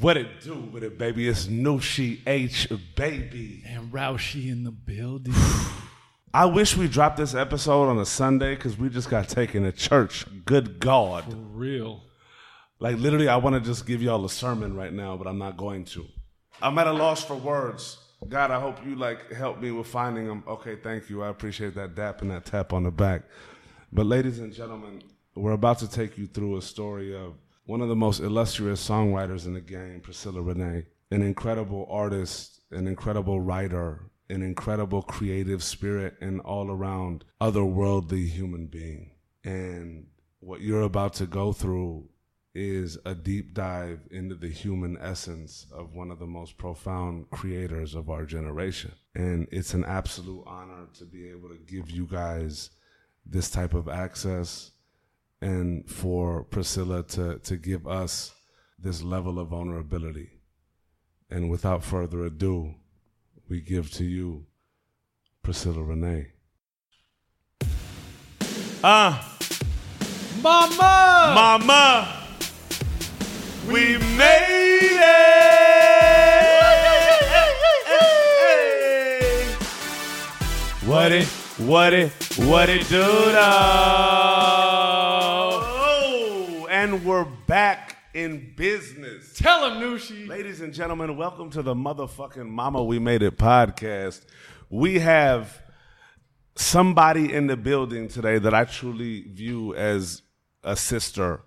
What it do with it, baby? It's Nushi H, baby. And Roushi in the building. I wish we dropped this episode on a Sunday because we just got taken to church. Good God. For real. Like, literally, I want to just give y'all a sermon right now, but I'm not going to. I'm at a loss for words. God, I hope you, like, help me with finding them. Okay, thank you. I appreciate that dap and that tap on the back. But, ladies and gentlemen, we're about to take you through a story of one of the most illustrious songwriters in the game, Priscilla Renee, an incredible artist, an incredible writer, an incredible creative spirit, and all around otherworldly human being. And what you're about to go through is a deep dive into the human essence of one of the most profound creators of our generation. And it's an absolute honor to be able to give you guys this type of access and for Priscilla to, to give us this level of vulnerability. And without further ado, we give to you Priscilla Renee. Ah, Mama! Mama, we made it. What it, what it, what it do though? And we're back in business. Tell him, Nushi. Ladies and gentlemen, welcome to the motherfucking Mama We Made It podcast. We have somebody in the building today that I truly view as a sister,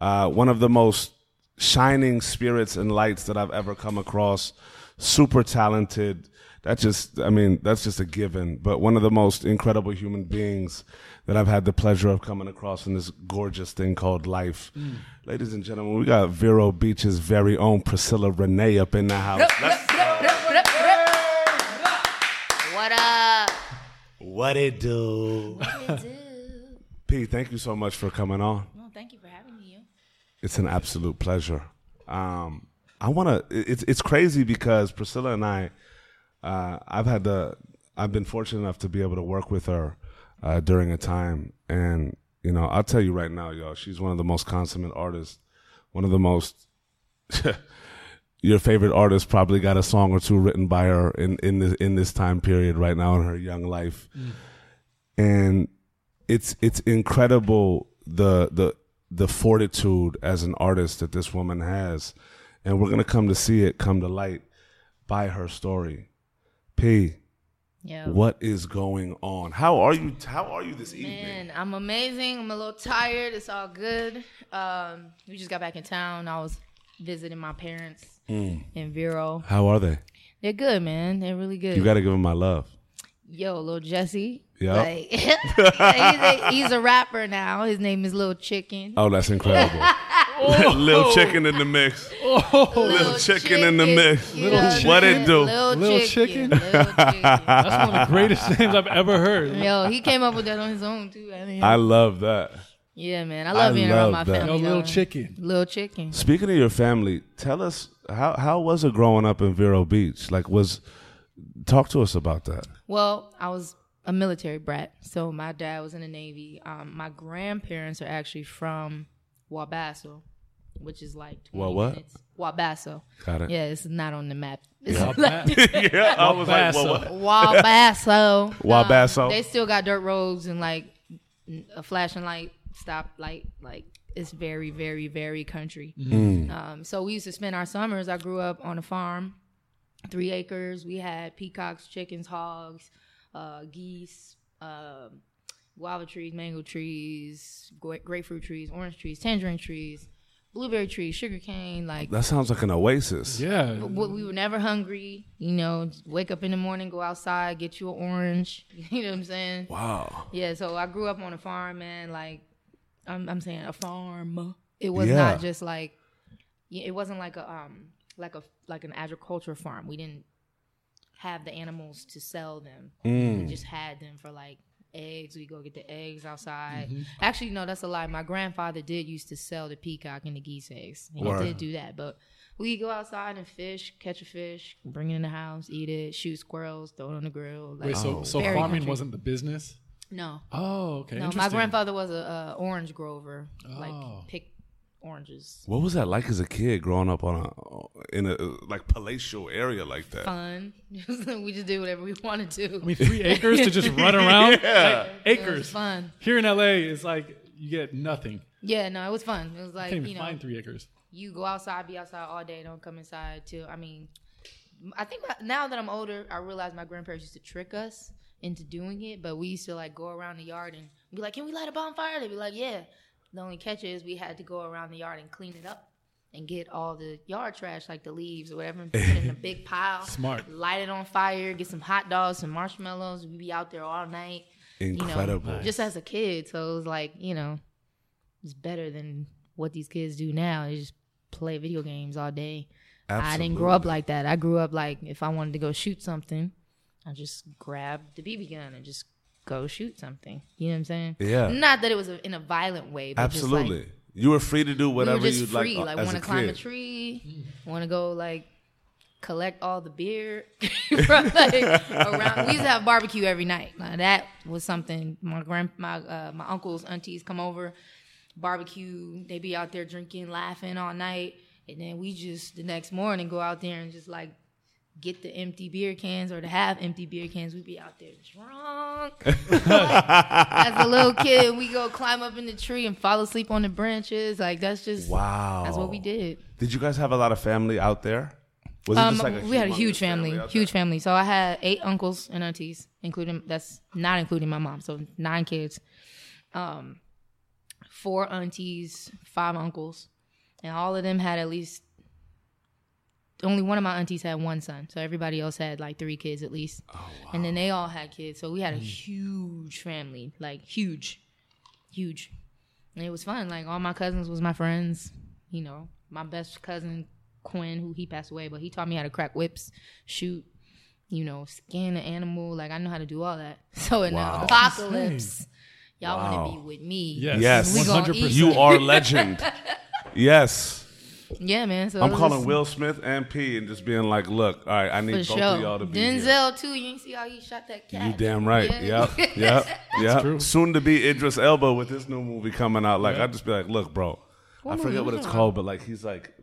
uh, one of the most shining spirits and lights that I've ever come across. Super talented. That just, I mean, that's just a given. But one of the most incredible human beings that I've had the pleasure of coming across in this gorgeous thing called life. Ladies and gentlemen, we got Vero Beach's very own Priscilla Renee up in the house. Let's- What up? what it do? P, thank you so much for coming on. Well, thank you for having me. It's an absolute pleasure. Um, I want to. It's it's crazy because Priscilla and I, uh, I've had the. I've been fortunate enough to be able to work with her uh, during a time, and you know, I'll tell you right now, y'all, she's one of the most consummate artists. One of the most. your favorite artist probably got a song or two written by her in in this in this time period right now in her young life, and it's it's incredible the the the fortitude as an artist that this woman has, and we're gonna come to see it come to light by her story. P, Yeah. what is going on? How are you? How are you this evening? Man, I'm amazing. I'm a little tired. It's all good. Um, we just got back in town. I was visiting my parents Hmm. in Vero. How are they? They're good, man. They're really good. You got to give them my love. Yo, little Jesse. Yup. Like, he's, a, he's a rapper now. His name is Little Chicken. Oh, that's incredible. Little chicken in the mix. Little chicken in the mix. Little chicken? What it do? Little, Little chicken. chicken? Little. That's one of the greatest names I've ever heard. Yo, he came up with that on his own too. I mean, I love that. yeah, man. I love I being around love my family. Yo, little chicken. Little chicken. Speaking of your family, tell us how how was it growing up in Vero Beach? Like, was talk to us about that. Well, I was a military brat, so my dad was in the Navy. Um, my grandparents are actually from Wabasso, which is like 20 Wa- what? minutes. Wabasso. Got it. Yeah, it's not on the map. It's yeah, I was like, Wabasso. well, what? Wabasso. Wabasso. Um, they still got dirt roads and like a flashing light, stop light. Like it's very, very, very country. Um, so we used to spend our summers. I grew up on a farm, three acres. We had peacocks, chickens, hogs, uh, geese, um, guava trees, mango trees, grapefruit trees, orange trees, tangerine trees, blueberry trees, sugar cane. Like That sounds like an oasis. Yeah. we we were never hungry. You know, wake up in the morning, go outside, get you an orange. You know what I'm saying? Wow. Yeah. So I grew up on a farm, man. Like I'm, I'm saying a farm. It was Yeah. not just like it wasn't like a um like a like an agriculture farm. We didn't have the animals to sell them. We just had them for like eggs. We go get the eggs outside. Mm-hmm. Actually, no, that's a lie. My grandfather did used to sell the peacock and the geese eggs. He Word. did do that, but we go outside and fish, catch a fish, bring it in the house, eat it, shoot squirrels, throw it on the grill. Like, Wait, so oh. so farming country. wasn't the business? no, Oh, okay. no. My grandfather was a, a orange grover, Oh. like pick oranges. What was that like as a kid growing up on a in a like palatial area like that? Fun. we just did whatever we wanted to. I mean, three acres to just run around. Yeah. Like, it was acres. fun. Here in LA, it's like you get nothing. Yeah, no, it was fun. It was like Can't even you know, find three acres. you go outside, be outside all day, don't come inside till. I mean, I think now that I'm older, I realize my grandparents used to trick us into doing it, but we used to like go around the yard and be like, "Can we light a bonfire?" They'd be like, "Yeah." The only catch is we had to go around the yard and clean it up and get all the yard trash, like the leaves or whatever, and put it in a big pile. Smart. Light it on fire, get some hot dogs, some marshmallows. We'd be out there all night. Incredible. You know, just as a kid. So it was like, you know, it's better than what these kids do now. They just play video games all day. Absolutely. I didn't grow up like that. I grew up like if I wanted to go shoot something, I just grabbed the BB gun and just go shoot something. You know what I'm saying? Yeah. Not that it was a, in a violent way, but Absolutely. Just like, you were free to do whatever were just you'd free. like, Like, uh, want to climb a tree, want to go like collect all the beer from like around. We used to have barbecue every night. Now, that was something. My grand, my uh, my uncles, aunties come over, barbecue. They be out there drinking, laughing all night, and then we just the next morning go out there and just like get the empty beer cans or the half empty beer cans. We'd be out there drunk. As a little kid, we go climb up in the tree and fall asleep on the branches. Like that's just Wow. That's what we did. Did you guys have a lot of family out there? Was it Um, just like we had a huge family, out huge family. So I had eight uncles and aunties, including that's not including my mom. So nine kids, um, four aunties, five uncles, and all of them had at least. Only one of my aunties had one son, so everybody else had like three kids at least, Oh, and then they all had kids. So we had a mm. huge family, like huge, huge, and it was fun. Like all my cousins was my friends. You know, my best cousin Quinn, who he passed away, but he taught me how to crack whips, shoot, you know, skin an animal. Like I know how to do all that. So in Wow. the apocalypse, y'all Wow. want to be with me. Yes. Yes. 100%. You are legend. yes. Yeah, man. So I'm calling just- Will Smith and P and just being like, look, all right, I need for both of y'all to be here. Denzel too. You ain't see how he shot that cat. You damn right. Yeah. Yep. Yep. Yep. true. Soon to be Idris Elba with this new movie coming out. Like I'd just be like, look, bro. What I forget what it's talking called, but like he's like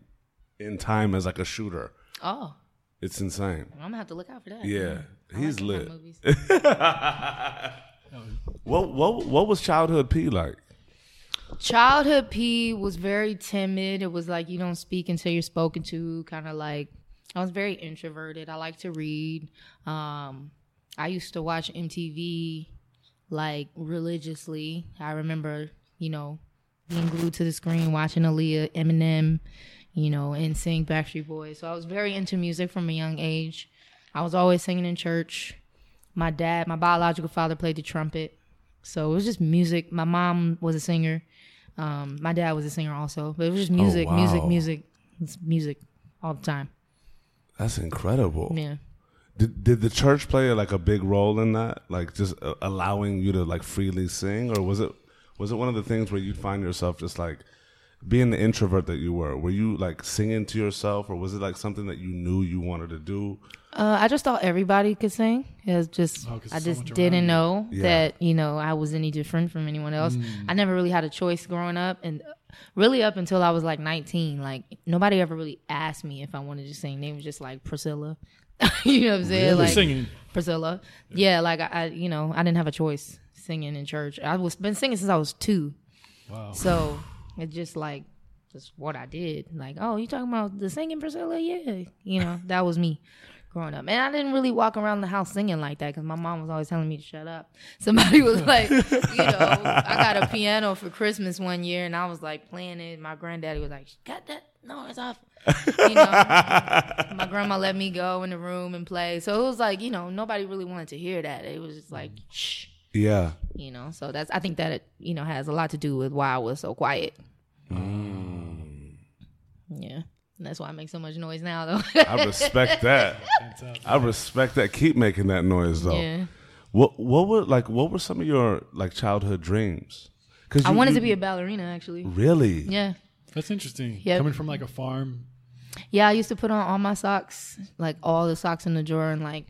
in time as like a shooter. Oh, It's insane. I'm gonna have to look out for that. Yeah. I He's like lit. that. What what what was childhood P like? Childhood P was very timid. It was like you don't speak until you're spoken to. Kind of like I was very introverted. I like to read. Um, I used to watch MTV like religiously. I remember, you know, being glued to the screen watching Aaliyah, Eminem, you know, and sing Backstreet Boys. So I was very into music from a young age. I was always singing in church. My dad, my biological father, played the trumpet. So it was just music. My mom was a singer. Um, my dad was a singer also. But it was just music, music, wow. music. It's music all the time. That's incredible. Yeah. Did did the church play like a big role in that? Like just uh, allowing you to like freely sing, or was it was it one of the things where you'd find yourself just like being the introvert that you were? Were you like singing to yourself, or was it like something that you knew you wanted to do? Uh, I just thought everybody could sing. It was just Oh, 'cause I there's so just didn't know Yeah. that you know I was any different from anyone else. Mm. I never really had a choice growing up, and really up until I was like 19, like nobody ever really asked me if I wanted to sing. They was just like Priscilla, you know what I'm saying? Really? Like Singing. Priscilla. Yeah, like I, I, you know, I didn't have a choice singing in church. I was been singing since I was two. Wow. So it's just like just what I did. Like, oh, you talking about the singing Priscilla? Yeah, you know, that was me growing up. And I didn't really walk around the house singing like that because my mom was always telling me to shut up. Somebody was like, you know, I got a piano for Christmas one year and I was like playing it. My granddaddy was like, got that noise off. You know, my grandma let me go in the room and play. So it was like, you know, nobody really wanted to hear that. It was just like, shh Yeah. you know so that's i think that it you know has a lot to do with why i was so quiet mm. yeah And that's why i make so much noise now though I respect that. I respect that. Keep making that noise though. yeah What what were like what were some of your like childhood dreams? Because i wanted to be a ballerina actually really. yeah That's interesting. Yep. Coming from like a farm. yeah i used to put on all my socks like all the socks in the drawer and like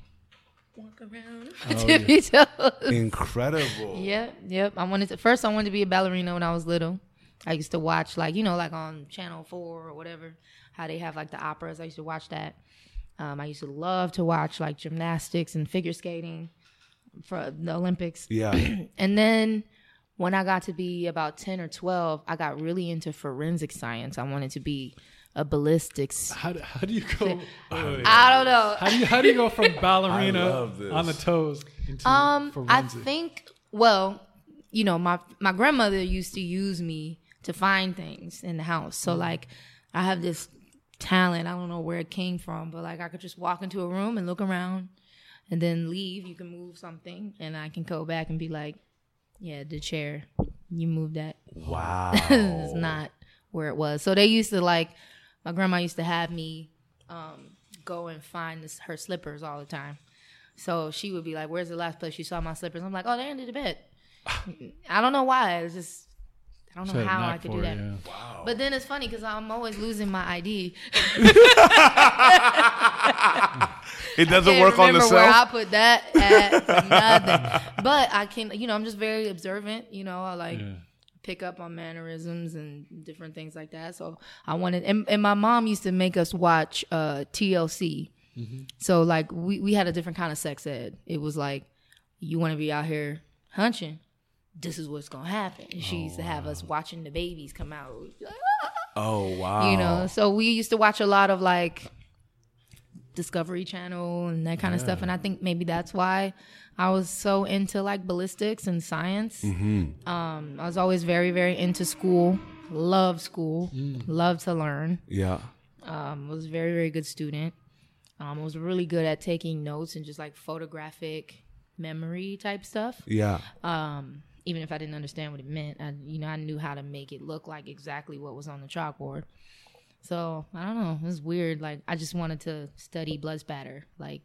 walk around Oh, tippy toes Incredible. Yep, yep. I wanted to first. I wanted to be a ballerina when I was little. I used to watch like you know like on Channel Four or whatever how they have like the operas. I used to watch that. Um, I used to love to watch like gymnastics and figure skating for the Olympics. Yeah. And then when I got to be about 10 or 12, I got really into forensic science. I wanted to be a ballistics. How do, how do you go? wait, wait. I don't know. How do you how do you go from ballerina on the toes into Um, I think well, you know, my my grandmother used to use me to find things in the house. So like I have this talent, I don't know where it came from, but like I could just walk into a room and look around and then leave. You can move something and I can go back and be like, Yeah, the chair. You moved that. Wow. it's not where it was. So they used to like my grandma used to have me um, go and find this, her slippers all the time. So she would be like, "Where's the last place you saw my slippers?" I'm like, "Oh, they're under the bed." I don't know why. It's just I don't know had how I could do that. yeah. But then it's funny because I'm always losing my ID. It doesn't Can't work on the remember where I put that at nothing. But I can, you know, I'm just very observant. You know, I like Yeah. pick up on mannerisms and different things like that. So I wanted, and, and my mom used to make us watch uh, TLC. So like we we had a different kind of sex ed. It was like you want to be out here hunching. This is what's gonna happen. And she used to have us watching the babies come out. Oh wow. You know, so we used to watch a lot of like Discovery Channel and that kind of stuff. And I think maybe that's why I was so into like ballistics and science. Mm-hmm. Um, I was always very, very into school. Love school. Love to learn. Yeah. Um, was a very, very good student. Um, I was really good at taking notes and just like photographic memory type stuff Yeah. um, even if I didn't understand what it meant, I, you know, I knew how to make it look like exactly what was on the chalkboard. So I don't know. It was weird. Like I just wanted to study blood spatter. Like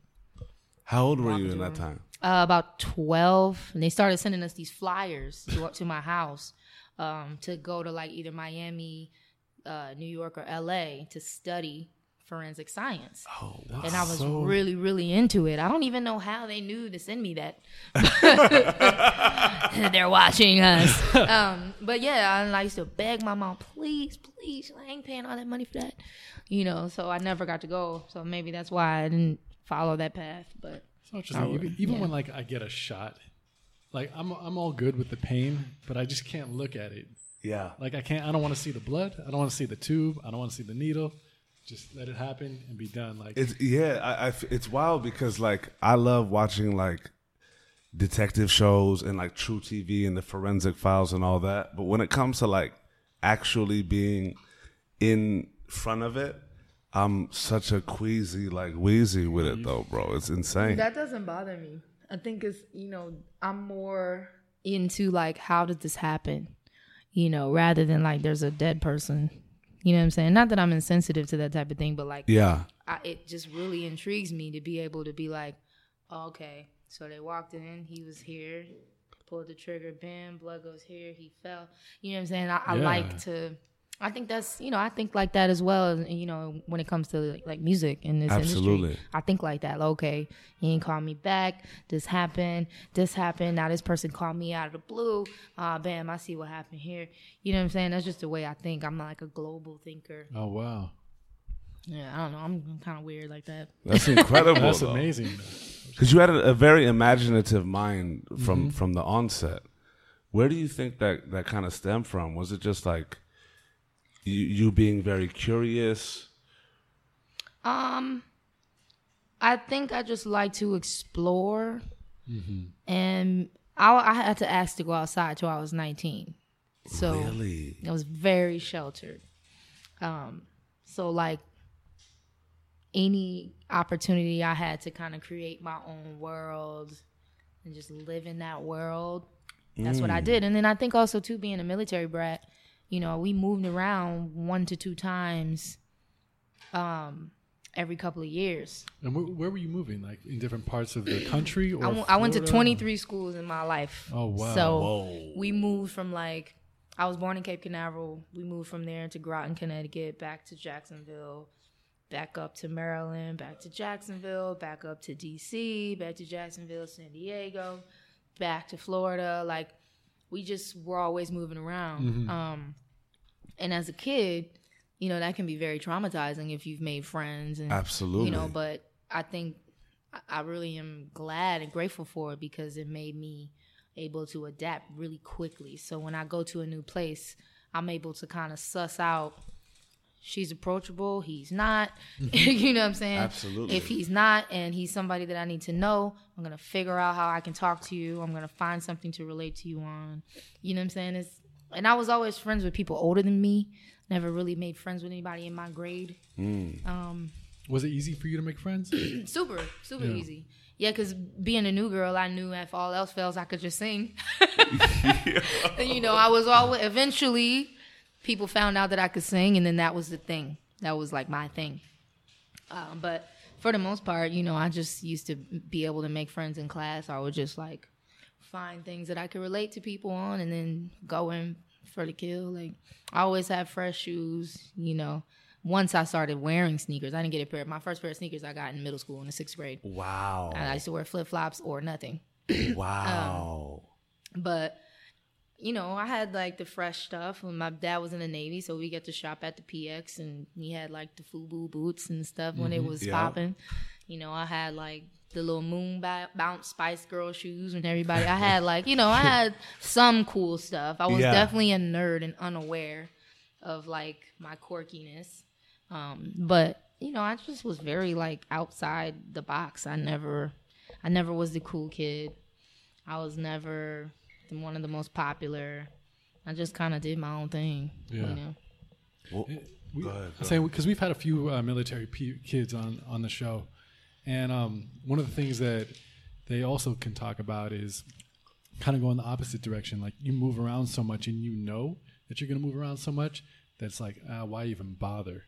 How old were you in that time? uh, about twelve, and they started sending us these flyers to up to my house um, to go to like either Miami, uh, New York, or L.A. to study forensic science. Oh, and I was so- really, really into it. I don't even know how they knew to send me that. They're watching us. Um, but yeah, I, I used to beg my mom, please, please, I ain't paying all that money for that. You know, so I never got to go. So maybe that's why I didn't follow that path. But So interesting. Even, even yeah. when like I get a shot, like I'm I'm all good with the pain, but I just can't look at it. Yeah. Like I can't. I don't want to see the blood. I don't want to see the tube. I don't want to see the needle. Just let it happen and be done. Like It's yeah, I, I f- it's wild because like I love watching like detective shows and like truTV and the forensic files and all that. But when it comes to like actually being in front of it, I'm such a queasy like wheezy with it mm-hmm. though, bro. It's insane. That doesn't bother me. I think it's you know I'm more into like how did this happen, you know, rather than like there's a dead person. You know what I'm saying? Not that I'm insensitive to that type of thing, but like yeah, I, it just really intrigues me to be able to be like, oh, okay, so they walked in, he was here, pulled the trigger, bam, blood goes here, he fell. You know what I'm saying? I, I like to. I think that's you know I think like that as well. You know when it comes to like, like music in this Absolutely. industry, I think like that. Like, okay, he ain't called me back. This happened. This happened. Now this person called me out of the blue. Uh, bam, I see what happened here. You know what I'm saying? That's just the way I think. I'm like a global thinker. oh wow, Yeah, I don't know. I'm, I'm kind of weird like that. that's incredible. that's though. amazing. Because you had a, a very imaginative mind from Mm-hmm. from the onset. Where do you think that that kind of stemmed from? Was it just like you you being very curious? Um, I think I just like to explore, and I, I had to ask to go outside till I was 19. So Really? I was very sheltered. Um, so like any opportunity I had to kind of create my own world and just live in that world, that's what I did. And then I think also too being a military brat, you know, we moved around one to two times um every couple of years. And where, where were you moving? Like in different parts of the country? Or I went- to 23 schools in my life. Oh, wow. So we moved from like I was born in Cape Canaveral. We moved from there to Groton, Connecticut, back to Jacksonville, back up to Maryland, back to Jacksonville, back up to DC, back to Jacksonville, San Diego, back to Florida. Like we just were always moving around. Um And as a kid, you know, that can be very traumatizing if you've made friends and Absolutely. you know, but I think I really am glad and grateful for it because it made me able to adapt really quickly. So when I go to a new place, I'm able to kind of suss out she's approachable, he's not. Mm-hmm. you know what I'm saying? Absolutely. If he's not and he's somebody that I need to know, I'm going to figure out how I can talk to you. I'm going to find something to relate to you on. You know what I'm saying? It's and I was always friends with people older than me. Never really made friends with anybody in my grade. Hmm. Um, was it easy for you to make friends? Super, super Yeah. easy. Yeah, because being a new girl, I knew if all else fails, I could just sing. And, you know, I was always eventually people found out that I could sing, and then that was the thing. That was like my thing. Um, but for the most part, you know, I just used to be able to make friends in class. I would just like find things that I could relate to people on, and then go in for the kill. Like I always had fresh shoes. You know, once I started wearing sneakers, I didn't get a pair. My first pair of sneakers I got in middle school in the sixth grade. wow. And I used to wear flip flops or nothing. wow. But you know, I had like the fresh stuff. When my dad was in the Navy, so we get to shop at the PX, and he had like the FUBU boots and stuff when it was Yeah. popping. You know, I had like the little moon ba- bounce Spice Girl shoes, and everybody. I had like, you know, I had some cool stuff. I was Yeah. definitely a nerd and unaware of like my quirkiness. Um, but you know, I just was very like outside the box. I never, I never was the cool kid. I was never one of the most popular. I just kind of did my own thing. Yeah. You know. Well, We, Go ahead, I go say because we've had a few uh, military p- kids on on the show, and um, one of the things that they also can talk about is kind of going the opposite direction. Like you move around so much, and you know that you're going to move around so much that's like, uh, why even bother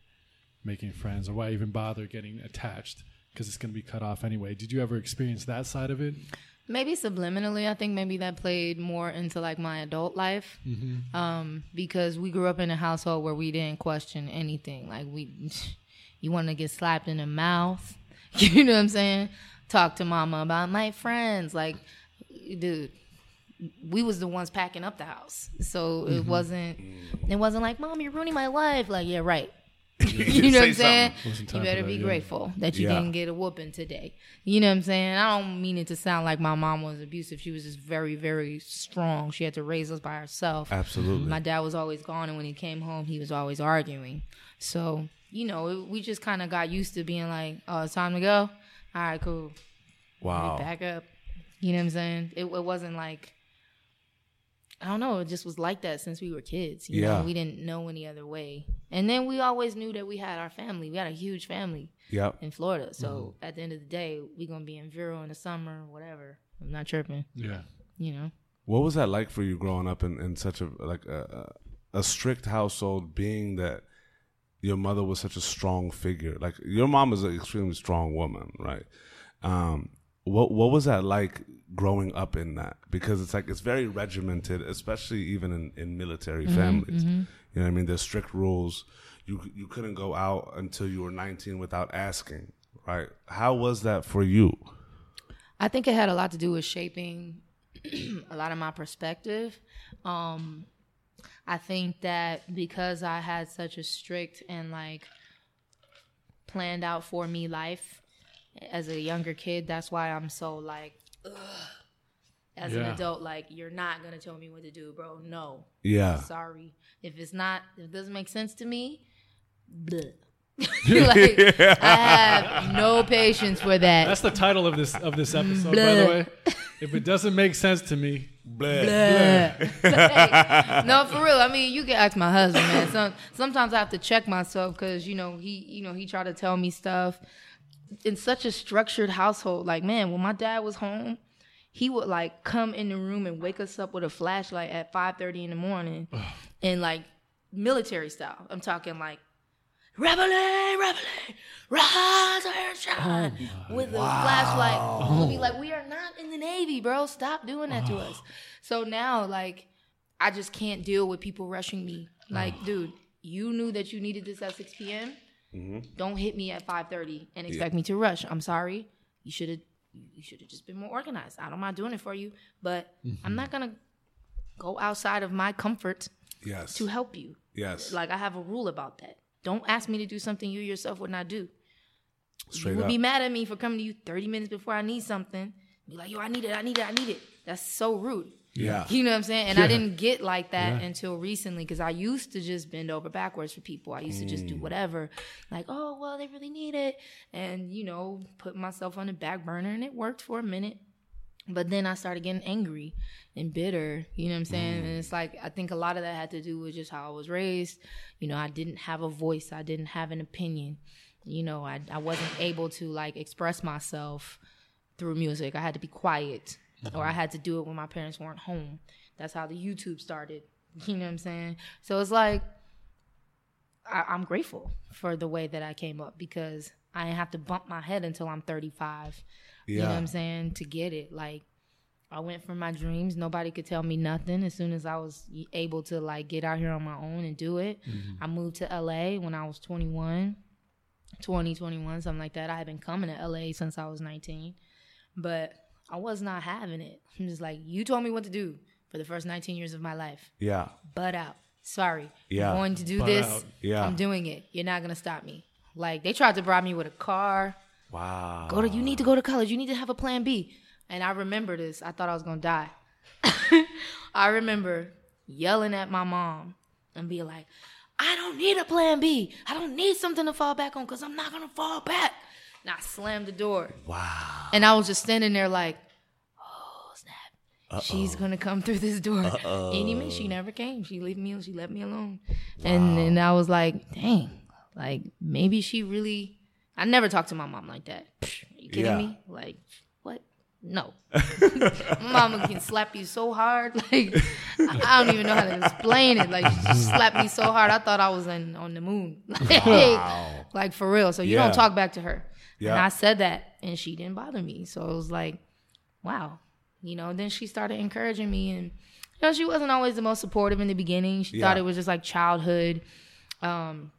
making friends, or why even bother getting attached? Because it's going to be cut off anyway. Did you ever experience that side of it? Maybe subliminally, I think maybe that played more into like my adult life, um, because we grew up in a household where we didn't question anything. Like we, you want to get slapped in the mouth, you know what I'm saying? Talk to mama about my friends, like, dude. We was the ones packing up the house, so it wasn't. It wasn't like, "Mom, you're ruining my life." Like, yeah, right. you know what I'm saying? You better be that, yeah. grateful that you Yeah. didn't get a whooping today. You know what I'm saying? I don't mean it to sound like my mom was abusive. She was just very, very strong. She had to raise us by herself. Absolutely. My dad was always gone, and when he came home, he was always arguing. So, you know, it, we just kind of got used to being like, oh, it's time to go. All right, cool. wow. Back up. You know what I'm saying? It, it wasn't like, I don't know. It just was like that since we were kids. You Yeah. know, we didn't know any other way. And then we always knew that we had our family. We had a huge family Yep. in Florida. So Mm-hmm. at the end of the day, we're gonna be in Vero in the summer, whatever. I'm not tripping. Yeah. You know. What was that like for you growing up in, in such a like a, a a strict household, being that your mother was such a strong figure? Like your mom is an extremely strong woman, right? Um, what what was that like growing up in that? Because it's like it's very regimented, especially even in, in military families. You know what I mean? There's strict rules. You you couldn't go out until you were 19 without asking, right? How was that for you? I think it had a lot to do with shaping a lot of my perspective. Um, I think that because I had such a strict and like planned out for me life as a younger kid, that's why I'm so like, ugh. As an adult, like you're not gonna tell me what to do, bro. No, Yeah. sorry. If it's not, if it doesn't make sense to me, bleh. like, I have no patience for that. That's the title of this of this episode, by the way. If it doesn't make sense to me, no, for real. I mean, you can ask my husband, man. Some, sometimes I have to check myself because you know he, you know, he tried to tell me stuff in such a structured household. Like, man, when my dad was home, he would like come in the room and wake us up with a flashlight at five thirty in the morning, and like military style. I'm talking like. Rebel, rebel, rise and shine with a flashlight. We'll be like, we are not in the Navy, bro. Stop doing that to us. So now, like, I just can't deal with people rushing me. Like, dude, you knew that you needed this at 6 p.m. Mm-hmm. Don't hit me at 5:30 and expect me to rush. I'm sorry. You should have. You should have just been more organized. I don't mind doing it for you, but I'm mm-hmm. not gonna go outside of my comfort Yes. to help you. Yes. Like I have a rule about that. Don't ask me to do something you yourself would not do. Straight you would up. be mad at me for coming to you 30 minutes before I need something. Be like, yo, I need it, I need it, I need it. That's so rude. Yeah. You know what I'm saying? And I didn't get like that Yeah. until recently because I used to just bend over backwards for people. I used to just Mm. do whatever. Like, oh, well, they really need it. And, you know, put myself on the back burner and it worked for a minute. But then I started getting angry and bitter. You know what I'm saying? Mm. And it's like, I think a lot of that had to do with just how I was raised. You know, I didn't have a voice, I didn't have an opinion. You know, I, I wasn't able to like express myself through music. I had to be quiet or I had to do it when my parents weren't home. That's how the YouTube started. You know what I'm saying? So it's like I, I'm grateful for the way that I came up because I didn't have to bump my head until I'm 35. You know what I'm saying? To get it. Like I went for my dreams. Nobody could tell me nothing. As soon as I was able to like get out here on my own and do it, mm-hmm. I moved to LA when I was 21, 20, 21, something like that. I had been coming to LA since I was 19, but I was not having it. I'm just like, you told me what to do for the first 19 years of my life. Yeah. Butt out. Sorry. Yeah. I'm going to do Butt this. out. Yeah. I'm doing it. You're not going to stop me. Like they tried to bribe me with a car. Wow. Go to you need to go to college. You need to have a plan B. And I remember this. I thought I was gonna die. I remember yelling at my mom and be like, I don't need a plan B. I don't need something to fall back on because I'm not gonna fall back. And I slammed the door. Wow. And I was just standing there like, oh snap. She's gonna come through this door. Any minute she never came. She left me and she left me alone. And and I was like, dang, like maybe she really I never talked to my mom like that. Are you kidding Yeah. me? Like, what? No. Mama can slap you so hard. Like I don't even know how to explain it. Like she slapped me so hard I thought I was in, on the moon. Like, like for real. So you Yeah. don't talk back to her. And I said that and she didn't bother me. So it was like, wow. You know, then she started encouraging me and you know, she wasn't always the most supportive in the beginning. She thought it was just like childhood um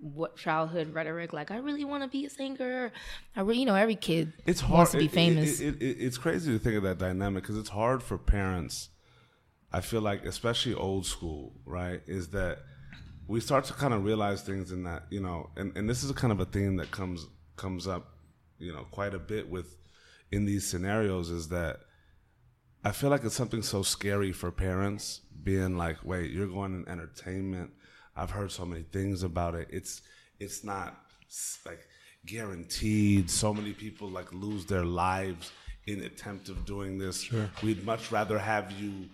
what childhood rhetoric like I really want to be a singer. I really, you know, every kid It's hard wants to be it- it- famous. It, it, it's crazy to think of that dynamic because it's hard for parents. I feel like, especially old school, right? Is that we start to kind of realize things in that you know, and, and this is kind of a theme that comes comes up, you know, quite a bit with in these scenarios is that I feel like it's something so scary for parents being like, wait, you're going in entertainment. I've heard so many things about it. It's it's not like guaranteed. So many people like lose their lives in attempt of doing this. We'd much rather have you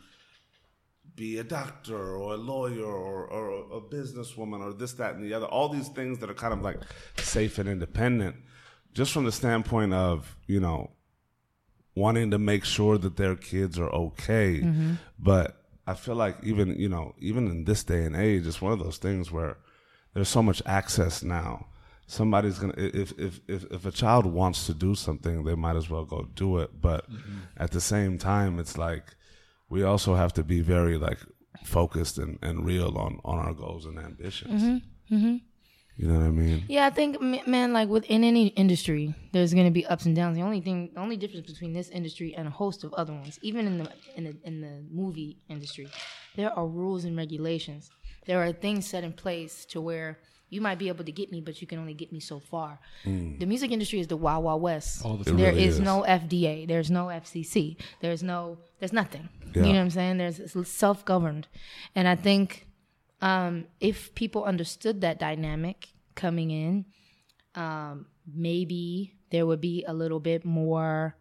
be a doctor or a lawyer or, or a businesswoman or this, that, and the other. All these things that are kind of like safe and independent, just from the standpoint of, you know, wanting to make sure that their kids are okay. Mm-hmm. But I feel like even, you know, even in this day and age, it's one of those things where there's so much access now. Somebody's gonna if if if, if a child wants to do something, they might as well go do it. But mm-hmm. at the same time, it's like we also have to be very like focused and, and real on on our goals and ambitions. Mm-hmm. Mm-hmm. You know what I mean? Yeah, I think man, like within any industry, there's gonna be ups and downs. The only thing, the only difference between this industry and a host of other ones, even in the in the in the movie industry, there are rules and regulations. There are things set in place to where you might be able to get me, but you can only get me so far. The music industry is the wild wild west. All the There really is is. no FDA. There's no FCC. There's no. There's nothing. Yeah. You know what I'm saying? There's self governed, and I think um, if people understood that dynamic coming in, um, maybe there would be a little bit more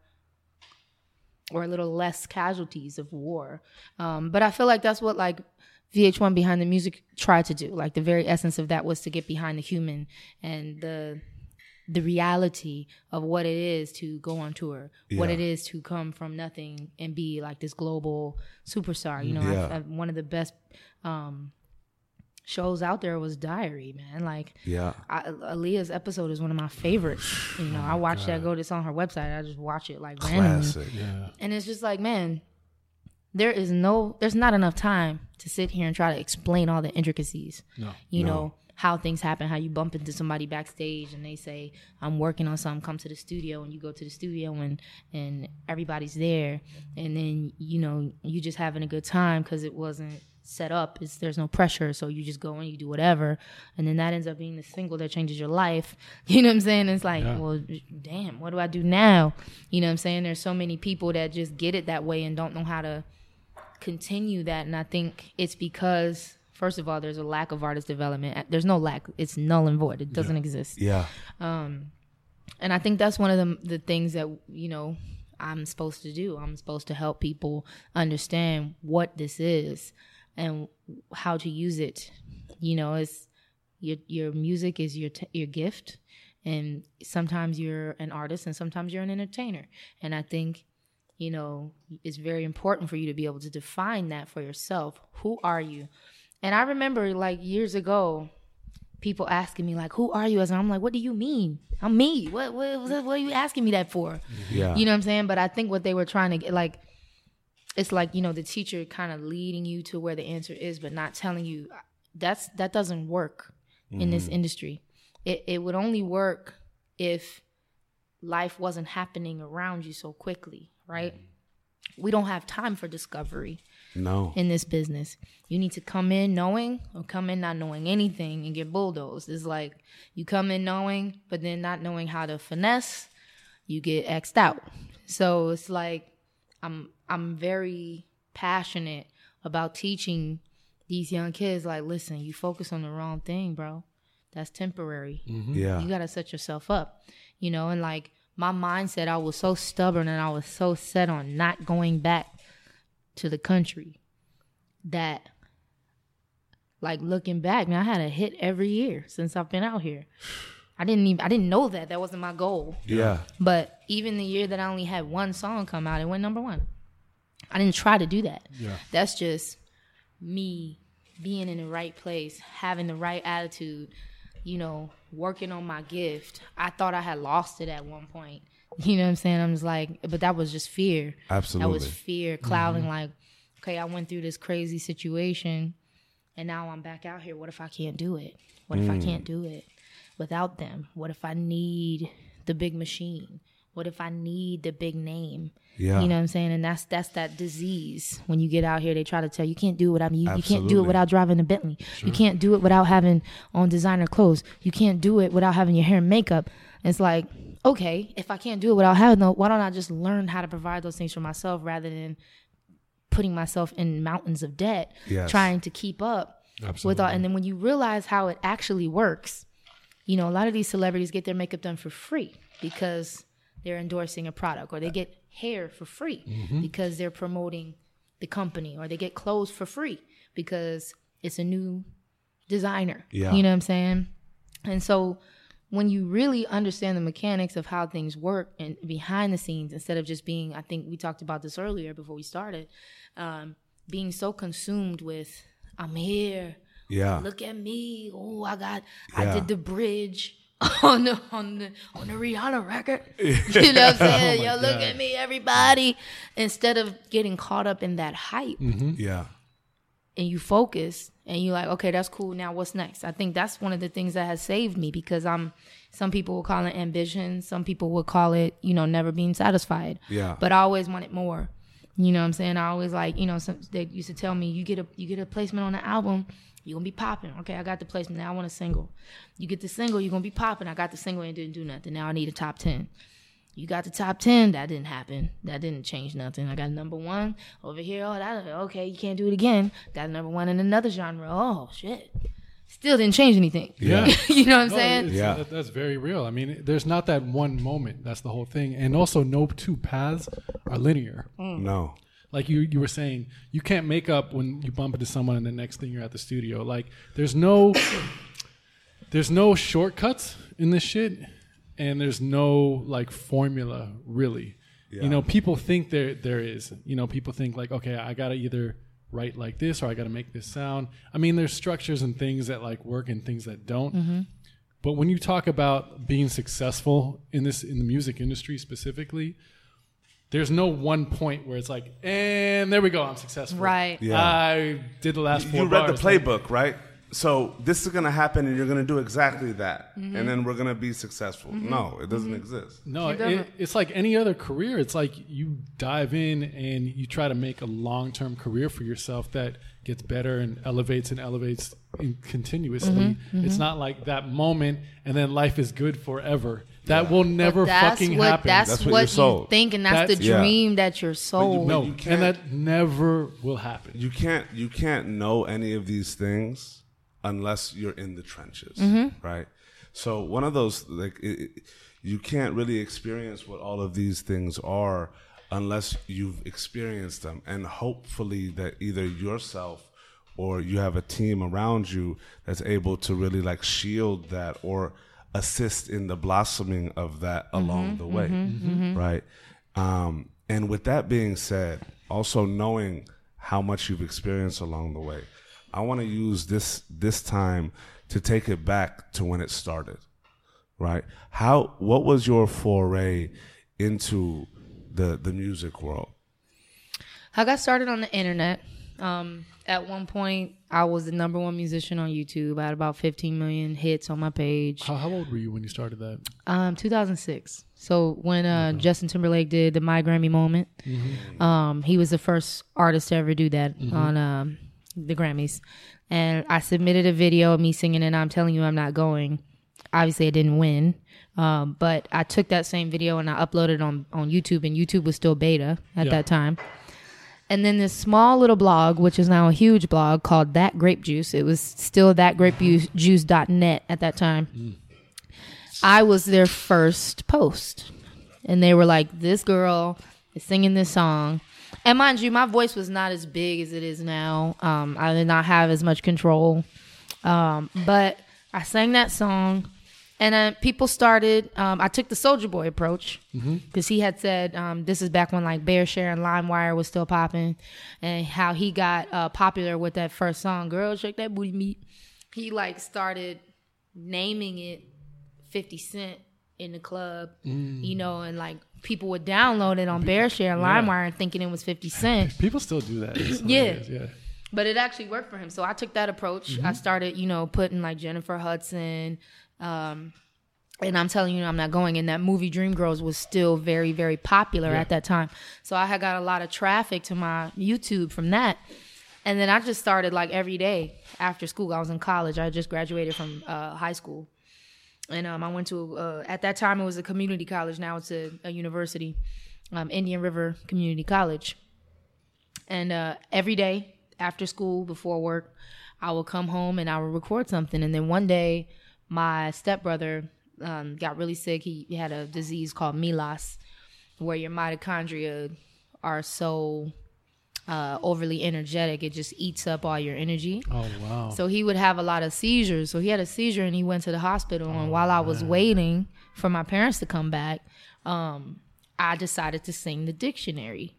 or a little less casualties of war. Um, but I feel like that's what like VH1 behind the music tried to do. Like the very essence of that was to get behind the human and the the reality of what it is to go on tour, what it is to come from nothing and be like this global superstar. You know, Yeah. I- one of the best um, shows out there was Diary, man. Like Yeah. I, Aaliyah's episode is one of my favorites. You know, I watch that. Go to it's on her website. I just watch it like randomly, Classic. Yeah. and it's just like, man, there is no, there's not enough time to sit here and try to explain all the intricacies. No. You know how things happen, how you bump into somebody backstage and they say, "I'm working on something. Come to the studio." And you go to the studio and and everybody's there, and then you know you just having a good time because it wasn't set up. It's there's no pressure, so you just go and you do whatever, and then that ends up being the single that changes your life. You know what I'm saying? It's like, Yeah. well, damn, what do I do now? You know what I'm saying? There's so many people that just get it that way and don't know how to continue that, and I think it's because. First of all, there's a lack of artist development. There's no lack; it's null and void. It doesn't exist Yeah. Um, and I think that's one of the the things that you know I'm supposed to do. I'm supposed to help people understand what this is and how to use it. You know, it's your your music is your t- your gift, and sometimes you're an artist and sometimes you're an entertainer. And I think you know it's very important for you to be able to define that for yourself. Who are you? And I remember like years ago, people asking me like, "Who are you?" And I'm like, "What do you mean? I'm me. What what what are you asking me that for?" Yeah. You know what I'm saying? But I think what they were trying to get like, it's like you know the teacher kind of leading you to where the answer is, but not telling you that's that doesn't work in this mm-hmm. industry. It it would only work if life wasn't happening around you so quickly, right? We don't have time for discovery no. in this business. You need to come in knowing or come in not knowing anything and get bulldozed. It's like you come in knowing, but then not knowing how to finesse, you get xed out. So it's like I'm I'm very passionate about teaching these young kids like, listen, you focus on the wrong thing, bro. That's temporary. Mm-hmm. Yeah. You gotta set yourself up, you know. And like my mindset, I was so stubborn and I was so set on not going back to the country that, like looking back, man, I had a hit every year since I've been out here. I didn't even I didn't know that that wasn't my goal. Yeah. But even the year that I only had one song come out, it went number one. I didn't try to do that. Yeah. That's just me being in the right place, having the right attitude, you know, working on my gift. I thought I had lost it at one point. You know what I'm saying? I'm just like, but that was just fear. Absolutely. That was fear mm-hmm. clouding, like, okay, I went through this crazy situation and now I'm back out here. What if I can't do it? What if I mm. can't do it without them? What if I need the big machine? What if I need the big name? Yeah. You know what I'm saying? And that's that's that disease. When you get out here, they try to tell you you can't do it without you. You can't do it without driving a Bentley. You can't do it without having on designer clothes. You can't do it without having your hair and makeup. It's like, okay, if I can't do it without having those, why don't I just learn how to provide those things for myself rather than putting myself in mountains of debt, Yes. trying to keep up with Absolutely. all. And then when you realize how it actually works, you know, a lot of these celebrities get their makeup done for free because they're endorsing a product, or they get hair for free Mm-hmm. because they're promoting the company, or they get clothes for free because it's a new designer. Yeah. You know what I'm saying? And so when you really understand the mechanics of how things work and behind the scenes, instead of just being, I think we talked about this earlier before we started, um, being so consumed with, I'm here, Yeah. look at me. Oh, I got Yeah. I did the bridge on the on the on the Rihanna record. you know what I'm oh saying? Yo, look at me, everybody. Instead of getting caught up in that hype mm-hmm. Yeah. and you focus and you're like, okay, that's cool. Now what's next? I think that's one of the things that has saved me because I'm some people will call it ambition, some people would call it, you know, never being satisfied. Yeah. But I always wanted more. You know what I'm saying? I always like, you know, some they used to tell me, you get a you get a placement on an album, you're gonna be popping. Okay, I got the placement. Now I want a single. You get the single, you're gonna be popping. I got the single and didn't do nothing. Now I need a top ten. You got the top ten, that didn't happen. That didn't change nothing. I got number one over here. Oh, that okay, you can't do it again. Got number one in another genre. Oh shit. Still didn't change anything. Yeah. you know what I'm No, saying? Yeah. that- that's very real. I mean, there's not that one moment. That's the whole thing. And also, no two paths are linear. No. Like you, you were saying, you can't make up when you bump into someone, and the next thing you're at the studio. Like, there's no, there's no shortcuts in this shit, and there's no like formula really. Yeah. You know, people think there there is. You know, people think like, okay, I gotta either write like this or I gotta make this sound. I mean, there's structures and things that like work and things that don't. Mm-hmm. But when you talk about being successful in this in the music industry specifically, there's no one point where it's like, and there we go, I'm successful. Right. Yeah. I did the last four You read the bars. Like, playbook, right? so this is gonna happen, and you're gonna do exactly that, Mm-hmm. and then we're gonna be successful. No, it doesn't exist. No, It it, it's like any other career. It's like you dive in and you try to make a long term career for yourself that gets better and elevates and elevates in continuously. Mm-hmm, It's not like that moment and then life is good forever. That will never that's fucking what, happen. That's, That's what what, you're you think, and that's, the That's- Yeah. dream that you're sold. no, you can't- and that never will happen. You can't you can't know any of these things unless you're in the trenches, Mm-hmm. right? So one of those like it, it- you can't really experience what all of these things are unless you've experienced them, and hopefully that either yourself or you have a team around you that's able to really like shield that or assist in the blossoming of that along the way, right? Um, and with that being said, also knowing how much you've experienced along the way, I want to use this this time to take it back to when it started, right? How what was your foray into the the music world? I got started on the internet. Um, at one point, I was the number one musician on YouTube. I had about 15 million hits on my page. How, how old were you when you started that? Um, 2006. So when uh, Justin Timberlake did the My Grammy Moment, um, he was the first artist to ever do that on um, the Grammys. And I submitted a video of me singing, and I'm telling you, I'm not going. Obviously, I didn't win, um, but I took that same video and I uploaded it on on YouTube, and YouTube was still beta at Yeah. that time. And then this small little blog, which is now a huge blog called That Grape Juice. It was still that grape thatgrapejuice.net at that time. I was their first post. And they were like, this girl is singing this song. And mind you, my voice was not as big as it is now. Um, I did not have as much control. Um, but I sang that song. And then people started. Um, I took the Soulja Boy approach because he had said um, this is back when like BearShare and LimeWire was still popping, and how he got uh, popular with that first song, "Girl Shake That Booty Meat." He like started naming it 50 Cent in the club, you know, and like people would download it on BearShare and LimeWire and thinking it was 50 Cent. People still do that. Yeah. yeah. But it actually worked for him. So I took that approach. I started, you know, putting like Jennifer Hudson. Um, and I'm telling you, I'm not going. And that movie Dreamgirls was still very, very popular at that time. So I had got a lot of traffic to my YouTube from that. And then I just started like every day after school. I was in college. I just graduated from uh, high school. And um, I went to, uh, at that time, it was a community college. Now it's a, a university, um, Indian River Community College. And uh, every day after school, before work, I would come home and I would record something. And then one day, my stepbrother um, got really sick. He, had a disease called MELAS, where your mitochondria are so uh, overly energetic, it just eats up all your energy. Oh wow. So he would have a lot of seizures. So he had a seizure and he went to the hospital. and while I was waiting for my parents to come back, um, I decided to sing the dictionary.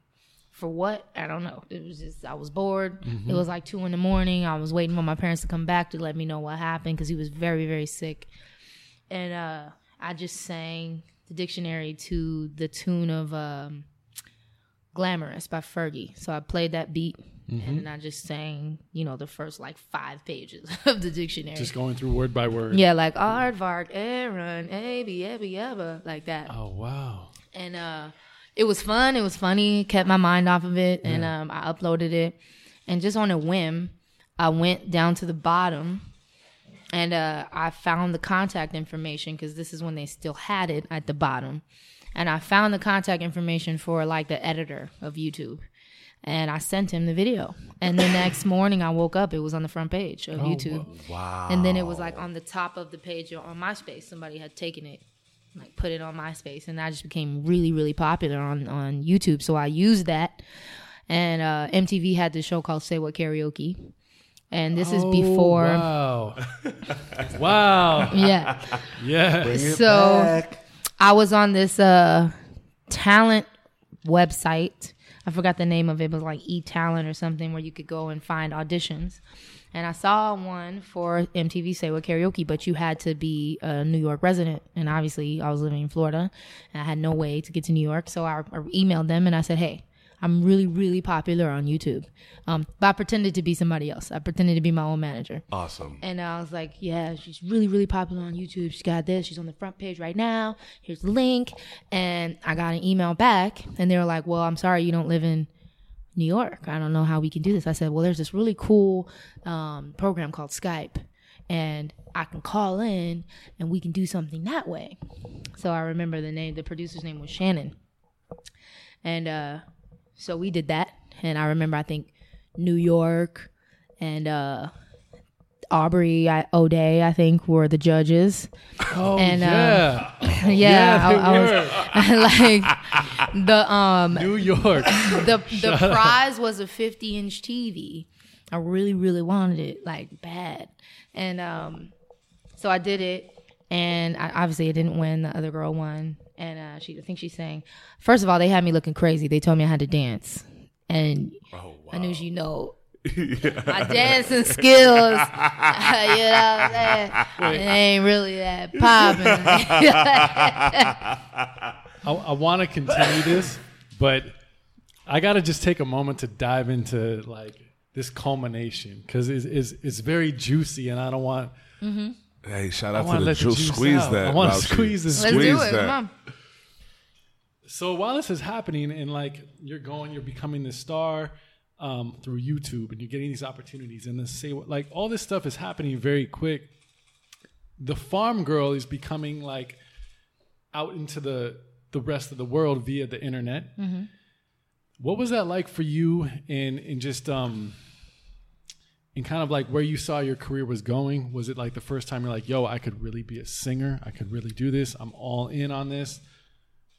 For what? I don't know. It was just, I was bored. It was like two in the morning. I was waiting for my parents to come back to let me know what happened because he was very, very sick. And uh, I just sang the dictionary to the tune of um, Glamorous by Fergie. So I played that beat and I just sang, you know, the first like five pages of the dictionary. Just going through word by word. yeah, like aardvark, Aaron, Abby, Abba, like that. Oh wow. And uh, it was fun. It was funny. Kept my mind off of it, and um, I uploaded it. And just on a whim, I went down to the bottom, and uh, I found the contact information because this is when they still had it at the bottom. And I found the contact information for like the editor of YouTube. And I sent him the video. And the next morning I woke up, it was on the front page of YouTube. Wow. And then it was like on the top of the page on MySpace. Somebody had taken it, like put it on MySpace, and I just became really, really popular on on YouTube. So I used that, and uh, MTV had this show called Say What Karaoke, and this is Oh, before, Wow. wow. yeah. Yeah. So I was on this uh, talent website. I forgot the name of it. It was like E Talent or something where you could go and find auditions. And I saw one for MTV Say What Karaoke, but you had to be a New York resident. And obviously, I was living in Florida and I had no way to get to New York. So I, I emailed them and I said, Hey, I'm really, really popular on YouTube. Um, but I pretended to be somebody else. I pretended to be my own manager. Awesome. And I was like, yeah, she's really, really popular on YouTube. She's got this. She's on the front page right now. Here's the link. And I got an email back, and they were like, well, I'm sorry you don't live in New York. I don't know how we can do this. I said, well, there's this really cool um, program called Skype, and I can call in and we can do something that way. So I remember the name, the producer's name was Shannon. And uh, so we did that. And I remember, I think, New York and uh, Aubrey O'Day, I think, were the judges. Oh And, uh, yeah, yeah, Yeah, I, I was like the um New York. the the prize was a 50 inch TV. I really really wanted it like bad, and um, so I did it, and I, obviously I didn't win. The other girl won, and uh, she I think she sang. First of all, they had me looking crazy. They told me I had to dance, and Oh, I knew you know. My dancing skills, you know what I'm saying? It ain't really that popping. I, I want to continue this, but I got to just take a moment to dive into like this culmination because it's, it's, it's very juicy, and I don't want mm-hmm. Hey, shout out want to the let the juice. juice Squeeze out. that. I wanna squeeze this Let's Squeeze do it. that. Come on. So while this is happening, and like you're going, you're becoming this star um, through YouTube, and you're getting these opportunities, and then say what like all this stuff is happening very quick. The farm girl is becoming like out into the the rest of the world via the internet. What was that like for you, and and just um, and kind of like where you saw your career was going? Was it like the first time you're like, "Yo, I could really be a singer. I could really do this. I'm all in on this."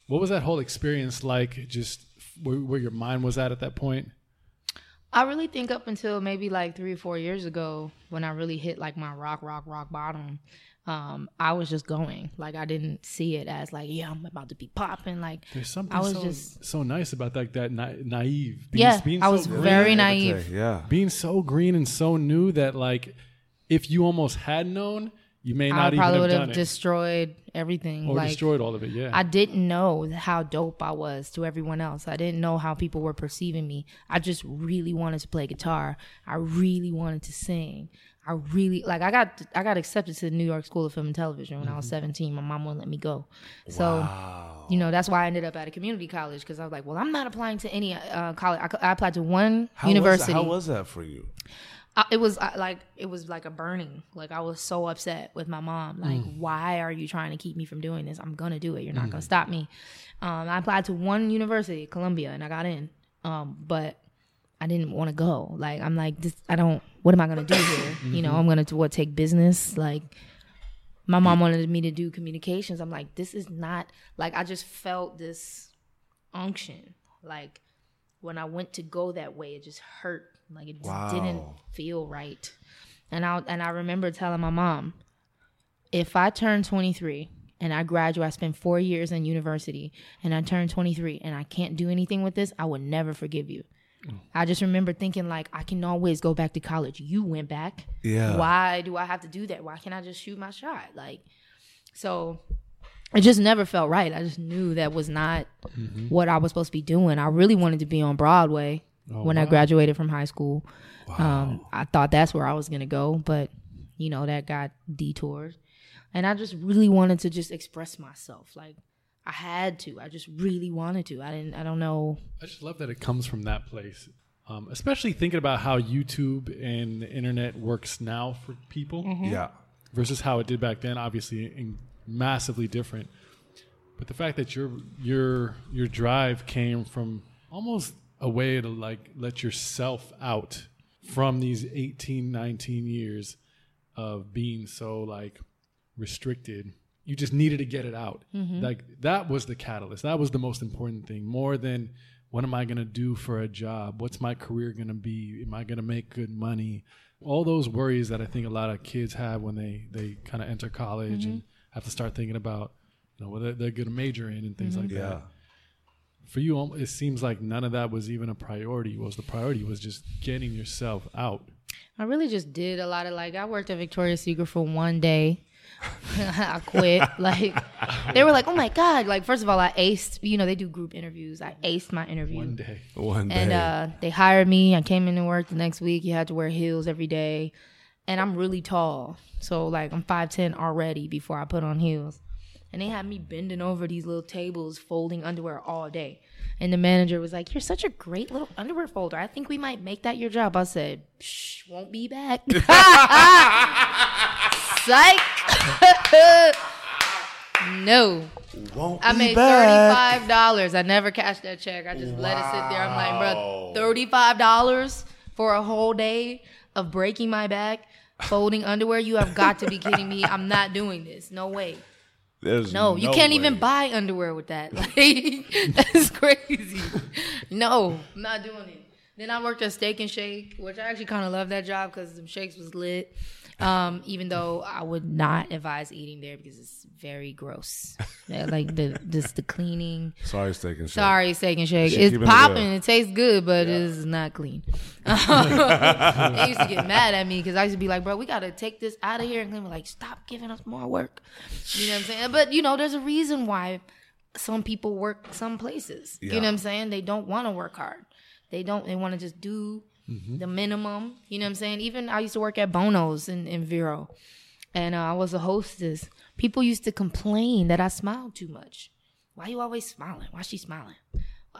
What was that whole experience like? Just where, where your mind was at at that point? I really think up until maybe like three or four years ago, when I really hit like my rock, rock, rock bottom, um, I was just going. Like I didn't see it as like, yeah, I'm about to be popping. Like There's something I was so, just- so nice about that. That na- naive. Being, yeah, being I so was green, very naive. Yeah. being so green and so new that like, if you almost had known, you may I not even probably have would have it destroyed everything. or like destroyed all of it. Yeah. I didn't know how dope I was to everyone else. I didn't know how people were perceiving me. I just really wanted to play guitar. I really wanted to sing. I really like I got I got accepted to the New York School of Film and Television when I Mm-hmm. was 17. My mom wouldn't let me go. So you know, that's why I ended up at a community college because I was like, well, I'm not applying to any uh, college. I, I applied to one How university. Was, how was that for you? I, it was uh, like it was like a burning. Like I was so upset with my mom. Like, Mm. why are you trying to keep me from doing this? I'm gonna do it. You're not gonna stop me. Um, I applied to one university, Columbia, and I got in. Um, but I didn't want to go. Like I'm like, this, I don't. What am I gonna do here? You know, I'm gonna what take business. Like my mom wanted me to do communications. I'm like, this is not like I just felt this unction. Like when I went to go that way, it just hurt. Like it just didn't feel right. And I and I remember telling my mom, if I turn 23 and I graduate, I spend four years in university, and I turn 23 and I can't do anything with this, I would never forgive you. Mm. I just remember thinking like I can always go back to college. You went back. Yeah. Why do I have to do that? Why can't I just shoot my shot? Like so it just never felt right. I just knew that was not mm-hmm. what I was supposed to be doing. I really wanted to be on Broadway when I graduated from high school. Um, I thought that's where I was gonna go, but you know that got detoured, and I just really wanted to just express myself. Like I had to. I just really wanted to. I didn't. I don't know. I just love that it comes from that place. Um, especially thinking about how YouTube and the internet works now for people Yeah. versus how it did back then. Obviously, in massively different. But the fact that your your your drive came from almost a way to like let yourself out from these 18, 19 years of being so like restricted. You just needed to get it out. Mm-hmm. Like that was the catalyst. That was the most important thing. More than what am I going to do for a job? What's my career going to be? Am I going to make good money? All those worries that I think a lot of kids have when they they kind of enter college mm-hmm. and have to start thinking about you know what they're, they're going to major in and things like Yeah. that. For you, it seems like none of that was even a priority. Was the priority was just getting yourself out. I really just did a lot of like I worked at Victoria's Secret for one day. I quit. Like they were like, "Oh my god!" Like first of all, I aced. You know, they do group interviews. I aced my interview. One day. One day. And uh, they hired me. I came in into work the next week. You had to wear heels every day. And I'm really tall. So, like, I'm 5'10 already before I put on heels. And they had me bending over these little tables, folding underwear all day. And the manager was like, You're such a great little underwear folder. I think we might make that your job. I said, Shh, won't be back. Psych. no. Won't I be made thirty five dollars. I never cashed that check. I just let it sit there. I'm like, Wow. bro, thirty five dollars for a whole day of breaking my back, folding underwear. You have got to be kidding me. I'm not doing this. No way. There's No, you can't even buy underwear with that. Like that's crazy. No, I'm not doing it. Then I worked at Steak and Shake, which I actually kind of love that job because the shakes was lit. Um, even though I would not advise eating there because it's very gross. Yeah, like the just the cleaning. Sorry, steak and shake. Sorry, Steak and Shake. It's keeping it popping. It, tastes good, but it's not clean. they used to get mad at me because I used to be like, bro, we got to take this out of here. And they like, stop giving us more work. You know what I'm saying? But, you know, there's a reason why some people work some places. You know what I'm saying? They don't want to work hard. They don't, they want to just do the minimum. You know what I'm saying? Even I used to work at Bono's in, in Vero and uh, I was a hostess. People used to complain that I smiled too much. Why you always smiling? Why she smiling?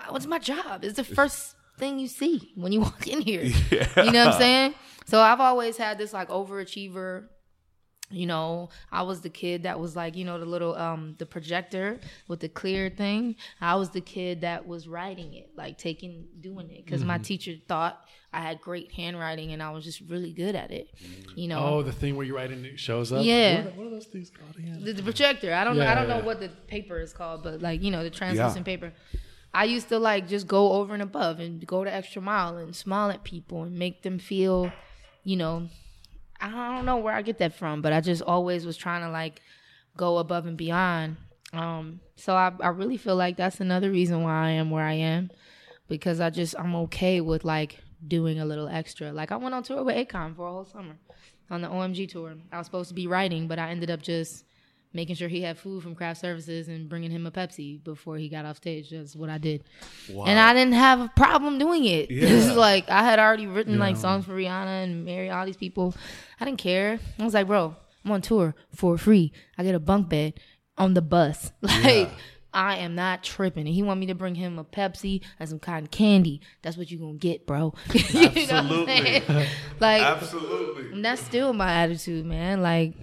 What's my job? It's the first thing you see when you walk in here. You know what I'm saying? So I've always had this like overachiever. You know, I was the kid that was like, you know, the little um the projector with the clear thing. I was the kid that was writing it, like taking doing it because my teacher thought I had great handwriting and I was just really good at it. You know, Oh, the thing where you write and it shows up. Yeah. What are, what are those things called again? the, the projector. I don't know. I don't know what the paper is called, but like you know the translucent paper. I used to like just go over and above and go the extra mile and smile at people and make them feel, you know, I don't know where I get that from, but I just always was trying to like go above and beyond. Um, so I I really feel like that's another reason why I am where I am because I just I'm okay with like doing a little extra. Like I went on tour with Akon for a whole summer on the OMG tour. I was supposed to be writing, but I ended up just making sure he had food from craft services and bringing him a Pepsi before he got off stage. That's what I did. And I didn't have a problem doing it. Yeah. like I had already written like songs for Rihanna and Mary, all these people. I didn't care. I was like, bro, I'm on tour for free. I get a bunk bed on the bus. Like I am not tripping. And he want me to bring him a Pepsi and some cotton candy. That's what you gonna get, bro. You know what I'm Absolutely. like Absolutely. and that's still my attitude, man. Like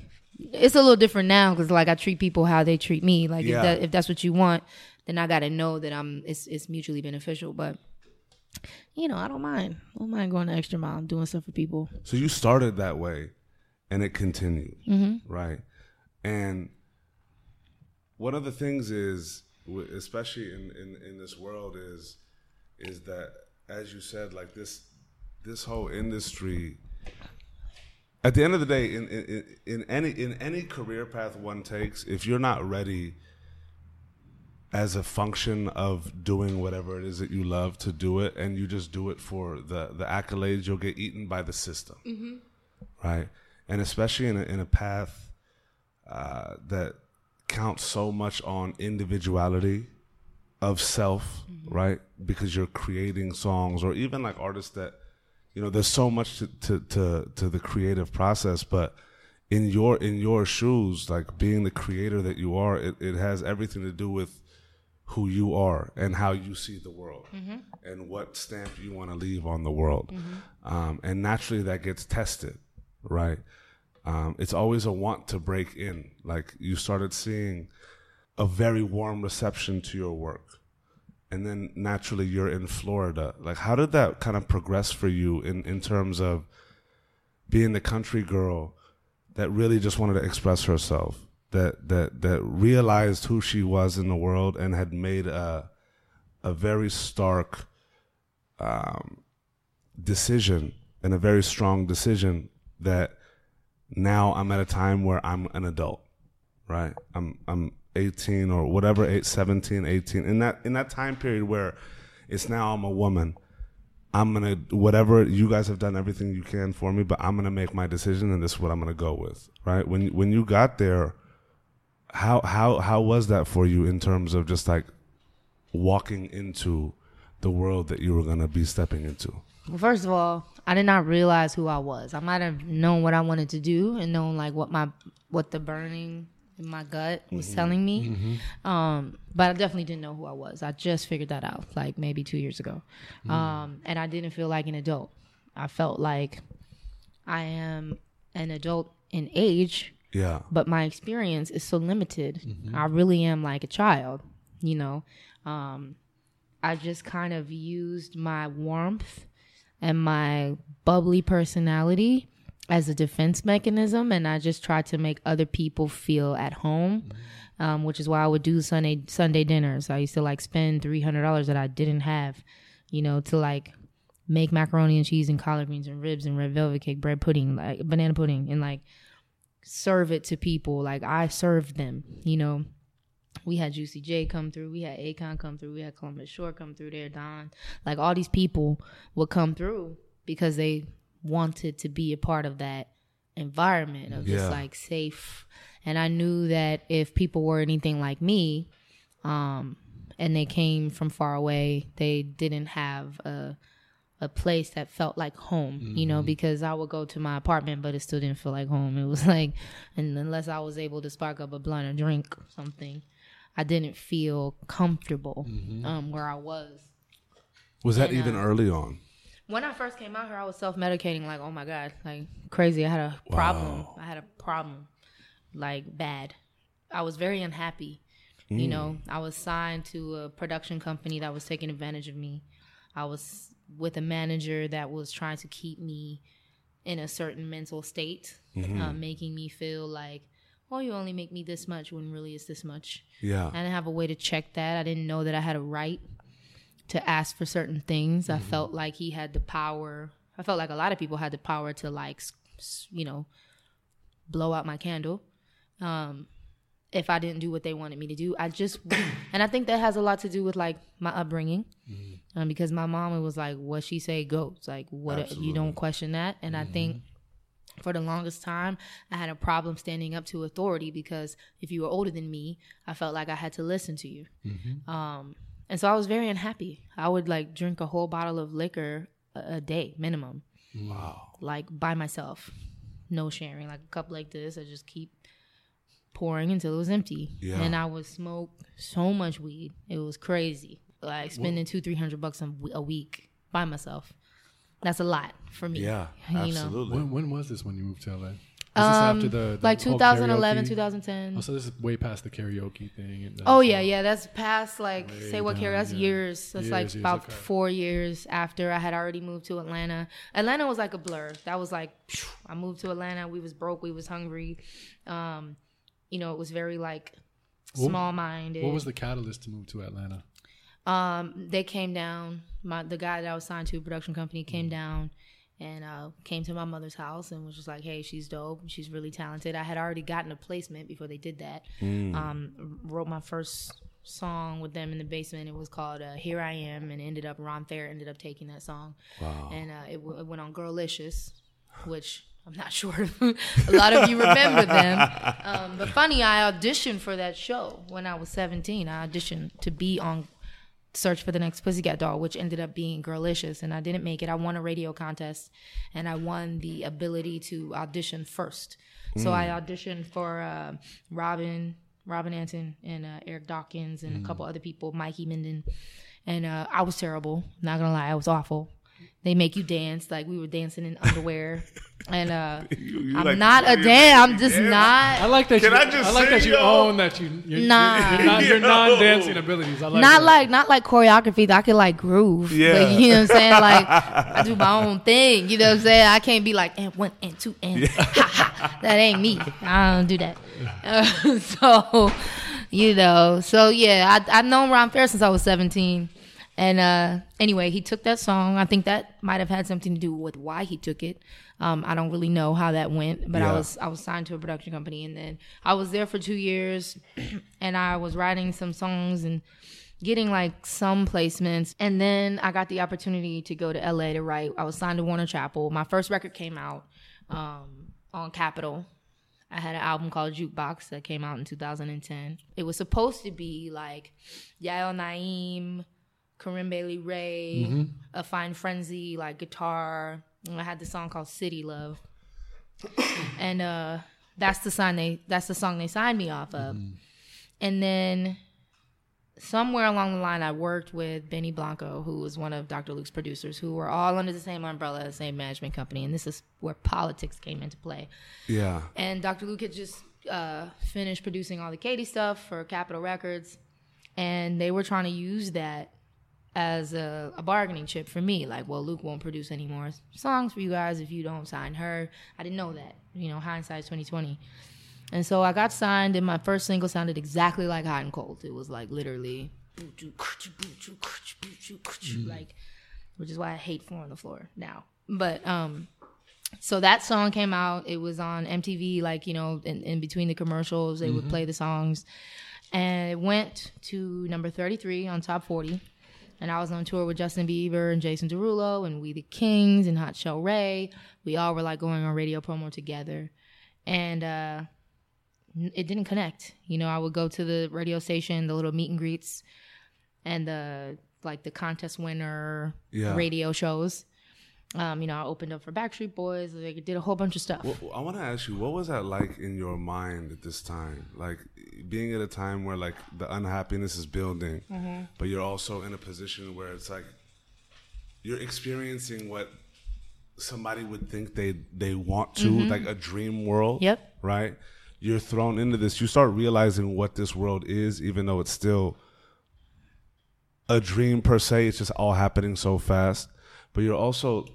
it's a little different now because like I treat people how they treat me. Like Yeah. if that if that's what you want, then I gotta know that I'm it's it's mutually beneficial. But you know, I don't mind. I don't mind going the extra mile, and doing stuff for people. So you started that way, and it continued, mm-hmm. right? And one of the things is, especially in, in, in this world, is is that as you said, like this this whole industry. At the end of the day, in, in, in any in any career path one takes, if you're not ready as a function of doing whatever it is that you love to do it, and you just do it for the the accolades, you'll get eaten by the system, right? And especially in a, in a path uh, that counts so much on individuality of self, right? Because you're creating songs, or even like artists that, you know, there's so much to to to, to the creative process, but in your in your shoes, like being the creator that you are, it, it has everything to do with who you are and how you see the world and what stamp you want to leave on the world. Um, and naturally that gets tested, right? Um, it's always a want to break in. Like you started seeing a very warm reception to your work. And then naturally you're in Florida. Like how did that kind of progress for you in, in terms of being the country girl that really just wanted to express herself, that that that realized who she was in the world and had made a a very stark um, decision and a very strong decision that now I'm at a time where I'm an adult, right? I'm I'm 18 or whatever, eight, 17, 18. In that in that time period where it's now I'm a woman. I'm gonna whatever you guys have done everything you can for me, but I'm gonna make my decision, and this is what I'm gonna go with. Right? When when you got there, how how how was that for you in terms of just like walking into the world that you were gonna be stepping into? Well, first of all, I did not realize who I was. I might have known what I wanted to do and known like what my what the burning in my gut was Mm-hmm. telling me. Um, but I definitely didn't know who I was. I just figured that out like maybe two years ago. Mm. Um, and I didn't feel like an adult. I felt like I am an adult in age, Yeah. but my experience is so limited. I really am like a child, you know. Um, I just kind of used my warmth and my bubbly personality as a defense mechanism, and I just try to make other people feel at home. Um, which is why I would do Sunday Sunday dinners. I used to like spend three hundred dollars that I didn't have, you know, to like make macaroni and cheese and collard greens and ribs and red velvet cake, bread pudding, like banana pudding, and like serve it to people. Like I served them, you know. We had Juicy J come through. We had Akon come through. We had Columbus Short come through there. Don, like all these people would come through because they wanted to be a part of that environment of Yeah. just like safe. And I knew that if people were anything like me, um, and they came from far away, they didn't have a a place that felt like home, you know, because I would go to my apartment, but it still didn't feel like home. It was like, and unless I was able to spark up a blunt or drink something, I didn't feel comfortable um, where I was. Was that And, even uh, early on? When I first came out here, I was self medicating, like, oh my God, like crazy. I had a problem. I had a problem, like bad. I was very unhappy. You know, I was signed to a production company that was taking advantage of me. I was with a manager that was trying to keep me in a certain mental state, uh, making me feel like, oh, you only make me this much when really it's this much. Yeah. I didn't have a way to check that. I didn't know that I had a right to ask for certain things. I felt like he had the power. I felt like a lot of people had the power to like, you know, blow out my candle. Um, if I didn't do what they wanted me to do, I just, and I think that has a lot to do with like my upbringing, um, because my mom was like, "What she say goes." Like, what you don't question that. And I think for the longest time, I had a problem standing up to authority because if you were older than me, I felt like I had to listen to you. Um, and so I was very unhappy. I would like drink a whole bottle of liquor a, a day minimum, Wow. like by myself, no sharing. Like a cup like this, I just keep pouring until it was empty. Yeah. And I would smoke so much weed, it was crazy. Like spending two, three hundred bucks a a week by myself. That's a lot for me. Yeah. you know? Absolutely. When, when was this when you moved to LA? After the, the like 2011, karaoke? 2010. Oh, so this is way past the karaoke thing. And Oh yeah, yeah. That's past like say what carry. That's yeah. years. That's like Years, years, about okay. four years after I had already moved to Atlanta. Atlanta was like a blur. That was like phew, I moved to Atlanta. We was broke. We was hungry. Um, you know, it was very like small minded. What was the catalyst to move to Atlanta? Um, they came down. My the guy that I was signed to production company came Mm-hmm. down and uh, came to my mother's house and was just like, "Hey, she's dope. She's really talented." I had already gotten a placement before they did that. Um, wrote my first song with them in the basement. It was called uh, "Here I Am," and ended up Ron Fair ended up taking that song. Wow. And uh, it, w- it went on Girlicious, which I'm not sure a lot of you remember them. Um, but funny, I auditioned for that show when I was 17. I auditioned to be on Search for the Next Pussycat Doll, which ended up being Girlicious, and I didn't make it. I won a radio contest, and I won the ability to audition first. So I auditioned for uh, Robin, Robin Antin, and uh, Eric Dawkins, and a couple other people, Mikey Minden, and uh, I was terrible. Not gonna lie, I was awful. They make you dance like we were dancing in underwear, and uh, You- you I'm like- not a you- damn. I'm just not. I like that. Can you, I just I like that you yo? own that you. You're, Nah. You're, not, your non-dancing abilities. I like Not that. like not like choreography. I can like groove. Yeah. But you know what I'm saying? Like I do my own thing. You know what I'm saying? I can't be like and one and two and ha ha. That ain't me. I don't do that. Uh, so you know. So yeah, I I've known Ron Fair since I was 17. And uh, anyway, he took that song. I think that might have had something to do with why he took it. Um, I don't really know how that went, but I was I was signed to a production company, and then I was there for two years, and I was writing some songs and getting like some placements, and then I got the opportunity to go to LA to write. I was signed to Warner Chappell. My first record came out um, on Capitol I had an album called Jukebox that came out in 2010. It was supposed to be like Yael Naim, Corinne Bailey Rae, A Fine Frenzy, like guitar. And I had the song called City Love. and uh that's the song they that's the song they signed me off of. And then somewhere along the line I worked with Benny Blanco, who was one of Dr. Luke's producers, who were all under the same umbrella, the same management company, and this is where politics came into play. Yeah. And Dr. Luke had just uh, finished producing all the Katy stuff for Capitol Records, and they were trying to use that as a, a bargaining chip for me. Like, well, Luke won't produce any more songs for you guys if you don't sign her. I didn't know that. You know, hindsight's twenty twenty. And so I got signed, and my first single sounded exactly like Hot and Cold. It was like literally, like, which is why I hate four on the floor now. But um, so that song came out. It was on MTV, like you know, in, in between the commercials, they would play the songs, and it went to number thirty three on top forty. And I was on tour with Justin Bieber and Jason Derulo and We the Kings and Hot Chelle Rae. We all were like going on radio promo together, and uh, it didn't connect. You know, I would go to the radio station, the little meet and greets, and the like the contest winner Yeah. radio shows. Um, you know, I opened up for Backstreet Boys. Like, did a whole bunch of stuff. Well, I want to ask you, what was that like in your mind at this time? Like being at a time where like the unhappiness is building, Mm-hmm. but you're also in a position where it's like you're experiencing what somebody would think they they want to, like a dream world. Mm-hmm. Yep. Right. You're thrown into this. You start realizing what this world is, even though it's still a dream per se. It's just all happening so fast. But you're also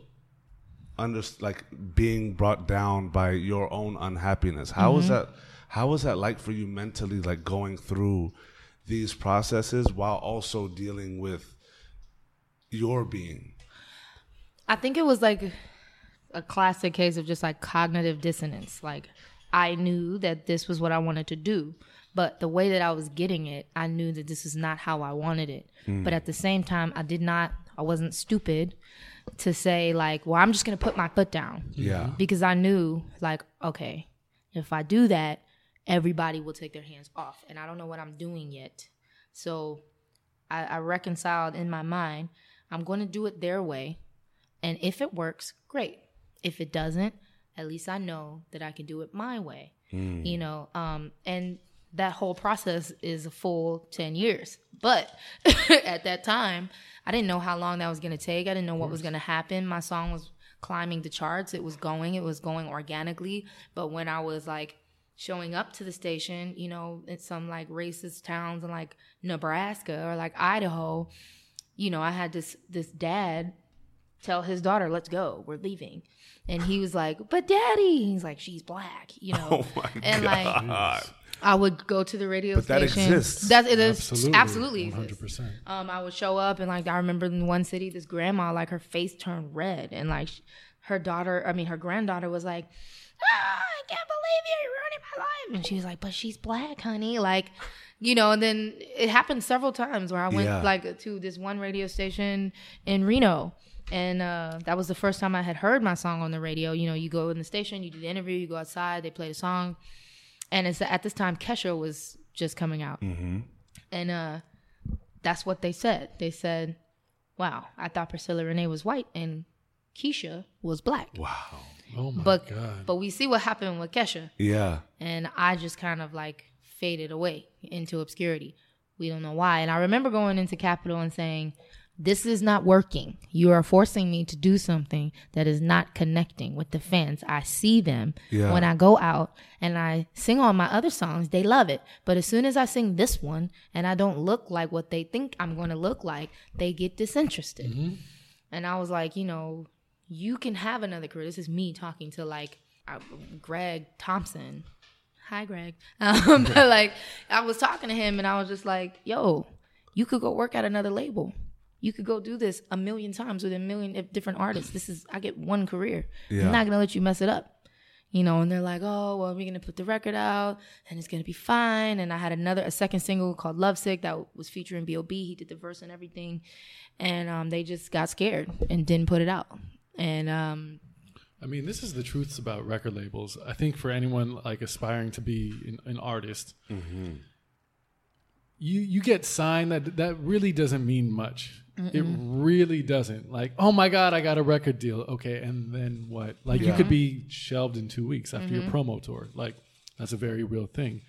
under like being brought down by your own unhappiness. How was mm-hmm. that? How was that like for you mentally, like going through these processes while also dealing with your being? I think it was like a classic case of just like cognitive dissonance. Like I knew that this was what I wanted to do, but the way that I was getting it, I knew that this is not how I wanted it. Hmm. But at the same time, I did not I wasn't stupid to say like, well, I'm just going to put my foot down. Yeah. Because I knew like, okay, if I do that, everybody will take their hands off and I don't know what I'm doing yet. So I, I reconciled in my mind, I'm going to do it their way. And if it works, great. If it doesn't, at least I know that I can do it my way. You know, um, and that whole process is a full 10 years. But at that time, I didn't know how long that was going to take. I didn't know what was going to happen. My song was climbing the charts. It was going, it was going organically. But when I was like showing up to the station, you know, in some like racist towns in like Nebraska or like Idaho, you know, I had this this dad tell his daughter, "Let's go, we're leaving," and he was like, "But daddy," he's like, "She's black," you know, Oh my and like! I would go to the radio But that station. exists. That it is Absolutely. absolutely, hundred percent. Um, I would show up and like I remember in one city, this grandma like her face turned red, and like her daughter, I mean her granddaughter was like, ah, "I can't believe you, you're ruining my life," and she was like, "But she's black, honey." Like, you know. And then it happened several times where I went Yeah. like to this one radio station in Reno. And uh, that was the first time I had heard my song on the radio. You know, you go in the station, you do the interview, you go outside, they play the song, and it's at this time Kesha was just coming out, and uh, that's what they said. They said, "Wow, I thought Priscilla Renea was white and Kesha was black." Wow. Oh my But god. but we see what happened with Kesha, Yeah. and I just kind of like faded away into obscurity. We don't know why. And I remember going into Capitol and saying, This is not working. You are forcing me to do something that is not connecting with the fans. I see them Yeah. when I go out and I sing all my other songs, they love it. But as soon as I sing this one and I don't look like what they think I'm going to look like, they get disinterested. And I was like, you know, you can have another career. This is me talking to like uh, Greg Thompson. Hi, Greg. Um, but like, I was talking to him and I was just like, yo, you could go work at another label. You could go do this a million times with a million different artists. This is, I get one career. Yeah. I'm not going to let you mess it up. You know, and they're like, oh, well, we're going to put the record out and it's going to be fine. And I had another, a second single called Lovesick that was featuring B.O.B. He did the verse and everything. And um, they just got scared and didn't put it out. And um, I mean, this is the truths about record labels. I think for anyone like aspiring to be an, an artist, you you get signed that that really doesn't mean much. It really doesn't. Like, oh my god, I got a record deal. Okay, and then what? Like, you could be shelved in two weeks after your mm-hmm. promo tour. Like, that's a very real thing.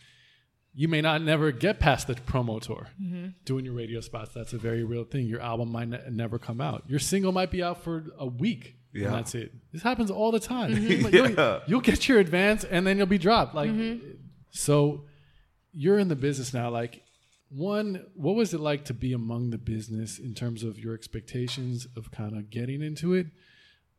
You may not never get past the promo tour. Mm-hmm. Doing your radio spots, that's a very real thing. Your album might ne- never come out. Your single might be out for a week. Yeah. And that's it. This happens all the time. Mm-hmm. Like, Yeah. you'll, you'll get your advance and then you'll be dropped. Like, so you're in the business now. Like, one, what was it like to be among the business in terms of your expectations of kind of getting into it?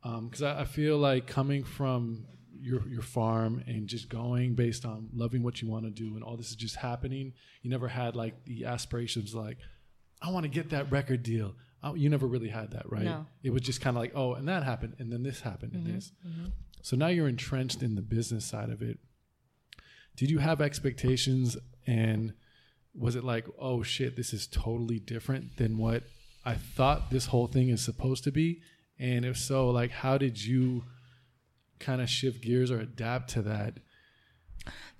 Um, because I, I feel like coming from your your farm and just going based on loving what you want to do, and all this is just happening. You never had like the aspirations like, I want to get that record deal. Oh, you never really had that, right? No. It was just kind of like, oh, and that happened, and then this happened, and mm-hmm, this. Mm-hmm. So now you're entrenched in the business side of it. Did you have expectations and was it like, oh shit, this is totally different than what I thought this whole thing is supposed to be? And if so, like how did you kind of shift gears or adapt to that?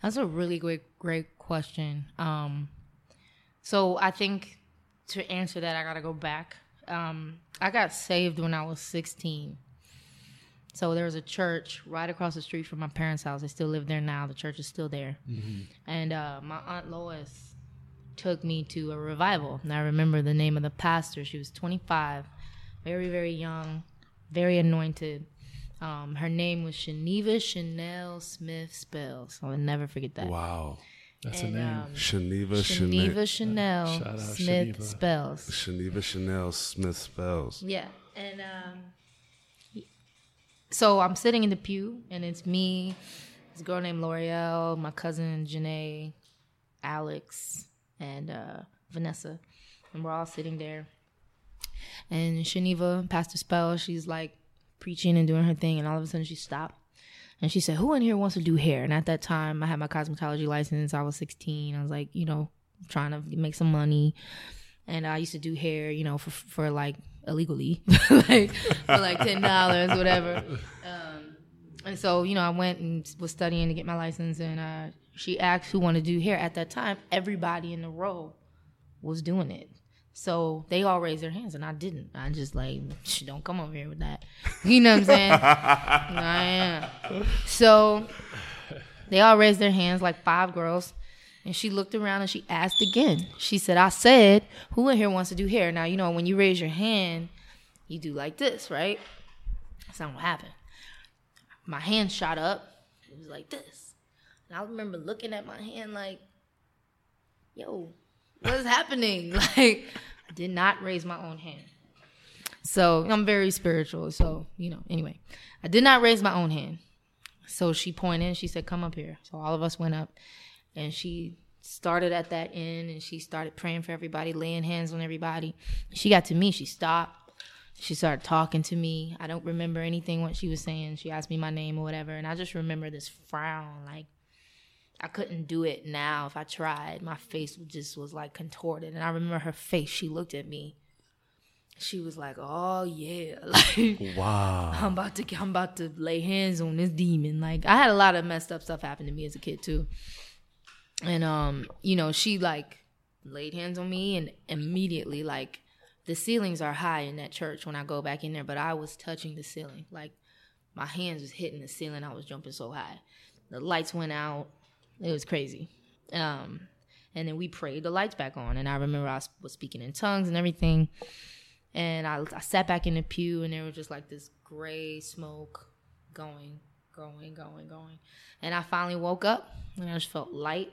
That's a really great, great question. Um, so I think to answer that, I gotta go back. Um, I got saved when I was 16. So there was a church right across the street from my parents' house. They still live there now. The church is still there. And uh, my aunt Lois took me to a revival. And I remember the name of the pastor. She was 25, very, very young, very anointed. Um, her name was Shaniva Chanel Smith Spells. I'll never forget that. Wow. That's And, a name. um, Shaniva Shaniva Chanel. Chanel Smith Shaniva. Spells. Shaniva Chanel Smith spells. Yeah, and um, so I'm sitting in the pew, and it's me, this girl named L'Oreal, my cousin Janae, Alex, and uh, Vanessa, and we're all sitting there. And Shaniva, Pastor Spell, she's like preaching and doing her thing, and all of a sudden she stopped. And she said, Who in here wants to do hair? And at that time, I had my cosmetology license. I was 16. I was like, you know, trying to make some money. And I used to do hair, you know, for, for like illegally, like for like $10, whatever. and so, you know, I went and was studying to get my license. And uh, she asked who wanted to do hair. At that time, everybody in the row was doing it. So they all raised their hands and I didn't. I just like, don't come over here with that. You know what I'm saying? I am. So they all raised their hands, like five girls. And she looked around and she asked again. She said, I said, who in here wants to do hair? Now, you know, when you raise your hand, you do like this, right? That's not what happened. My hand shot up. It was like this. And I remember looking at my hand like, yo, what is happening? Like, I did not raise my own hand. So I'm very spiritual. So, you know, anyway, I did not raise my own hand. So she pointed she said, Come up here. So all of us went up and she started at that end and she started praying for everybody, laying hands on everybody. She got to me, she stopped. She started talking to me. I don't remember anything what she was saying. She asked me my name or whatever. And I just remember this frown. Like, I couldn't do it now if I tried. My face just was like contorted. And I remember her face. She looked at me. She was like, "Oh yeah, like Wow. I'm about to I'm about to lay hands on this demon." Like I had a lot of messed up stuff happen to me as a kid too. And um, you know, she like laid hands on me and immediately like the ceilings are high in that church when I go back in there, but I was touching the ceiling. Like my hands was hitting the ceiling. I was jumping so high. The lights went out. It was crazy. Um, and then we prayed the lights back on. And I remember I was speaking in tongues and everything. And I, I sat back in the pew, and there was just like this gray smoke going, going, going, going. And I finally woke up, and I just felt light.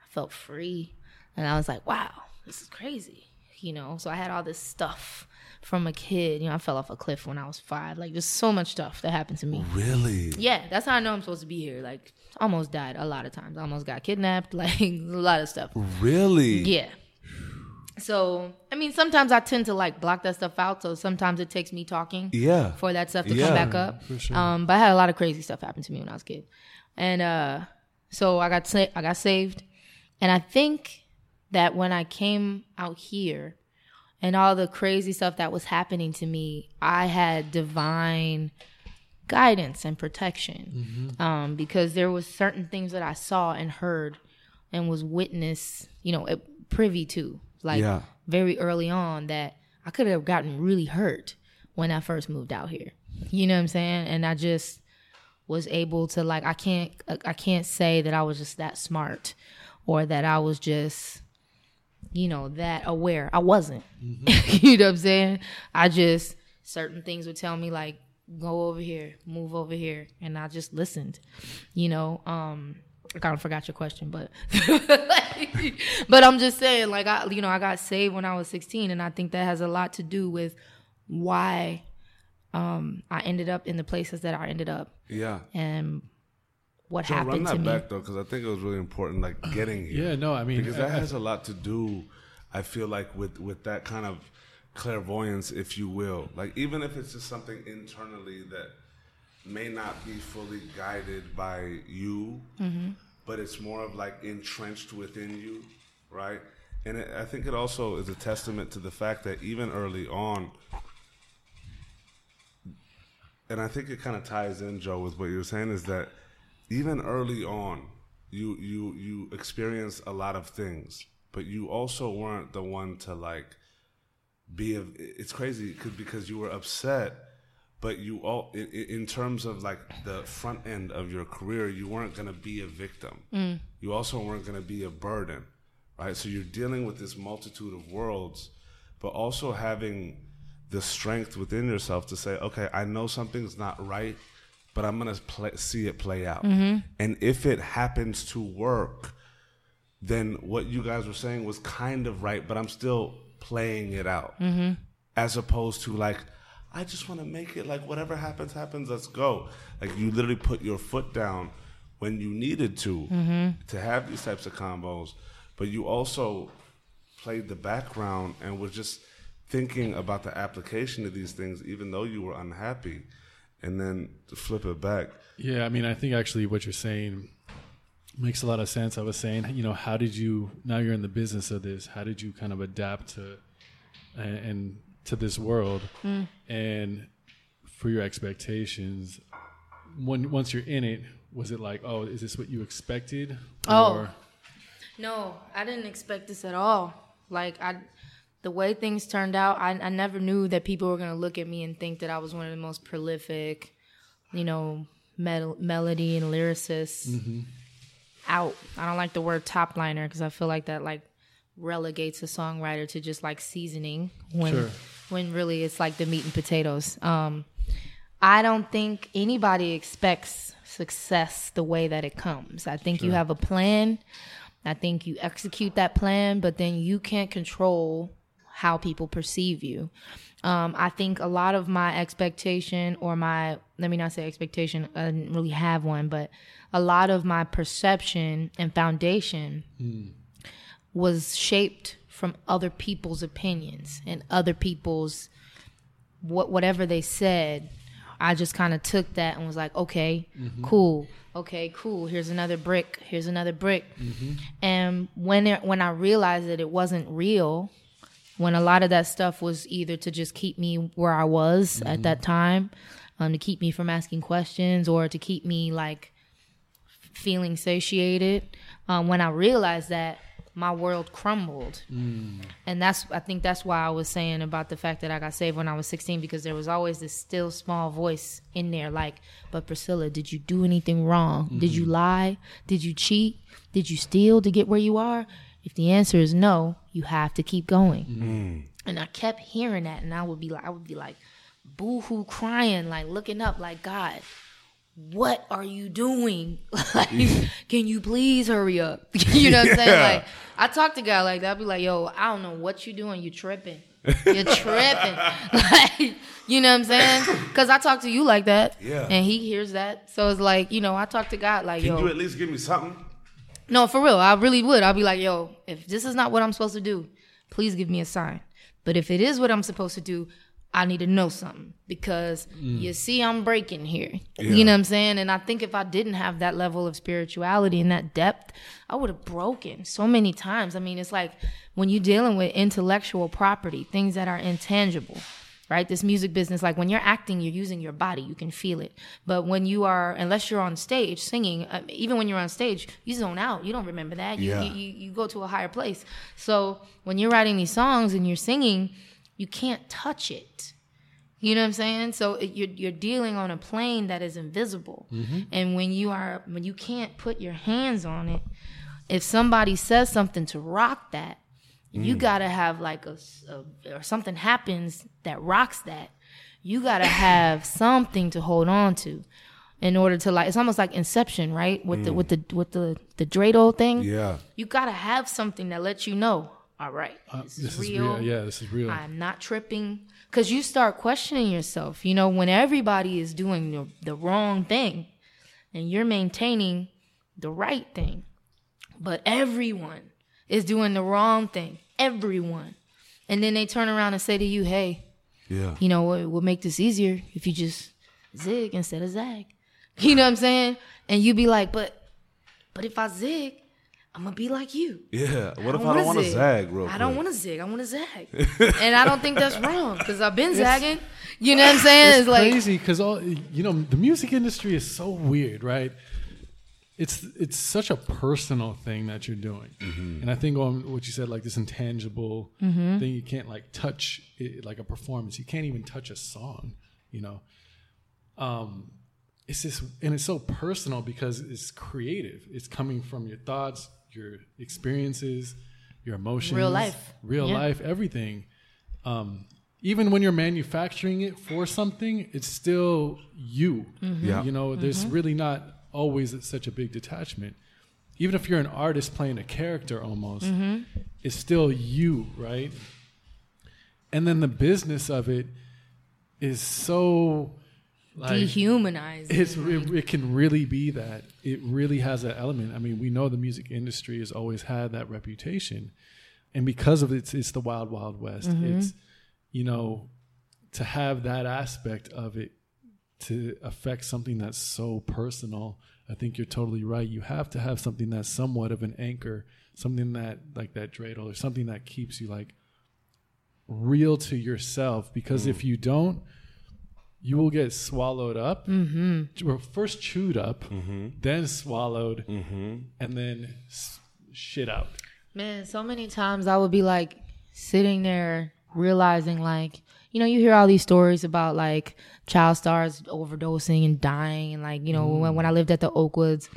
I felt free. And I was like, wow, this is crazy. You know, so I had all this stuff from a kid. You know, I fell off a cliff when I was five. Like, there's so much stuff that happened to me. Really? Yeah, that's how I know I'm supposed to be here. Like, almost died a lot of times. Almost got kidnapped. Like, a lot of stuff. Really? Yeah. So, I mean, sometimes I tend to like block that stuff out. So sometimes it takes me talking Yeah. for that stuff to Yeah. come back up. For sure. Um, but I had a lot of crazy stuff happen to me when I was a kid, and uh, so I got sa- I got saved, and I think that when I came out here, and all the crazy stuff that was happening to me, I had divine guidance and protection. Um, because there was certain things that I saw and heard and was witness, you know, privy to, like Yeah. very early on that I could have gotten really hurt when I first moved out here. You know what I'm saying? And I just was able to like I can't I can't say that I was just that smart or that I was just you know that aware. I wasn't. you know what I'm saying? I just certain things would tell me like go over here, move over here and I just listened. You know, um I kind of forgot your question, but but I'm just saying like I you know, I got saved when I was 16 and I think that has a lot to do with why um I ended up in the places that I ended up Yeah. and what So run happened to that me. back though, because I think it was really important, like getting here. Yeah, no, I mean, because that I- I- has a lot to do. I feel like with with that kind of clairvoyance, if you will, like even if it's just something internally that may not be fully guided by you, Mm-hmm. but it's more of like entrenched within you, right? And it, I think it also is a testament to the fact that even early on, and I think it kind of ties in, Joe, with what you were saying, is that even early on, you you you experienced a lot of things, but you also weren't the one to like be. A, it's crazy because you were upset, but you all in, in terms of like the front end of your career, you weren't gonna be a victim. Mm. You also weren't gonna be a burden, right? So you're dealing with this multitude of worlds, but also having the strength within yourself to say, okay, I know something's not right, but I'm gonna play, see it play out. Mm-hmm. And if it happens to work, then what you guys were saying was kind of right, but I'm still playing it out. Mm-hmm. As opposed to like, I just want to make it like whatever happens, happens, let's go. Like you literally put your foot down when you needed to mm-hmm. to have these types of combos, but you also played the background and was just thinking about the application of these things, even though you were unhappy. And then to flip it back, Yeah, I mean, I think actually what you're saying makes a lot of sense. I was saying, you know, how did you now you're in the business of this? How did you kind of adapt to and, and to this world hmm. and for your expectations? When once you're in it, was it like, oh, is this what you expected? Oh. No, I didn't expect this at all. Like I, the way things turned out, I, I never knew that people were gonna look at me and think that I was one of the most prolific, you know, mel- melody and lyricists out. I don't like the word top liner because I feel like that like relegates a songwriter to just like seasoning when Sure. when really it's like the meat and potatoes. Um, I don't think anybody expects success the way that it comes. I think you have a plan. I think you execute that plan, but then you can't control how people perceive you. Um, I think a lot of my expectation or my, let me not say expectation, I didn't really have one, but a lot of my perception and foundation hmm. was shaped from other people's opinions and other people's what whatever they said. I just kind of took that and was like okay mm-hmm. cool. Okay cool. Here's another brick. Here's another brick. Mm-hmm. And when it, when i realized that it wasn't real when a lot of that stuff was either to just keep me where i was at that time um, to keep me from asking questions or to keep me like feeling satiated. Um, when I realized that, my world crumbled, and that's I think that's why I was saying about the fact that I got saved when I was 16 because there was always this still small voice in there, like, "But Priscilla, did you do anything wrong? Did you lie? Did you cheat? Did you steal to get where you are?" If the answer is no, you have to keep going. Mm-hmm. Mm. And I kept hearing that, and I would be like, I would be like, boo-hoo, crying, like looking up, like God, what are you doing? like, can you please hurry up? you know what I'm saying? Like, I talk to God like that. I'd be like, yo, I don't know what you doing. You tripping. You're tripping. like, you know what I'm saying? Because I talk to you like that. Yeah. And he hears that. So it's like, you know, I talk to God like, can yo. you at least give me something? No, for real. I really would. I'll be like, yo, if this is not what I'm supposed to do, please give me a sign. But if it is what I'm supposed to do, I need to know something because mm. you see, I'm breaking here. You know what I'm saying? And I think if I didn't have that level of spirituality and that depth, I would have broken so many times. I mean, it's like when you're dealing with intellectual property, things that are intangible, right? This music business, like when you're acting, you're using your body, you can feel it. But when you are, unless you're on stage singing, uh, even when you're on stage, you zone out. You don't remember that. You, Yeah. you, you, you go to a higher place. So when you're writing these songs and you're singing, you can't touch it. You know what I'm saying? So it, you're you're dealing on a plane that is invisible, and when you are when you can't put your hands on it, if somebody says something to rock that, you gotta have like a or something happens that rocks that. You gotta have something to hold on to, in order to like. It's almost like Inception, right? With the with the with the the dreidel thing. Yeah. You gotta have something that lets you know. All right, Uh, this, this is is real. real. Yeah, this is real. I'm not tripping. Because you start questioning yourself. You know, when everybody is doing the, the wrong thing and you're maintaining the right thing, but everyone is doing the wrong thing. Everyone. And then they turn around and say to you, hey, Yeah. you know what would make this easier if you just zig instead of zag. You know what I'm saying? And you be like, but but if I zig, I'm gonna be like you. Yeah. What if I wanna don't want to zag real I don't want to zig. I want to zag, and I don't think that's wrong because I've been zagging. You know what I'm saying? It's, like crazy because all you know the music industry is so weird right it's it's such a personal thing that you're doing. And i think on what you said like this intangible thing you can't like touch it, like a performance. You can't even touch a song you know? Um it's just and it's so personal because it's creative. It's coming from your thoughts your experiences your emotions Real life. real Yeah. life everything. Um even when you're manufacturing it for something it's still you. Mm-hmm. Yeah. you know there's really not always such a big detachment. Even if you're an artist playing a character almost Mm-hmm. it's still you right? And then the business of it is so like dehumanized. it's it, it can really be that. It really has that element. I mean we know the music industry has always had that reputation. And because of it it's, it's the wild wild west it's you know to have that aspect of it to affect something that's so personal i think you're totally right. You have to have something that's somewhat of an anchor something that like that dreidel or something that keeps you like real to yourself. Because if mm. you don't you will get swallowed up. Mm-hmm. or first chewed up mm-hmm. then swallowed mm-hmm. and then shit out. Man, so many times I would be like sitting there realizing like, you know, you hear all these stories about like child stars overdosing and dying and like, you know, when, mm. when I lived at the Oakwoods,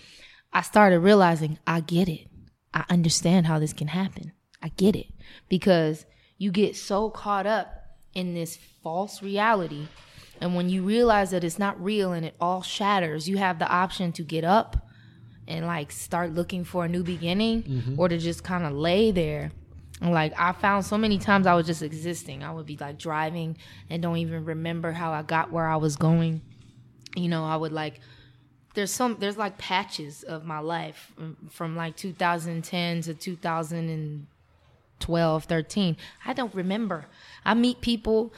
I started realizing I get it. I understand how this can happen. I get it because you get so caught up in this false reality and when you realize that it's not real and it all shatters, you have the option to get up and like start looking for a new beginning mm-hmm. or to just kind of lay there. Like I found so many times I was just existing. I would be like driving and don't even remember how I got where I was going. You know, I would like there's some there's like patches of my life from, from like 2010 to 2012 13 i don't remember. I meet people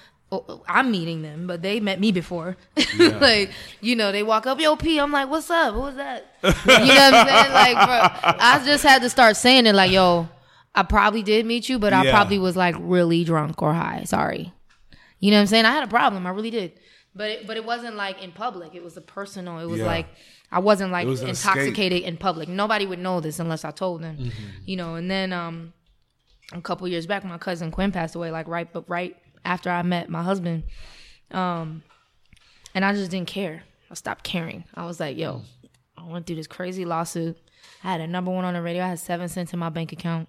i'm meeting them but they met me before. Like you know they walk up yo p i'm like what's up? What was that? You know what i'm saying? Like bro, i just had to start saying it like yo i probably did meet you but i Yeah. probably was like really drunk or high. Sorry. You know what i'm saying? I had a problem. I really did. But it, but it wasn't like in public. It was a personal. It was Yeah. like i wasn't like was an escape. intoxicated in public. Nobody would know this unless i told them. Mm-hmm. you know and then um a couple years back my cousin quinn passed away like right but right after i met my husband. Um and i just didn't care. I stopped caring. I was like yo i went through this crazy lawsuit i had a number one on the radio i had seven cents in my bank account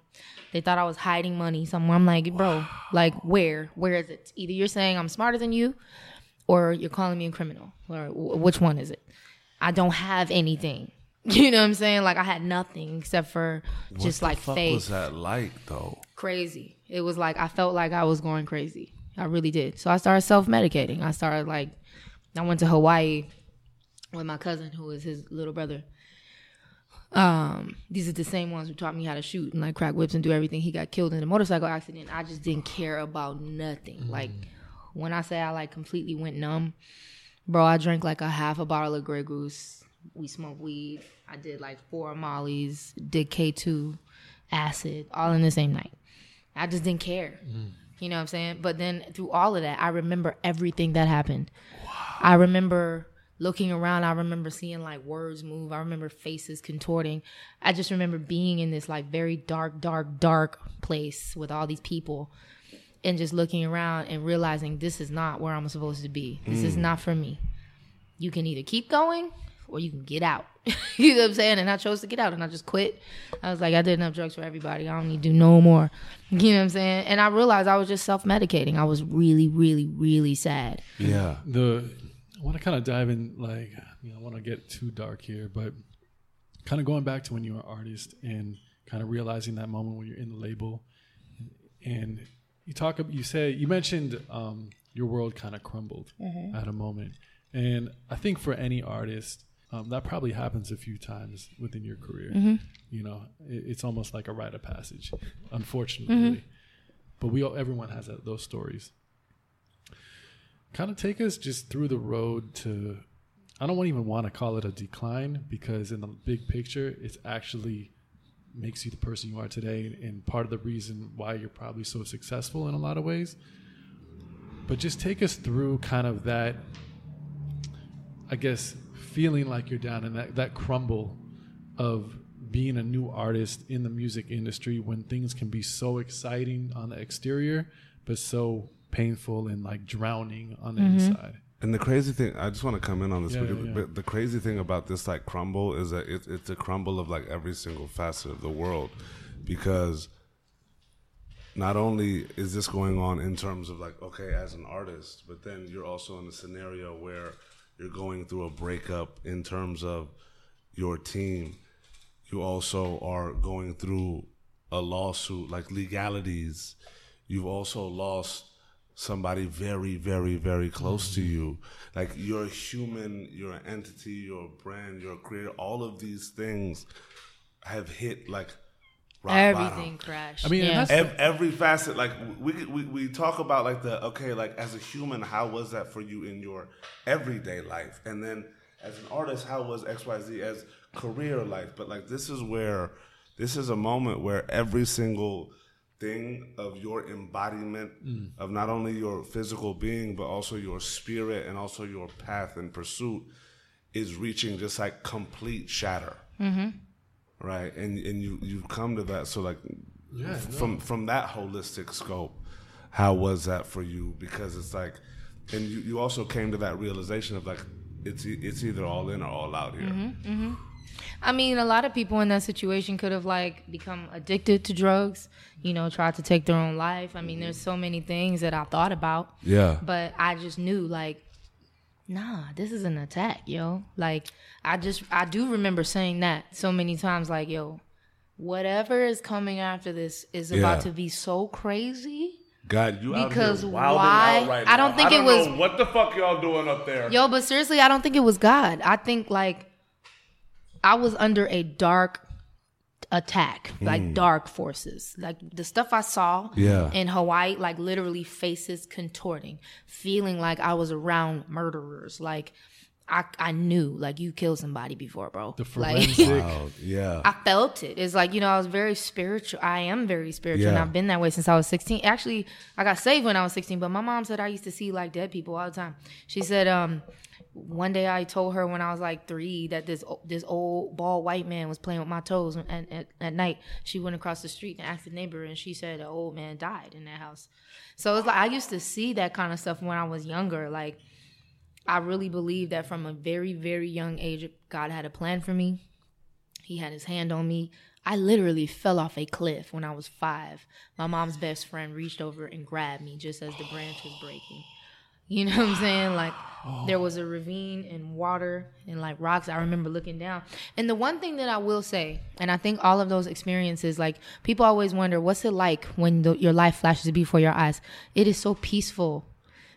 they thought i was hiding money somewhere i'm like bro like where where is it either you're saying i'm smarter than you or you're calling me a criminal or which one is it i don't have anything you know what i'm saying like i had nothing except for just what like fuck faith was that like though? crazy. It was like I felt like I was going crazy. I really did. So I started self medicating. I started like I went to Hawaii with my cousin who is his little brother. Um, these are the same ones who taught me how to shoot and like crack whips and do everything. He got killed in a motorcycle accident. I just didn't care about nothing. Like when I say I like completely went numb, bro, I drank like a half a bottle of Grey Goose. We smoked weed. I did like four Molly's, did K2, acid, all in the same night. I just didn't care. You know what I'm saying? But then through all of that, I remember everything that happened. I remember looking around. I remember seeing like words move. I remember faces contorting. I just remember being in this like very dark, dark, dark place with all these people and just looking around and realizing this is not where I'm supposed to be. This is mm. not for me. You can either keep going or you can get out. you know what I'm saying? And I chose to get out and I just quit. I was like, I did enough drugs for everybody. I don't need to do no more. You know what I'm saying? And I realized I was just self medicating. I was really, really, really sad. Yeah. the I want to kind of dive in, like, you know, I want to get too dark here, but kind of going back to when you were an artist and kind of realizing that moment when you're in the label, and you talk, you say, you mentioned um, your world kind of crumbled at a moment, and I think for any artist. Um, that probably happens a few times within your career. You know, it, it's almost like a rite of passage, unfortunately. But we all, everyone has that, those stories kind of take us just through the road to I don't even want to call it a decline because in the big picture it's actually makes you the person you are today and part of the reason why you're probably so successful in a lot of ways. But just take us through kind of that I guess feeling like you're down and that, that crumble of being a new artist in the music industry when things can be so exciting on the exterior but so painful and like drowning on the mm-hmm. inside. And the crazy thing, I just want to come in on this. Yeah, yeah, yeah. But the crazy thing about this like crumble is that it, it's a crumble of like every single facet of the world, because not only is this going on in terms of like okay as an artist, but then you're also in a scenario where you're going through a breakup in terms of your team. You also are going through a lawsuit, like legalities. You've also lost somebody very, very, very close to mm-hmm. you. Like you're a human, you're an entity, you're a brand, you're a creator. All of these things have hit like rock Everything bottom. crashed. I mean, yeah. that's- Ev- every facet, like we, we we talk about like the okay, like as a human, how was that for you in your everyday life, and then as an artist, how was X Y Z as career life? But like this is where this is a moment where every single thing of your embodiment mm. of not only your physical being but also your spirit and also your path and pursuit is reaching just like complete shatter. Mm-hmm. Right? And and you you've come to that. So like from from that holistic scope how was that for you? Because it's like and you, you also came to that realization of like it's e- it's either all in or all out here mm-hmm. Mm-hmm. I mean, a lot of people in that situation could have like become addicted to drugs, you know, tried to take their own life. I mean, there's so many things that I thought about, yeah but I just knew like, nah, this is an attack, yo. Like, I just, I do remember saying that so many times, like, yo, whatever is coming after this is Yeah. about to be so crazy. God, you Because why? right I don't think I it don't was- know what the fuck y'all doing up there. Yo, but seriously, I don't think it was God. I think like I was under a dark attack, like dark forces. Like the stuff I saw Yeah. in Hawaii, like literally faces contorting, feeling like I was around murderers. Like I I knew like you killed somebody before, bro. The like forensic. Wow, yeah. I felt it. It's like, you know, I was very spiritual. I am very spiritual and I've been that way since I was 16. Actually, I got saved when I was 16, but my mom said I used to see like dead people all the time. She said, um, one day I told her when I was like three that this this old bald white man was playing with my toes at, at night. She went across the street and asked the neighbor, and she said an old man died in that house. So it's like I used to see that kind of stuff when I was younger. Like I really believe that from a very very young age, God had a plan for me. He had his hand on me. I literally fell off a cliff when I was five. My mom's best friend reached over and grabbed me just as the branch was breaking. You know what I'm saying? Like there was a ravine and water and like rocks. I remember looking down. And the one thing that I will say, and I think all of those experiences, like people always wonder, what's it like when the, your life flashes before your eyes? It is so peaceful.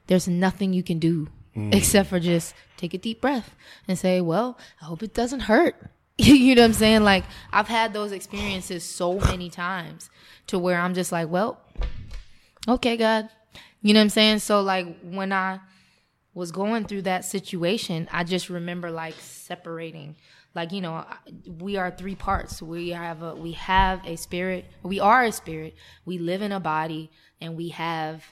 There's nothing you can do mm. except for just take a deep breath and say, well, I hope it doesn't hurt. you know what I'm saying? Like I've had those experiences so many times to where I'm just like, well, okay, God. You know what I'm saying? So like when I was going through that situation, I just remember like separating. like you know we are three parts we have a we have a spirit we are a spirit we live in a body and we have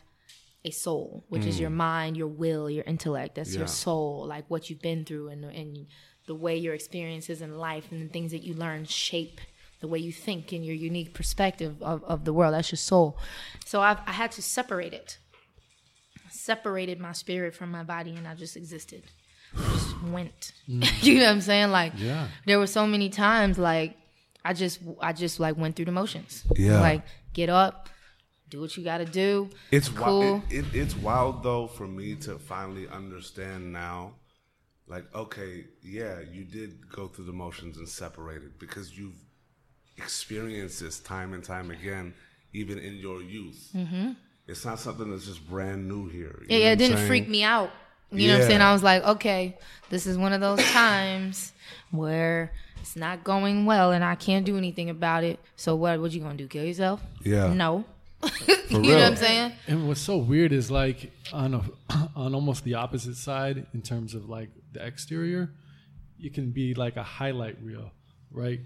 a soul which is mm. your mind your will your intellect that's Yeah. your soul like what you've been through and and the way your experiences in life and the things that you learn shape the way you think and your unique perspective of, of the world that's your soul so I've, i had to separate it separated my spirit from my body and i just existed just went you know what i'm saying like Yeah. there were so many times like i just i just like went through the motions Yeah. like get up do what you gotta do It's cool wild. It, it, it's wild though for me to finally understand now. Like, okay, yeah, you did go through the motions and separated because you've experienced this time and time again, even in your youth. Mm-hmm. It's not something that's just brand new here. you Yeah, yeah, it didn't saying? freak me out. You know what I'm saying? I was like, okay, this is one of those times where it's not going well and I can't do anything about it. So what what you gonna do? Kill yourself? Yeah. No. you know what I'm saying? And what's so weird is like on a, on almost the opposite side in terms of like the exterior, you can be like a highlight reel, right?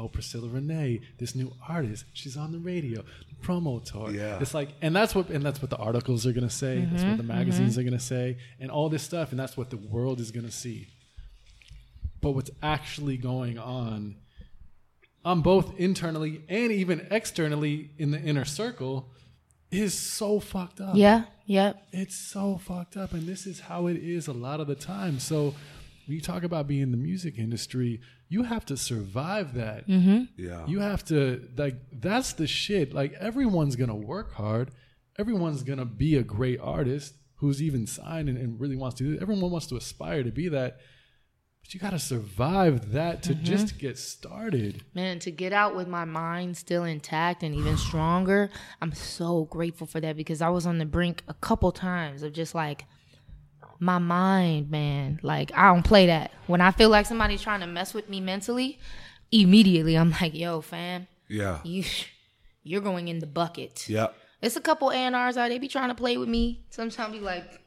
Oh, Priscilla Renea, this new artist, she's on the radio, the promo tour. Yeah. It's like, and that's what, and that's what the articles are gonna say. That's what the mm-hmm, magazines mm-hmm. are gonna say, and all this stuff, and that's what the world is gonna see. But what's actually going on on both internally and even externally in the inner circle is so fucked up. Yeah, yep. It's so fucked up. And this is how it is a lot of the time. So when you talk about being in the music industry, you have to survive that. Mm-hmm. Yeah. You have to, like, that's the shit. Like, everyone's going to work hard. Everyone's going to be a great artist who's even signed and, and really wants to do it. Everyone wants to aspire to be that. But you got to survive that to mm-hmm. just get started. Man, to get out with my mind still intact and even stronger, I'm so grateful for that because I was on the brink a couple times of just like my mind, man. Like I don't play that. When I feel like somebody's trying to mess with me mentally, immediately I'm like, "Yo, fam, yeah. you you're going in the bucket." Yeah. It's a couple A&Rs out. They be trying to play with me. Sometimes be like,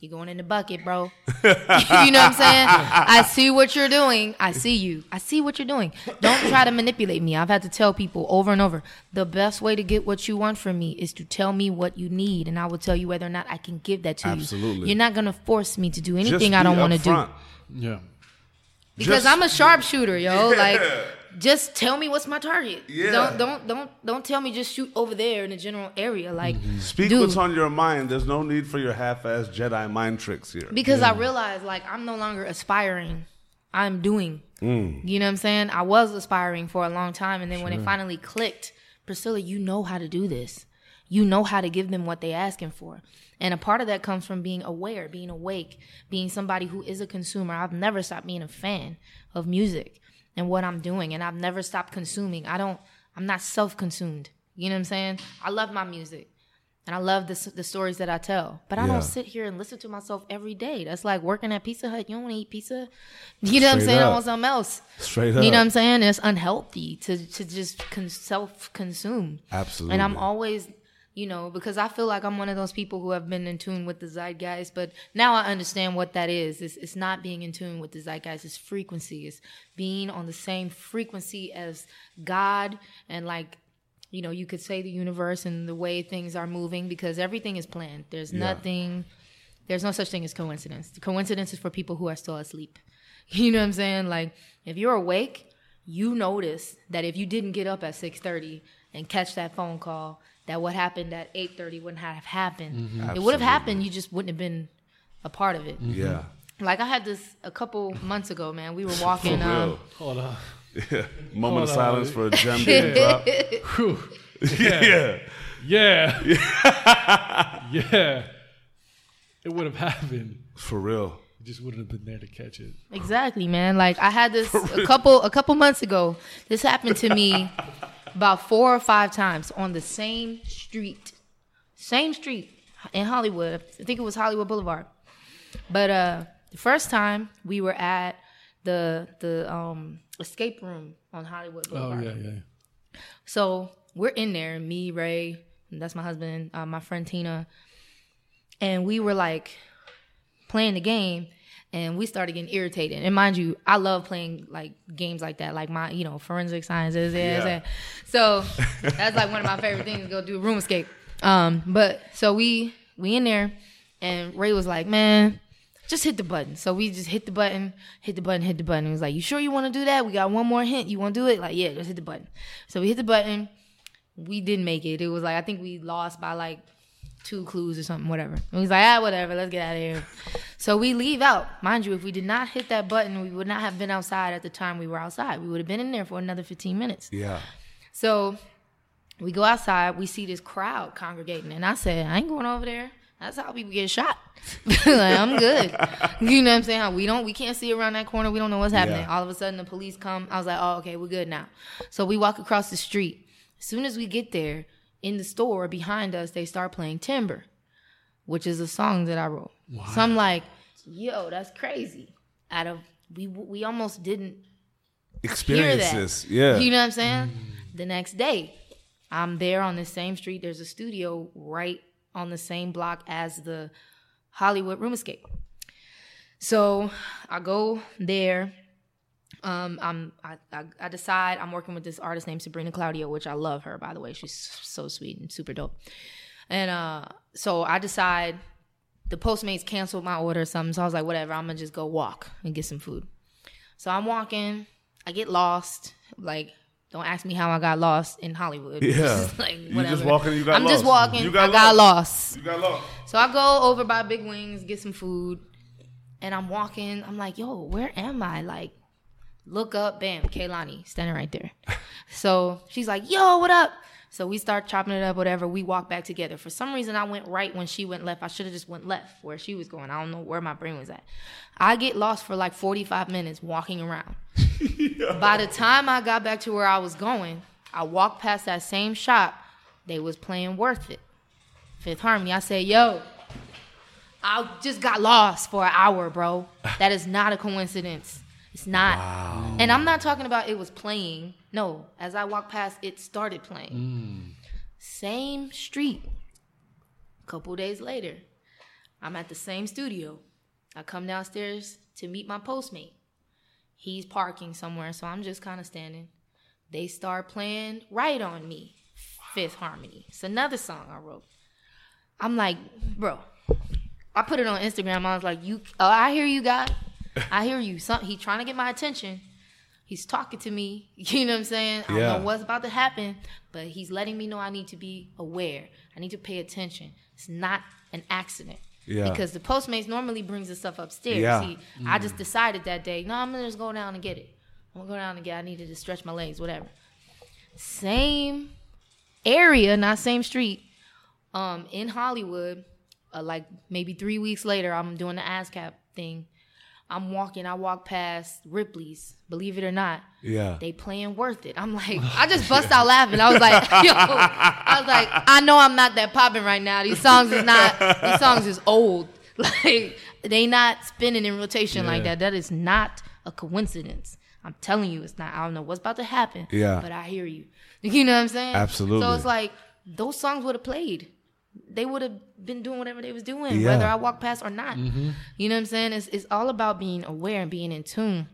"You going in the bucket, bro?" you know what I'm saying? I see what you're doing. I see you. I see what you're doing. Don't try to manipulate me. I've had to tell people over and over. The best way to get what you want from me is to tell me what you need, and I will tell you whether or not I can give that to you. Absolutely. You're not gonna force me to do anything I don't want to do. Yeah. because Just- I'm a sharpshooter, yo. Like, just tell me what's my target. Yeah. Don't don't don't don't tell me just shoot over there in the general area. Like, Speak dude, what's on your mind. There's no need for your half-ass Jedi mind tricks here. because I realize like I'm no longer aspiring. I'm doing. Mm. You know what I'm saying? I was aspiring for a long time, and then when it finally clicked, Priscilla, you know how to do this. You know how to give them what they're asking for. And a part of that comes from being aware, being awake, being somebody who is a consumer. I've never stopped being a fan of music and what I'm doing, and I've never stopped consuming. I don't. I'm not self-consumed. You know what I'm saying? I love my music. And I love the, the stories that I tell. But I Yeah. don't sit here and listen to myself every day. That's like working at Pizza Hut. You don't want to eat pizza. You know what I'm Straight saying? I want something else. Straight up. You know what I'm saying? It's unhealthy to, to just con- self consume. Absolutely. And I'm always, you know, because I feel like I'm one of those people who have been in tune with the zeitgeist. But now I understand what that is. It's, it's not being in tune with the zeitgeist. It's frequency. It's being on the same frequency as God and like you know, you could say the universe and the way things are moving because everything is planned. There's Yeah. nothing, there's no such thing as coincidence. The coincidence is for people who are still asleep. You know what I'm saying? Like, if you're awake, you notice that if you didn't get up at 6:30 and catch that phone call, that what happened at 8:30 wouldn't have happened. It would have happened. You just wouldn't have been a part of it. Yeah. Like I had this a couple months ago, man. We were walking. Um. Hold on. Yeah. Moment of Hold on. silence for a gem being dropped. Whew. yeah. Yeah. yeah. It would have happened. For real. You just wouldn't have been there to catch it. Exactly, man. Like I had this a couple a couple months ago. This happened to me about four or five times on the same street. Same street in Hollywood. I think it was Hollywood Boulevard. But uh the first time we were at the the um escape room on Hollywood Boulevard. Oh Boulevard. yeah, yeah. So we're in there, me, Ray, and that's my husband, uh, my friend Tina, and we were like playing the game. And we started getting irritated. And mind you, I love playing like games like that, like my you know forensic sciences. Yeah. Yeah. So that's like one of my favorite things. Go do room escape. Um, but so we we in there, and Ray was like, "Man, just hit the button." So we just hit the button, hit the button, hit the button. He was like, "You sure you want to do that? We got one more hint. You want to do it?" Like, yeah, just hit the button. So we hit the button. We didn't make it. It was like I think we lost by like two clues or something, whatever. And he's like, ah, whatever, let's get out of here. So we leave out. Mind you, if we did not hit that button, we would not have been outside at the time we were outside. We would have been in there for another 15 minutes. Yeah. So we go outside, we see this crowd congregating, and I said, I ain't going over there. That's how people get shot. like, I'm good. You know what I'm saying? We don't we can't see around that corner. We don't know what's happening. Yeah. All of a sudden the police come. I was like, oh, okay, we're good now. So we walk across the street. As soon as we get there, in the store behind us, they start playing Timber, which is a song that I wrote. So I'm like, yo, that's crazy. Out of we we almost didn't that. Experiences. Yeah. You know what I'm saying? The next day, I'm there on the same street. There's a studio right on the same block as the Hollywood Room Escape. So I go there. Um, I'm I, I I decide I'm working with this artist named Sabrina Claudio, which I love her by the way. She's so sweet and super dope. And uh, so I decide the Postmates canceled my order or something. So I was like, whatever, I'm gonna just go walk and get some food. So I'm walking, I get lost. Like, don't ask me how I got lost in Hollywood. Yeah. like You just walking you got I'm just walking. You got I got lost. lost. You got lost. So I go over by Big Wings, get some food, and I'm walking. I'm like, yo, where am I? Like, look up, bam, Kehlani standing right there. so she's like, yo, what up? So we start chopping it up, whatever. We walk back together. For some reason, I went right when she went left. I should have just went left where she was going. I don't know where my brain was at. I get lost for like 45 minutes walking around. By the time I got back to where I was going, I walked past that same shop. They was playing Worth It. Fifth Harmony. I said, yo, I just got lost for an hour, bro. That is not a coincidence. It's not. And I'm not talking about it was playing. No, as I walked past, it started playing. Mm. Same street. A couple days later, I'm at the same studio. I come downstairs to meet my postmate. He's parking somewhere, so I'm just kind of standing. They start playing Right on Me, Fifth Harmony. It's another song I wrote. I'm like, bro, I put it on Instagram. I was like, "You, oh, I hear you, God. I hear you. Some, he trying to get my attention. He's talking to me. You know what I'm saying? I don't know what's about to happen, but he's letting me know I need to be aware. I need to pay attention. It's not an accident. Yeah. Because the Postmates normally brings the stuff upstairs. Yeah. See, I just decided that day, no, I'm gonna just go down and get it. I'm gonna go down and get. it. I needed to stretch my legs, whatever. Same area, not same street um in Hollywood, uh, like maybe three weeks later, I'm doing the ASCAP thing. I'm walking, I walk past Ripley's, believe it or not. Yeah. They playing worth it. I'm like, I just bust out laughing. I was like, yo, I was like, I know I'm not that popping right now. These songs is not, these songs is old. Like, they not spinning in rotation like that. That is not a coincidence. I'm telling you, it's not. I don't know what's about to happen. Yeah. But I hear you. You know what I'm saying? Absolutely. So it's like, those songs would have played. They would have been doing whatever they was doing, Yeah. whether I walk past or not. You know what I'm saying? It's, it's all about being aware and being in tune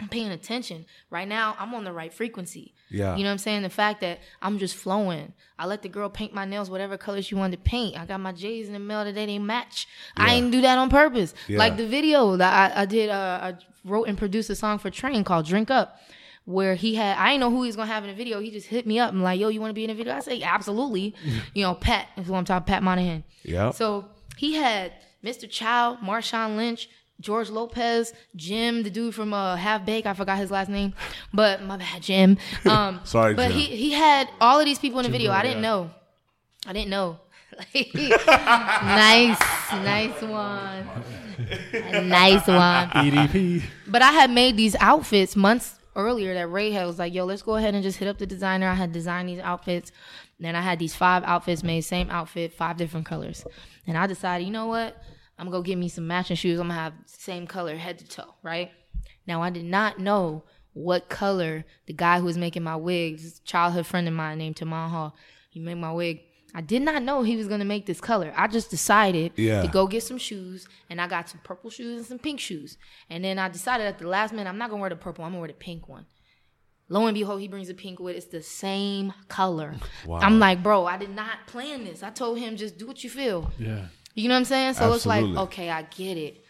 and paying attention. Right now, I'm on the right frequency. Yeah. You know what I'm saying? The fact that I'm just flowing. I let the girl paint my nails whatever color she wanted to paint. I got my J's in the mail today. They didn't match. I didn't do that on purpose. Yeah. Like the video that I, I did, uh, I wrote and produced a song for Train called Drink Up. Where he had, I didn't know who he was gonna have in the video. He just hit me up and like, "Yo, you want to be in the video?" I say, "Absolutely." you know, Pat is who I'm talking. Pat Monahan. Yeah. So he had Mr. Chow, Marshawn Lynch, George Lopez, Jim, the dude from uh, Half Bake. I forgot his last name, but my bad, Jim. Um, Sorry, but Jim. he he had all of these people in the video. I didn't yeah. know. I didn't know. nice, nice one. Nice one. EDP. But I had made these outfits months earlier that Ray had was like, yo, let's go ahead and just hit up the designer. I had designed these outfits. Then I had these five outfits made, same outfit, five different colors. And I decided, you know what? I'm gonna go get me some matching shoes. I'm gonna have same color head to toe, right? Now I did not know what color the guy who was making my wigs, childhood friend of mine named Taman Hall, he made my wig. I did not know he was gonna make this color. I just decided Yeah. to go get some shoes, and I got some purple shoes and some pink shoes. And then I decided at the last minute, I'm not gonna wear the purple. I'm gonna wear the pink one. Lo and behold, he brings the pink with. It's the same color. Wow. I'm like, bro, I did not plan this. I told him just do what you feel. Yeah. You know what I'm saying? So it's like, okay, I get it.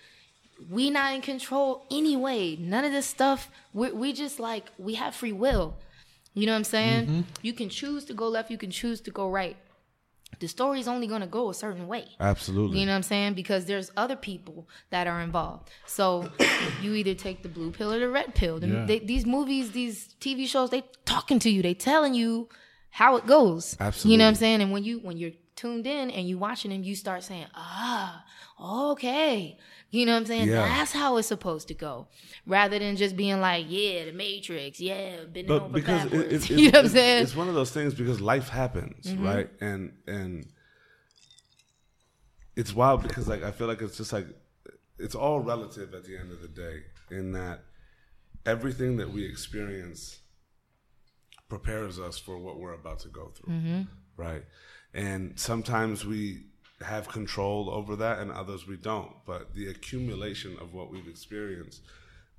We not in control anyway. None of this stuff. We we just like we have free will. You know what I'm saying? Mm-hmm. You can choose to go left. You can choose to go right. The story's only gonna go a certain way. Absolutely. You know what I'm saying? Because there's other people that are involved. So you either take the blue pill or the red pill. The- Yeah. they- these movies, these TV shows, they talking to you. They telling you how it goes. Absolutely. You know what I'm saying? And when you when you're tuned in and you watching them, you start saying, ah, okay. You know what I'm saying? Yeah. That's how it's supposed to go. Rather than just being like, yeah, the Matrix, yeah, but over because it, backwards. it's, you know what I'm saying? Mm-hmm. It's one of those things because life happens, right? And and it's wild because like I feel like it's just like it's all relative at the end of the day in that everything that we experience prepares us for what we're about to go through, Mm-hmm. right? And sometimes we have control over that, and others we don't. But the accumulation of what we've experienced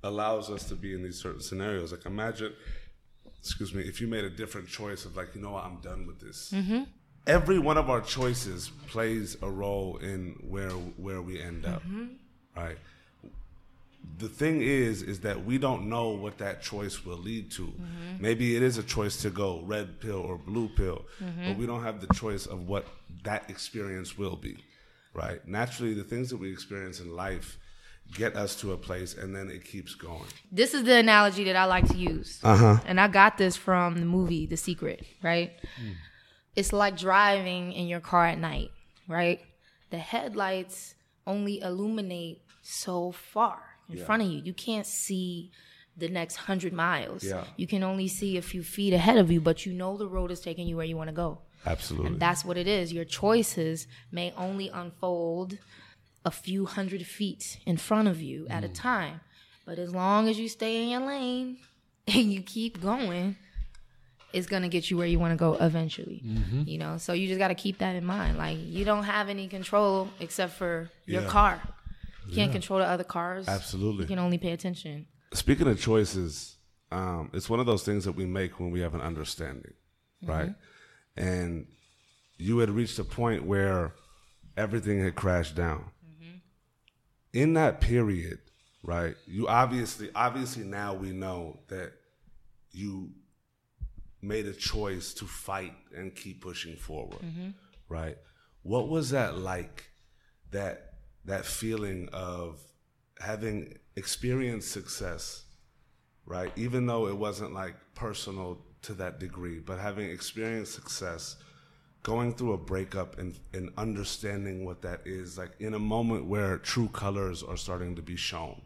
allows us to be in these certain scenarios. Like imagine, excuse me, if you made a different choice of like, you know what, I'm done with this. Mm-hmm. Every one of our choices plays a role in where where we end up, mm-hmm. right? The thing is is that we don't know what that choice will lead to. Mm-hmm. Maybe it is a choice to go red pill or blue pill but mm-hmm. we don't have the choice of what that experience will be right? Naturally the things that we experience in life get us to a place and then it keeps going. This is the analogy that I like to use. uh-huh. And I got this from the movie The Secret, right? Hmm. It's like driving in your car at night, right? The headlights only illuminate so far in front of you. You can't see the next hundred miles. Yeah. You can only see a few feet ahead of you, but you know the road is taking you where you want to go. absolutely And that's what it is. Your choices may only unfold a few hundred feet in front of you at a mm. time. But as long as you stay in your lane and you keep going, it's gonna get you where you want to go eventually. Mm-hmm. You know, so you just got to keep that in mind. Like you don't have any control except for your Yeah. car. You can't control the other cars. Absolutely. You can only pay attention. speaking of choices, um, it's one of those things that we make when we have an understanding, mm-hmm. right? And you had reached a point where everything had crashed down. Mm-hmm. In that period, right? You obviously, obviously, now we know that you made a choice to fight and keep pushing forward, mm-hmm. right? What was that like? That that feeling of having experienced success, right? Even though it wasn't like personal to that degree, but having experienced success, going through a breakup and, and understanding what that is, like in a moment where true colors are starting to be shown,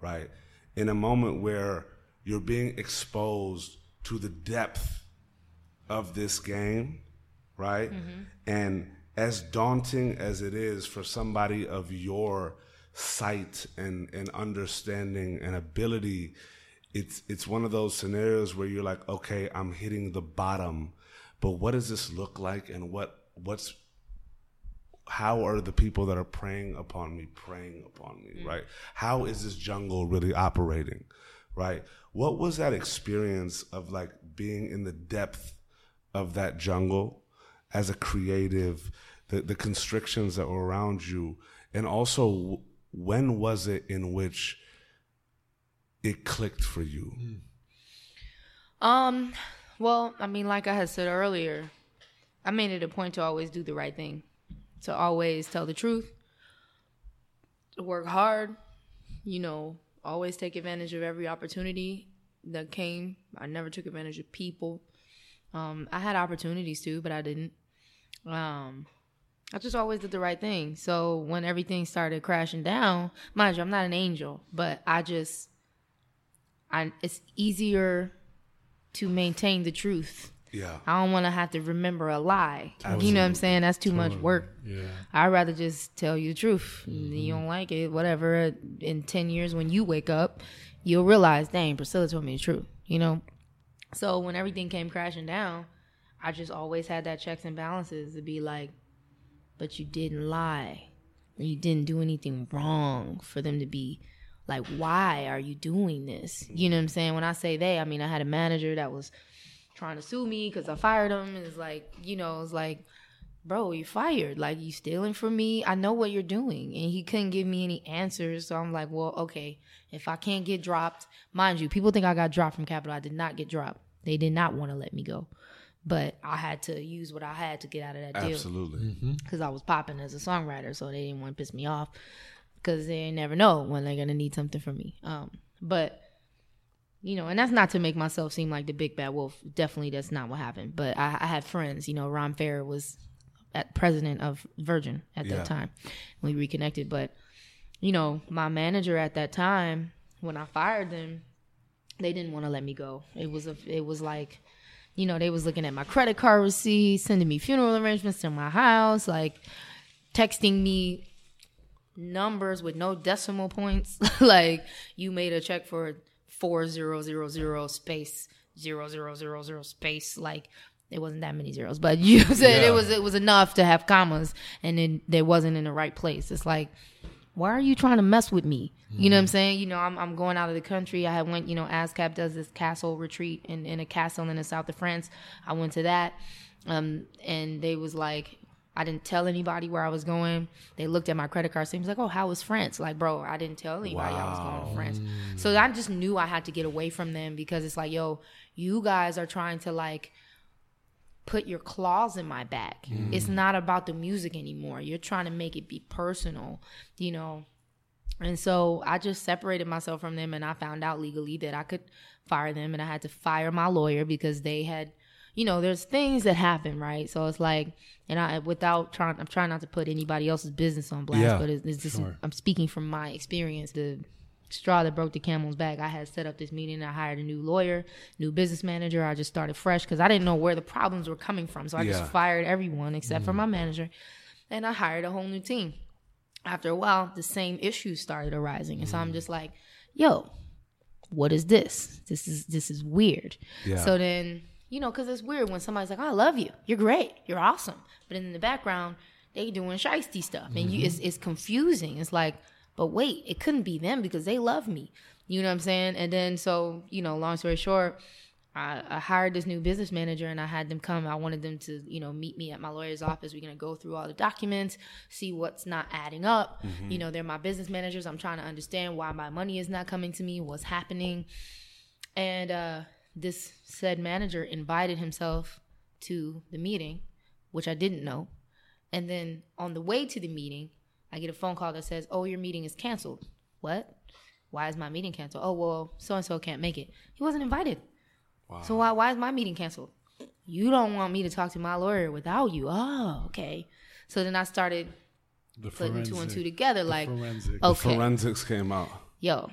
right? In a moment where you're being exposed to the depth of this game, right? Mm-hmm. And as daunting as it is for somebody of your sight and, and understanding and ability, it's it's one of those scenarios where you're like, okay, I'm hitting the bottom, but what does this look like and what what's how are the people that are preying upon me preying upon me, mm. right? How is this jungle really operating? Right? What was that experience of like being in the depth of that jungle as a creative, the, the constrictions that were around you, and also when was it in which it clicked for you? Um, well, I mean, like I had said earlier, I made it a point to always do the right thing, to always tell the truth, to work hard, you know, always take advantage of every opportunity that came. I never took advantage of people. Um, I had opportunities too, but I didn't. Um, I just always did the right thing. So when everything started crashing down, mind you, I'm not an angel, but I just, I it's easier to maintain the truth. Yeah. I don't want to have to remember a lie. You know what I'm saying? That's too much work. Yeah. I'd rather just tell you the truth. You mm-hmm. don't like it, whatever. In 10 years, when you wake up, you'll realize, dang, Priscilla told me the truth, you know? So when everything came crashing down, I just always had that checks and balances to be like, but you didn't lie. You didn't do anything wrong for them to be like, why are you doing this? You know what I'm saying? When I say they, I mean I had a manager that was trying to sue me because I fired him. It's like, you know, it's like, bro, you fired. Like you stealing from me. I know what you're doing. And he couldn't give me any answers. So I'm like, well, okay, if I can't get dropped, mind you, people think I got dropped from Capitol. I did not get dropped. They did not want to let me go. But I had to use what I had to get out of that deal Absolutely. because I was popping as a songwriter, so they didn't want to piss me off because they never know when they're gonna need something from me. Um, but you know, and that's not to make myself seem like the big bad wolf. Definitely, that's not what happened. But I, I had friends. You know, Ron Fair was at president of Virgin at Yeah. that time. We reconnected, but you know, my manager at that time, when I fired them, they didn't want to let me go. It was a, it was like, you know, they was looking at my credit card receipts, sending me funeral arrangements to my house, like texting me numbers with no decimal points. like you made a check for four zero zero zero space zero zero zero zero space. Like it wasn't that many zeros, but you said Yeah. it was it was enough to have commas, and then they wasn't in the right place. It's like. Why are you trying to mess with me? You know what I'm saying? You know, I'm, I'm going out of the country. I had went, you know, ASCAP does this castle retreat in, in a castle in the south of France. I went to that. Um, and they was like, I didn't tell anybody where I was going. They looked at my credit card statement, like, "Oh, how was France?" Like, bro, I didn't tell anybody I was going to France. So I just knew I had to get away from them because it's like, yo, you guys are trying to like put your claws in my back. Mm. It's not about the music anymore. You're trying to make it be personal, you know. And so I just separated myself from them and I found out legally that I could fire them and I had to fire my lawyer because they had you know, there's things that happen, right? So it's like and I without trying I'm trying not to put anybody else's business on blast, Yeah. but it's, it's just Sure. I'm speaking from my experience. The straw that broke the camel's back. I had set up this meeting. I hired a new lawyer, new business manager. I just started fresh because I didn't know where the problems were coming from. So I Yeah. just fired everyone except for mm. my manager, and I hired a whole new team. After a while, the same issues started arising, and so I'm mm. just like, "Yo, what is this? This is this is weird." Yeah. So then, you know, because it's weird when somebody's like, "I love you. You're great. You're awesome," but in the background, they doing shisty stuff, and you, mm-hmm. it's it's confusing. It's like, but wait, it couldn't be them because they love me. You know what I'm saying? And then so you know, long story short, I, I hired this new business manager and I had them come. I wanted them to, you know, meet me at my lawyer's office. We're gonna go through all the documents, see what's not adding up. You know, they're my business managers. I'm trying to understand why my money is not coming to me, what's happening. And uh, this said manager invited himself to the meeting, which I didn't know. And then on the way to the meeting, I get a phone call that says, "Oh, your meeting is canceled." What? Why is my meeting canceled? Oh, well, so and so can't make it. He wasn't invited. So why why is my meeting canceled? You don't want me to talk to my lawyer without you. Oh, okay. So then I started The putting two and two together. the Like, forensic. okay, Forensics came out. yo,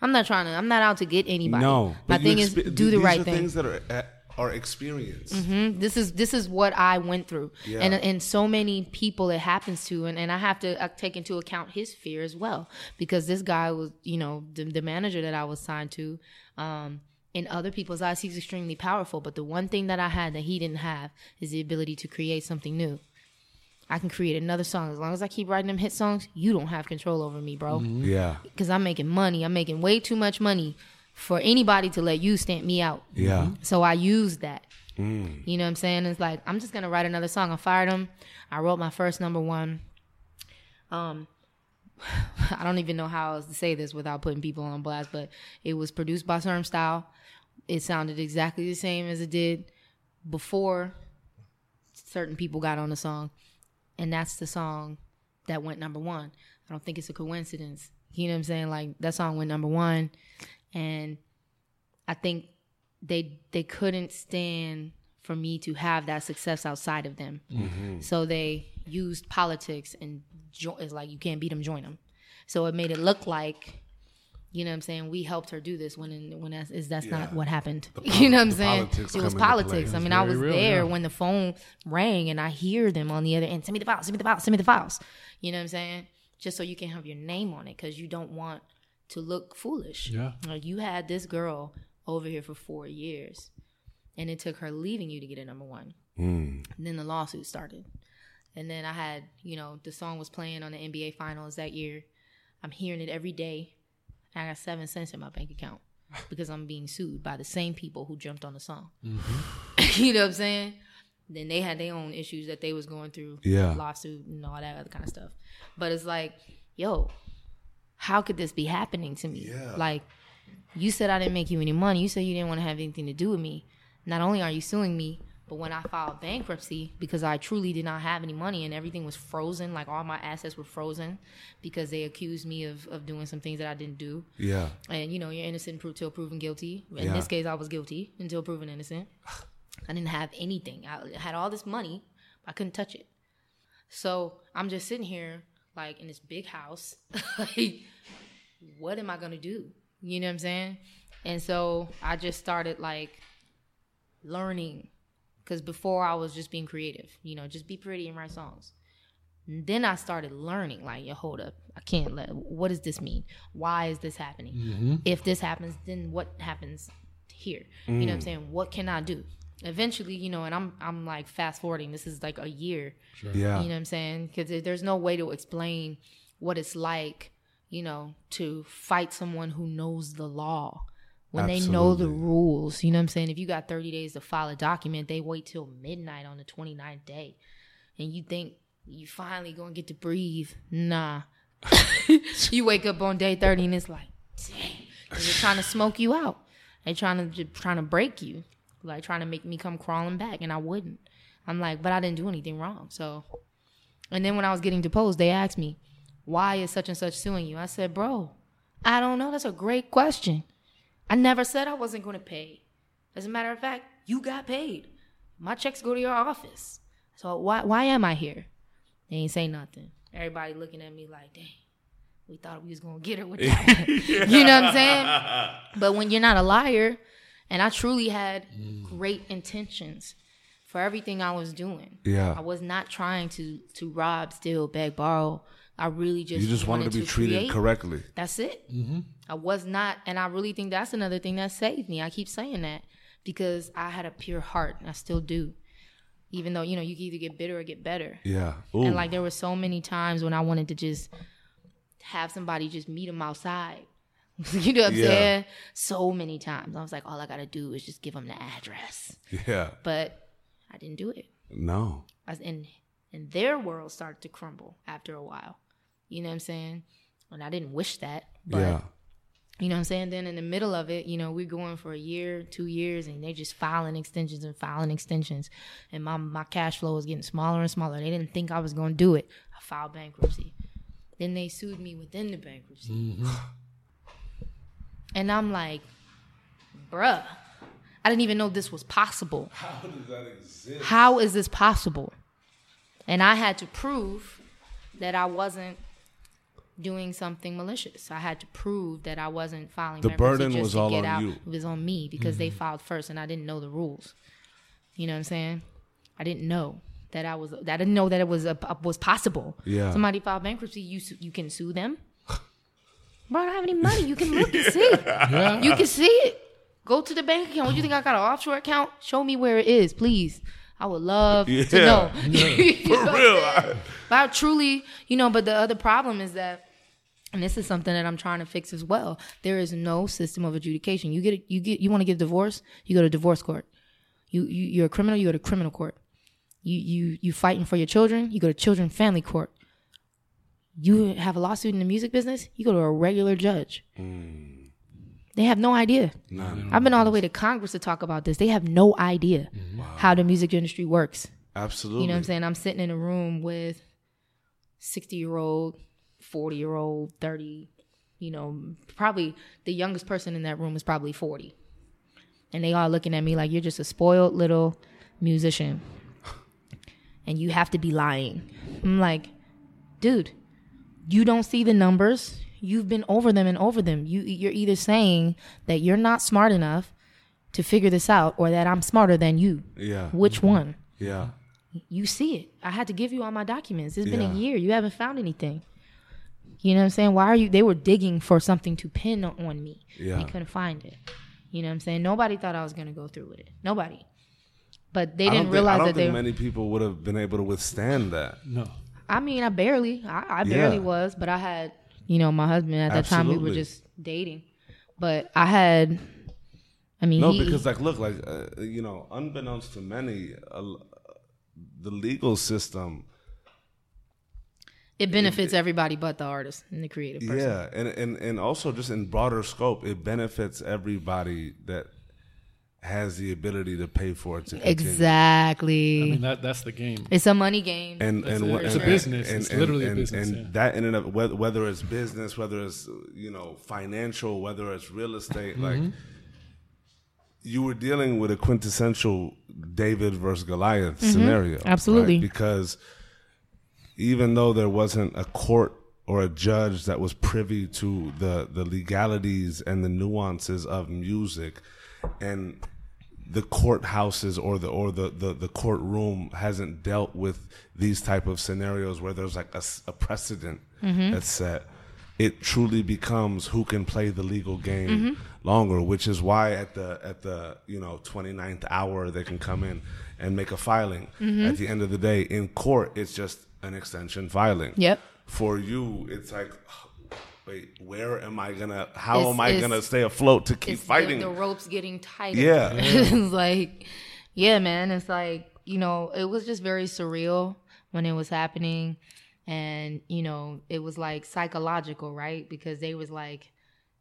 I'm not trying to. I'm not out to get anybody. No, my thing is do the right thing. Things that are uh, are experience. Mhm. This is this is what I went through, Yeah. and and so many people it happens to, and, and I have to take into account his fear as well because this guy was, you know, the, the manager that I was signed to. Um, in other people's eyes, he's extremely powerful, but the one thing that I had that he didn't have is the ability to create something new. I can create another song as long as I keep writing them hit songs. You don't have control over me, bro Yeah, because I'm making money. I'm making way too much money for anybody to let you stamp me out. yeah. So I used that. You know what I'm saying? It's like I'm just gonna write another song. I fired him. I wrote my first number one. Um, I don't even know how else to say this without putting people on blast, but it was produced by Sermstyle. It sounded exactly the same as it did before certain people got on the song, and that's the song that went number one. I don't think it's a coincidence. You know what I'm saying? Like that song went number one, and I think they they couldn't stand for me to have that success outside of them. Mm-hmm. So they used politics and jo- it's like you can't beat them, join them. So it made it look like, you know what I'm saying, we helped her do this when in, when that's is that's not what happened. pol- you know what I'm saying? It was come into play. politics. I mean, I was real, there yeah. when the phone rang and I hear them on the other end. Send me the files. Send me the files. Send me the files. You know what I'm saying? Just so you can have your name on it because you don't want to look foolish. Yeah. Like you had this girl over here for four years. and it took her leaving you to get a number one. Mm. And then the lawsuit started. And then I had, you know, the song was playing on the NBA finals that year. I'm hearing it every day. I got seven cents in my bank account because I'm being sued by the same people who jumped on the song. you know what I'm saying? Then they had their own issues that they was going through, Yeah. lawsuit and all that other kind of stuff. But it's like, yo, how could this be happening to me? Yeah. Like, you said I didn't make you any money. You said you didn't want to have anything to do with me. Not only are you suing me, but when I filed bankruptcy because I truly did not have any money and everything was frozen, like all my assets were frozen because they accused me of, of doing some things that I didn't do. Yeah. And you know, you're innocent until proven guilty. In Yeah. this case, I was guilty until proven innocent. I didn't have anything. I had all this money, but I couldn't touch it. So I'm just sitting here, like in this big house. like, what am I gonna do? You know what I'm saying? And so I just started like learning, because before I was just being creative. You know, just be pretty and write songs. And then I started learning, like, yo, hold up, I can't let. What does this mean? Why is this happening? Mm-hmm. If this happens, then what happens here? You know what I'm mm. saying? What can I do? Eventually, you know, and I'm I'm like fast forwarding. This is like a year. Yeah. You know what I'm saying? Because there's no way to explain what it's like, you know, to fight someone who knows the law when they know the rules. You know what I'm saying? If you got 30 days to file a document, they wait till midnight on the 29th day. And you think you finally gonna get to breathe. Nah. you wake up on day 30 and it's like, dang. they're trying to smoke you out. They're trying to trying to break you. Like trying to make me come crawling back. And I wouldn't. I'm like, but I didn't do anything wrong. So and then when I was getting deposed, they asked me, why is such and such suing you? I said, bro, I don't know. That's a great question. I never said I wasn't going to pay. As a matter of fact, you got paid. My checks go to your office. So why why am I here? They ain't say nothing. Everybody looking at me like, dang, we thought we was gonna get her with that you know what I'm saying? But when you're not a liar, and I truly had great intentions for everything I was doing. Yeah. I was not trying to to rob, steal, beg, borrow. I really just You just wanted to be treated create. correctly. That's it. Mm-hmm. I was not, and I really think that's another thing that saved me. I keep saying that because I had a pure heart, and I still do. Even though you know you can either get bitter or get better, Yeah. Ooh. and like there were so many times when I wanted to just have somebody just meet them outside. you know what I'm Yeah. saying? So many times I was like, all I gotta do is just give them the address, yeah. but I didn't do it. No. I, and and their world started to crumble after a while. You know what I'm saying? And I didn't wish that, but yeah. you know what I'm saying? Then in the middle of it, you know, we're going for a year, two years, and they just filing extensions and filing extensions. And my, my cash flow was getting smaller and smaller. They didn't think I was going to do it. I filed bankruptcy. Then they sued me within the bankruptcy. Mm-hmm. And I'm like, bruh, I didn't even know this was possible. How does that exist? How is this possible? And I had to prove that I wasn't doing something malicious. I had to prove that I wasn't filing. The burden was all on out. you. Mm-hmm. It was on me because they filed first, and I didn't know the rules. You know what I'm saying? I didn't know that I was. I didn't know that it was a, was possible. Yeah. Somebody filed bankruptcy. You su- you can sue them. Bro, I don't have any money. You can look and see. Yeah. You can see it. Go to the bank account. What do you think I got an offshore account? Show me where it is, please. I would love to Yeah. know. You know For real. saying? But I truly, you know, but the other problem is that, and this is something that I'm trying to fix as well. There is no system of adjudication. You get, you get, you want to get divorce, you go to divorce court. You, you, you're a criminal, you go to criminal court. You, you, you fighting for your children, you go to children family court. You have a lawsuit in the music business, you go to a regular judge. Mm. They have no idea. None. I've been all the way to Congress to talk about this. They have no idea mm. how the music industry works. Absolutely. You know what I'm saying? I'm sitting in a room with 60 year old, 40 year old, 30, you know, probably the youngest person in that room is probably 40. And they all looking at me like, you're just a spoiled little musician. And you have to be lying. I'm like, dude, you don't see the numbers. You've been over them and over them. You, you're either saying that you're not smart enough to figure this out or that I'm smarter than you. Yeah. Which mm-hmm. one? Yeah. you see it. I had to give you all my documents. It's been Yeah. a year. You haven't found anything. You know what I'm saying? Why are you? They were digging for something to pin on me. Yeah. They couldn't find it. You know what I'm saying? Nobody thought I was gonna go through with it. Nobody. But they didn't think, realize I don't that they. think many people would have been able to withstand that. No. I mean, I barely, I, I barely Yeah. was, but I had, you know, my husband at that time. We were just dating, but I had. I mean, No, he, because like, look, like uh, you know, unbeknownst to many, uh, the legal system, it benefits everybody but the artist and the creative person. yeah, and and and also just in broader scope, it benefits everybody that has the ability to pay for it to continue. Exactly. I mean that that's the game. it's a money game. And That's and it. It's and- a business. and- It's and- literally a business, And yeah. that in and of whether, whether it's business, whether it's you know financial, whether it's real estate, like Mm-hmm. you were dealing with a quintessential David versus Goliath Mm-hmm. scenario, right? Absolutely. Because even though there wasn't a court or a judge that was privy to the the legalities and the nuances of music, and the courthouses or the or the, the, the courtroom hasn't dealt with these type of scenarios where there's like a precedent mm-hmm. that's set. It truly becomes who can play the legal game mm-hmm. longer which is why at the at the you know 29th hour they can come in and make a filing. Mm-hmm. At the end of the day in court it's just an extension filing. Yep. for you it's like wait where am i gonna how It's- am i gonna stay afloat to keep it's the- fighting The, ropes getting tighter. Yeah. it's like, yeah, man. It's like you know, it was just very surreal when it was happening, and you know, it was like psychological, right? Because they was like,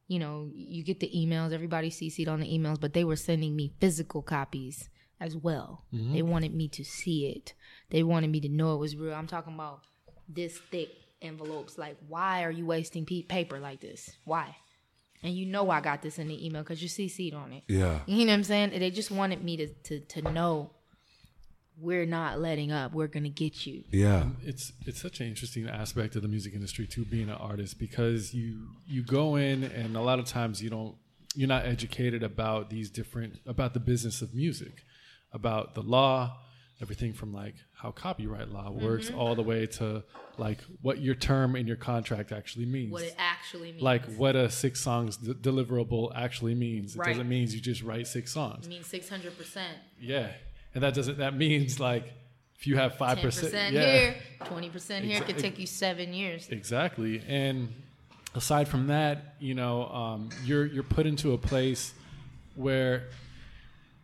you know, you get the emails, everybody CC'd on the emails, but they were sending me physical copies as well. Mm-hmm. They wanted me to see it. They wanted me to know it was real. I'm talking about this thick envelopes. Like, why are you wasting pe- paper like this? Why? And you know I got this in the email because you CC'd on it. yeah You know what I'm saying? They just wanted me to to to know we're not letting up. We're gonna get you. yeah it's it's such an interesting aspect of the music industry too being an artist because you you go in and a lot of times you don't you're not educated about these different about the business of music about the law everything from like how copyright law works Mm-hmm. all the way to like what your term in your contract actually means What it actually means. like what a six songs d- deliverable actually means Right. it doesn't mean you just write six songs I mean six hundred percent. yeah and that doesn't that means like if you have 5% yeah here, twenty percent here it could take you seven years. Exactly. And aside from that, you know, um, you're you're put into a place where,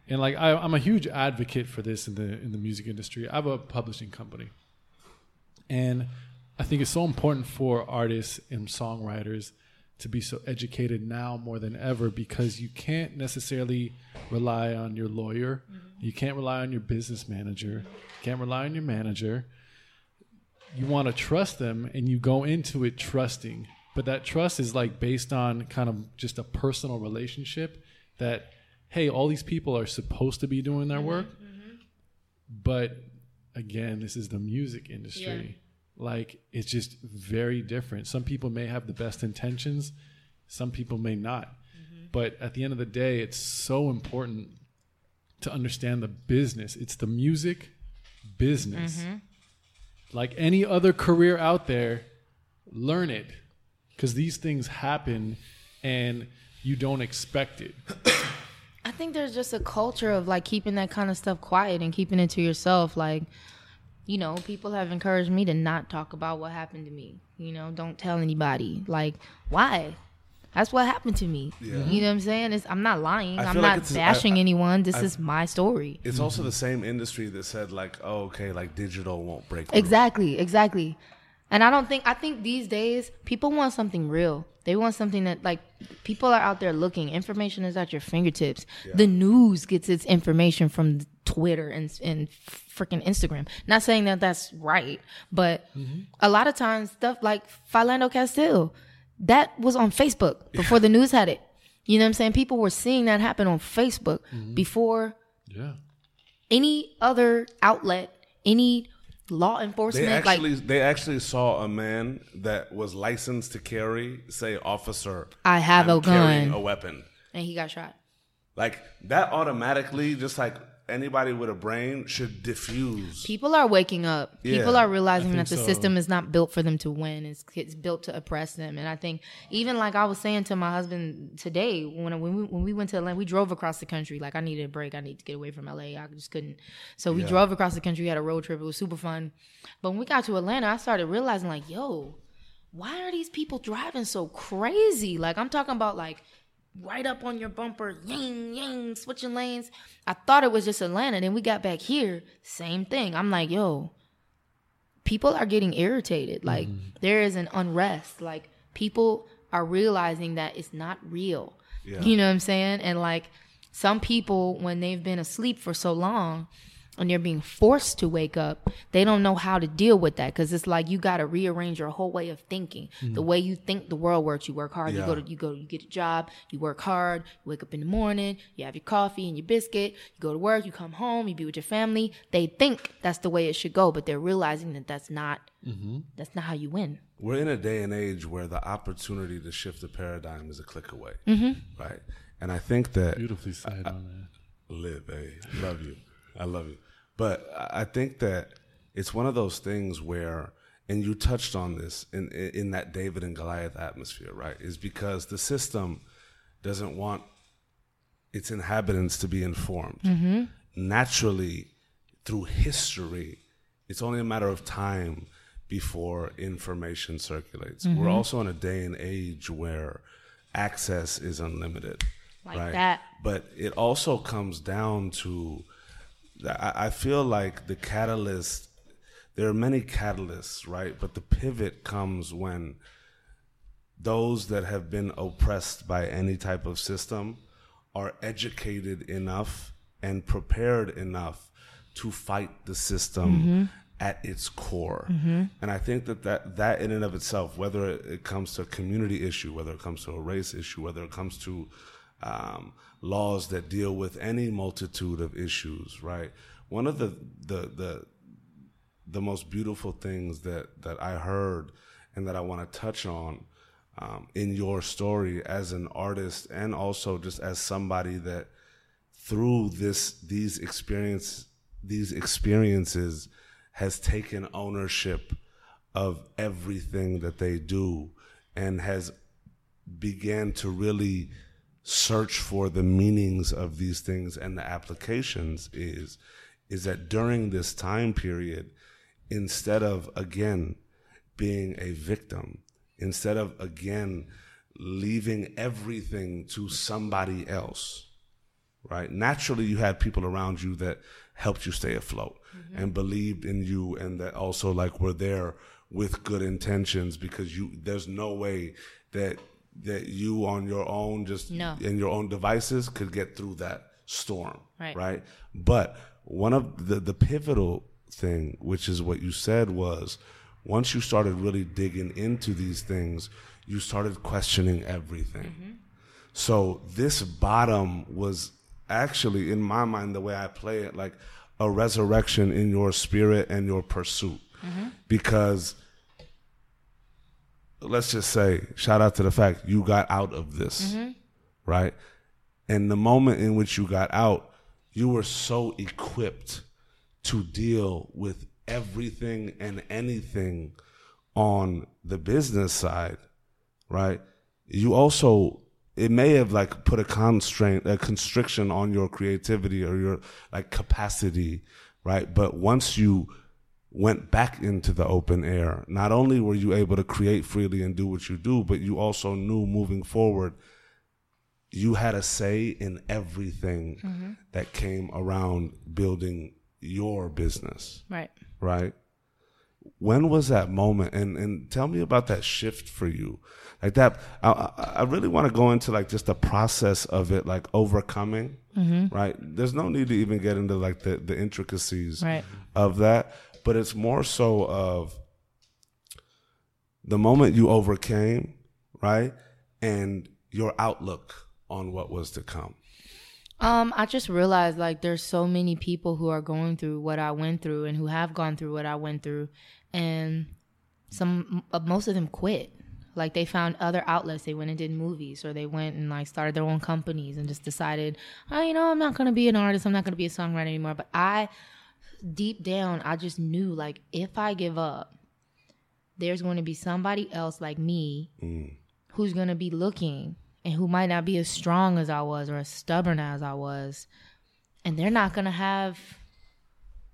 and like I, I'm a huge advocate for this in the in the music industry. I have a publishing company, and I think it's so important for artists and songwriters to be so educated now more than ever because you can't necessarily rely on your lawyer, mm-hmm. you can't rely on your business manager, you can't rely on your manager. You want to trust them and you go into it trusting. But that trust is like based on kind of just a personal relationship that hey all these people are supposed to be doing their mm-hmm. work mm-hmm. but again this is the music industry. Like it's just very different. Some people may have the best intentions some people may not. Mm-hmm. But at the end of the day it's so important to understand the business. It's the music business. Like any other career out there, learn it because these things happen and you don't expect it. I think there's just a culture of like keeping that kind of stuff quiet and keeping it to yourself. Like, you know, people have encouraged me to not talk about what happened to me. You know, don't tell anybody. Like, why? That's what happened to me. You know what I'm saying? It's, I'm not lying. I I'm like not bashing I- anyone. This is my story. It's also the same industry that said like, oh, okay, like digital won't break. through. Exactly, exactly. And I don't think I think these days people want something real. They want something that like people are out there looking. Information is at your fingertips. The news gets its information from Twitter and and freaking Instagram. Not saying that that's right, but mm-hmm. a lot of times stuff like Philando Castile that was on Facebook before the news had it. You know what I'm saying? People were seeing that happen on Facebook mm-hmm. before Yeah. any other outlet, any law They enforcement, actually like they actually saw a man that was licensed to carry, say, officer. I have I'm a gun, a weapon. and he got shot. Like that automatically, just like anybody with a brain should diffuse. People are waking up. People are realizing that the so. system is not built for them to win. It's, it's built to oppress them. And I think even like I was saying to my husband today when when we when we went to Atlanta, we drove across the country. Like I needed a break. I need to get away from LA. I just couldn't. So we drove across the country. We had a road trip. It was super fun. But when we got to Atlanta, I started realizing like, yo, why are these people driving so crazy? Like I'm talking about like right up on your bumper, yang yang, switching lanes. I thought it was just Atlanta. Then we got back here, same thing. I'm like, yo, people are getting irritated. Like mm-hmm. there is an unrest. Like people are realizing that it's not real. You know what I'm saying? And like some people, when they've been asleep for so long, and they're being forced to wake up, they don't know how to deal with that because it's like you got to rearrange your whole way of thinking. Mm-hmm. The way you think the world works. You work hard. You go to you go you get a job. You work hard. You wake up in the morning. You have your coffee and your biscuit. You go to work. You come home. You be with your family. They think that's the way it should go, but they're realizing that that's not mm-hmm. that's not how you win. We're in a day and age where the opportunity to shift the paradigm is a click away, mm-hmm. right? And I think that Beautifully said on live, hey, love you, I love you. But I think that it's one of those things where, and you touched on this in in that David and Goliath atmosphere, right? Is because the system doesn't want its inhabitants to be informed. Mm-hmm. Naturally, through history, it's only a matter of time before information circulates. We're mm-hmm. also in a day and age where access is unlimited. Like right? that. But it also comes down to, I, I feel like the catalyst, there are many catalysts, right? But the pivot comes when those that have been oppressed by any type of system are educated enough and prepared enough to fight the system at its core. And I think that, that that in and of itself, whether it it comes to a community issue, whether it comes to a race issue, whether it comes to um, laws that deal with any multitude of issues, right? One of the the the the most beautiful things that that I heard and that I want to touch on um, in your story as an artist and also just as somebody that through this these experience these experiences has taken ownership of everything that they do and has began to really search for the meanings of these things and the applications is is that during this time period instead of again being a victim instead of again leaving everything to somebody else right? Naturally you had people around you that helped you stay afloat mm-hmm. and believed in you and that also like were there with good intentions because you there's no way that that you on your own just No. in your own devices could get through that storm Right. right but one of the the pivotal thing which is what you said was once you started really digging into these things you started questioning everything mm-hmm. so this bottom was actually, in my mind, the way I play it, like a resurrection in your spirit and your pursuit. Mm-hmm. Because let's just say, shout out to the fact you got out of this, mm-hmm. right? And the moment in which you got out, you were so equipped to deal with everything and anything on the business side right? You also it may have like put a constraint, a constriction on your creativity or your like capacity, right? But once you went back into the open air, not only were you able to create freely and do what you do, but you also knew moving forward you had a say in everything mm-hmm. that came around building your business Right. right? When was that moment? And and tell me about that shift for you, like that. I I really want to go into like just the process of it, like overcoming, mm-hmm. right? There's no need to even get into like the the intricacies Right. of that, but it's more so of the moment you overcame, right, and your outlook on what was to come. Um, I just realized like there's so many people who are going through what I went through and who have gone through what I went through, and some most of them quit. Like they found other outlets. They went and did movies, or they went and like started their own companies and just decided, oh, you know, I'm not gonna be an artist. I'm not gonna be a songwriter anymore. But I, deep down, I just knew like if I give up, there's going to be somebody else like me mm. who's going to be looking and who might not be as strong as I was or as stubborn as I was. And they're not going to have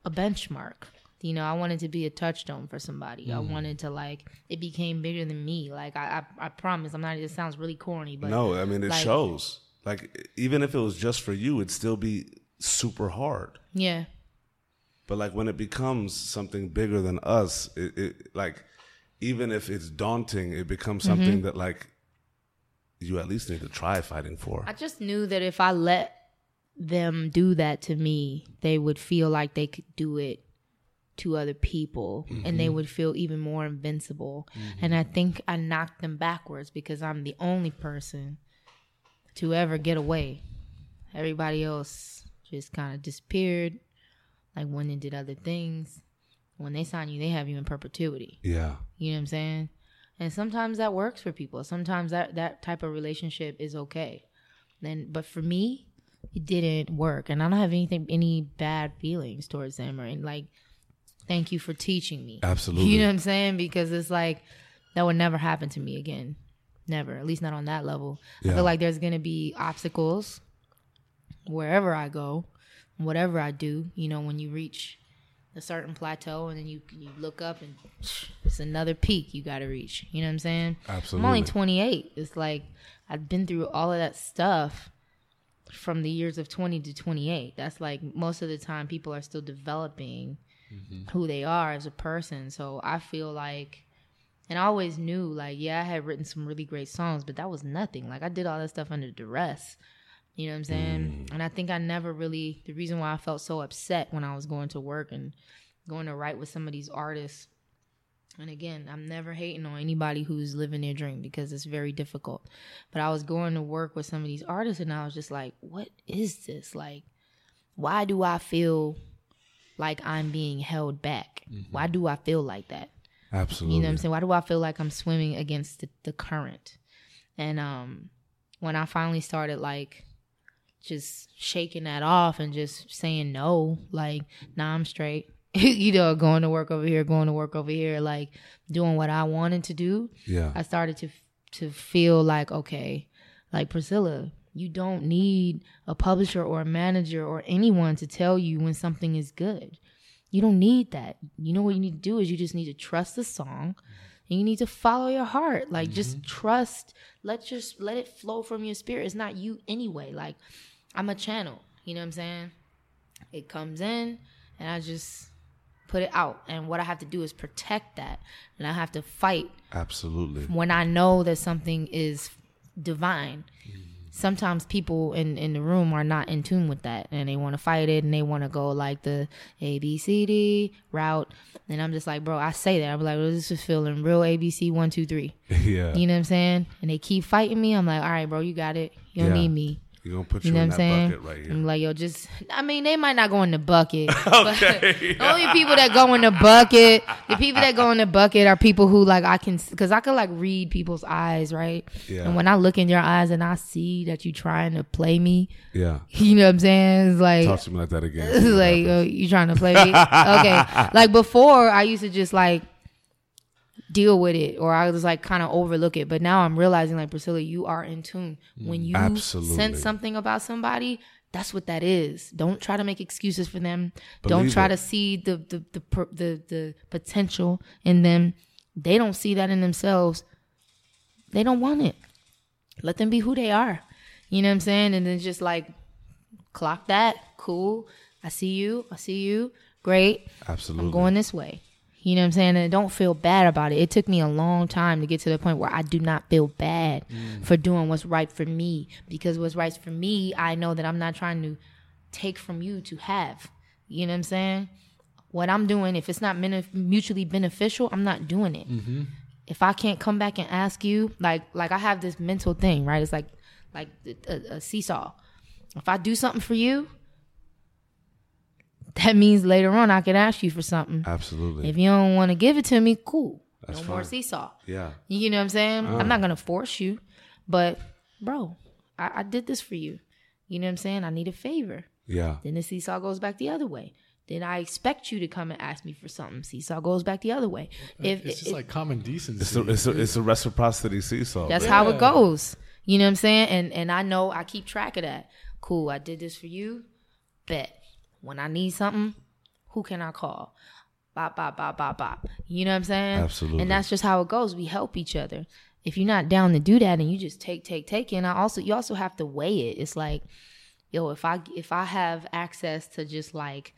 a benchmark. You know, I wanted to be a touchstone for somebody. I mm. wanted to like it became bigger than me. Like I, I, I promise. I'm not. It sounds really corny, but no, I mean it like- shows. Like even if it was just for you, it'd still be super hard. yeah, But like when it becomes something bigger than us, it, it like even if it's daunting, it becomes mm-hmm. something that like you at least need to try fighting for. I just knew that if I let them do that to me, they would feel like they could do it to other people and they mm-hmm. would feel even more invincible. Mm-hmm. And I think I knocked them backwards because I'm the only person to ever get away. Everybody else just kind of disappeared, like went and did other things. When they sign you, they have you in perpetuity. yeah. You know what I'm saying? And sometimes that works for people. Sometimes that that type of relationship is okay. Then, but for me, it didn't work, and I don't have anything, any bad feelings towards them, or like, thank you for teaching me. Absolutely. You know what I'm saying? Because it's like that would never happen to me again, never. At least not on that level. I feel like there's gonna be obstacles wherever I go, whatever I do. You know, when you reach a certain plateau and then you you look up and it's another peak you got to reach. You know what I'm saying? Absolutely. I'm only 28. It's like I've been through all of that stuff from the years of 20 to 28. That's like most of the time people are still developing mm-hmm. who they are as a person. So I feel like and I always knew like yeah, I had written some really great songs, but that was nothing. Like I did all that stuff under duress. You know what I'm saying? And I think I never really the reason why I felt so upset when I was going to work and going to write with some of these artists. And again, I'm never hating on anybody who's living their dream because it's very difficult. But I was going to work with some of these artists and I was just like, what is this? Like, why do I feel like I'm being held back? Why do I feel like that? Absolutely. You know what I'm saying? Why do I feel like I'm swimming against the, the current? And um when I finally started like just shaking that off and just saying no, like, nah, I'm straight. you know, going to work over here, going to work over here, like doing what I wanted to do. Yeah. I started to to feel like okay, like Priscilla, you don't need a publisher or a manager or anyone to tell you when something is good. You don't need that. You know what you need to do is you just need to trust the song and you need to follow your heart. Like just mm-hmm. trust, let just let it flow from your spirit. It's not you anyway. Like I'm a channel. You know what I'm saying? It comes in and I just put it out. And what I have to do is protect that. And I have to fight Absolutely. when I know that something is divine. Sometimes people in, in the room are not in tune with that and they want to fight it and they want to go like the A B C D route. And I'm just like, bro, I say that. I'm like, well, this is feeling real ABC one, two, three. yeah. You know what I'm saying? And they keep fighting me. I'm like, all right, bro, you got it. You don't Yeah. need me. You're gonna put You you, know in what I'm that saying? bucket right here. I'm like, yo, just I mean, they might not go in the bucket. But the only people that go in the bucket, the people that go in the bucket are people who like I can because I can like read people's eyes, right? Yeah. And when I look in your eyes and I see that you trying to play me, yeah. you know what I'm saying? It's like Talk to me like that again. it's like oh, you trying to play me? okay. Like before, I used to just like deal with it, or I was like kind of overlook it. But now I'm realizing, like Priscilla, you are in tune mm, when you Absolutely. sense something about somebody. That's what that is. Don't try to make excuses for them. Don't try it. to see the the the per- the, the potential in them. They don't see that in themselves. They don't want it. Let them be who they are. You know what I'm saying? And then just like clock that. Cool. I see you. I see you. Great. Absolutely. I'm going this way. You know what I'm saying? And don't feel bad about it. It took me a long time to get to the point where I do not feel bad mm. for doing what's right for me. Because what's right for me, I know that I'm not trying to take from you to have. You know what I'm saying? What I'm doing, if it's not mutually beneficial, I'm not doing it. Mm-hmm. If I can't come back and ask you, like, like I have this mental thing, right? It's like, like a, a seesaw. If I do something for you, that means later on I can ask you for something. Absolutely. If you don't want to give it to me, cool. That's no more seesaw. Yeah. You know what I'm saying? Uh. I'm not gonna force you, but bro, I, I did this for you. You know what I'm saying? I need a favor. Yeah. Then the seesaw goes back the other way. Then I expect you to come and ask me for something. Seesaw goes back the other way. If it's just it- like common decency. It's a, it's a, it's a reciprocity seesaw. that's baby. how it goes. You know what I'm saying? And and I know I keep track of that. Cool, I did this for you. Bet. When I need something, who can I call? Bop, bop, bop, bop, bop. You know what I'm saying? Absolutely. And that's just how it goes. We help each other. If you're not down to do that and you just take, take, take, and I also you also have to weigh it. It's like, yo, if I if I have access to just like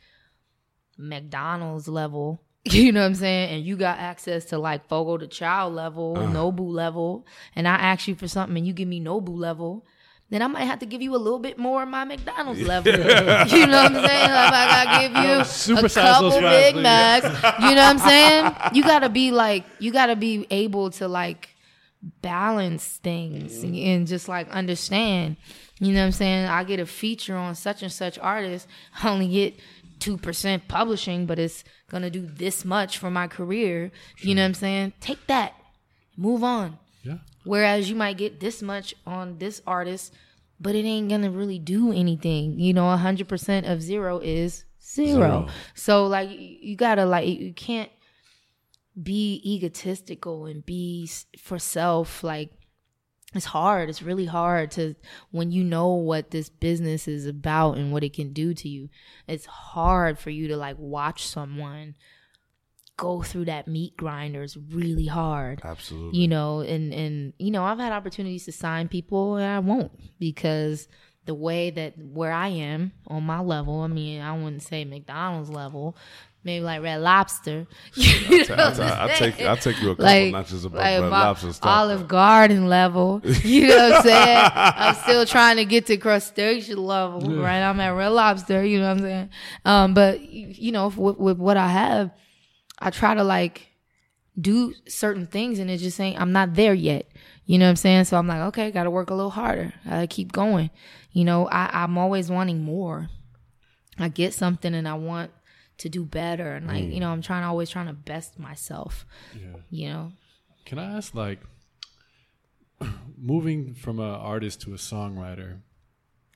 McDonald's level, you know what I'm saying, and you got access to like Fogo de Chão level, uh-huh. Nobu level, and I ask you for something and you give me Nobu level, then I might have to give you a little bit more of my McDonald's level. you know what I'm saying? Like I gotta give you a couple fries, Big. Macs. You know what I'm saying? You gotta be like, you gotta be able to like balance things and, and just like understand. You know what I'm saying? I get a feature on such and such artist. I only get two percent publishing, but it's gonna do this much for my career. You know what I'm saying? Take that, move on. Yeah. Whereas you might get this much on this artist, but it ain't gonna really do anything. You know, hundred percent of zero is zero. Zero. So like, you you gotta like, you can't be egotistical and be for self. Like, it's hard. It's really hard to when you know what this business is about and what it can do to you. It's hard for you to like watch someone go through that meat grinder. It's really hard Absolutely. you know and and you know i've had opportunities to sign people and i won't because the way that where i am on my level i mean i wouldn't say mcdonald's level maybe like red lobster you know I'll, what I'm I'll take? I'll take you a couple like, notches above like red my lobster stuff. Olive Garden level. You know what I'm saying? I'm still trying to get to crustacean level, right? I'm at Red Lobster. You know what I'm saying? Um, but you you know, with, with what I have, I try to like do certain things, and it just ain't. I'm not there yet. You know what I'm saying? So I'm like, okay, got to work a little harder. I keep going. You know, I, I'm always wanting more. I get something and I want to do better, and like you mm. know, I'm trying always trying to best myself. Yeah. You know, Can I ask, like, moving from an artist to a songwriter,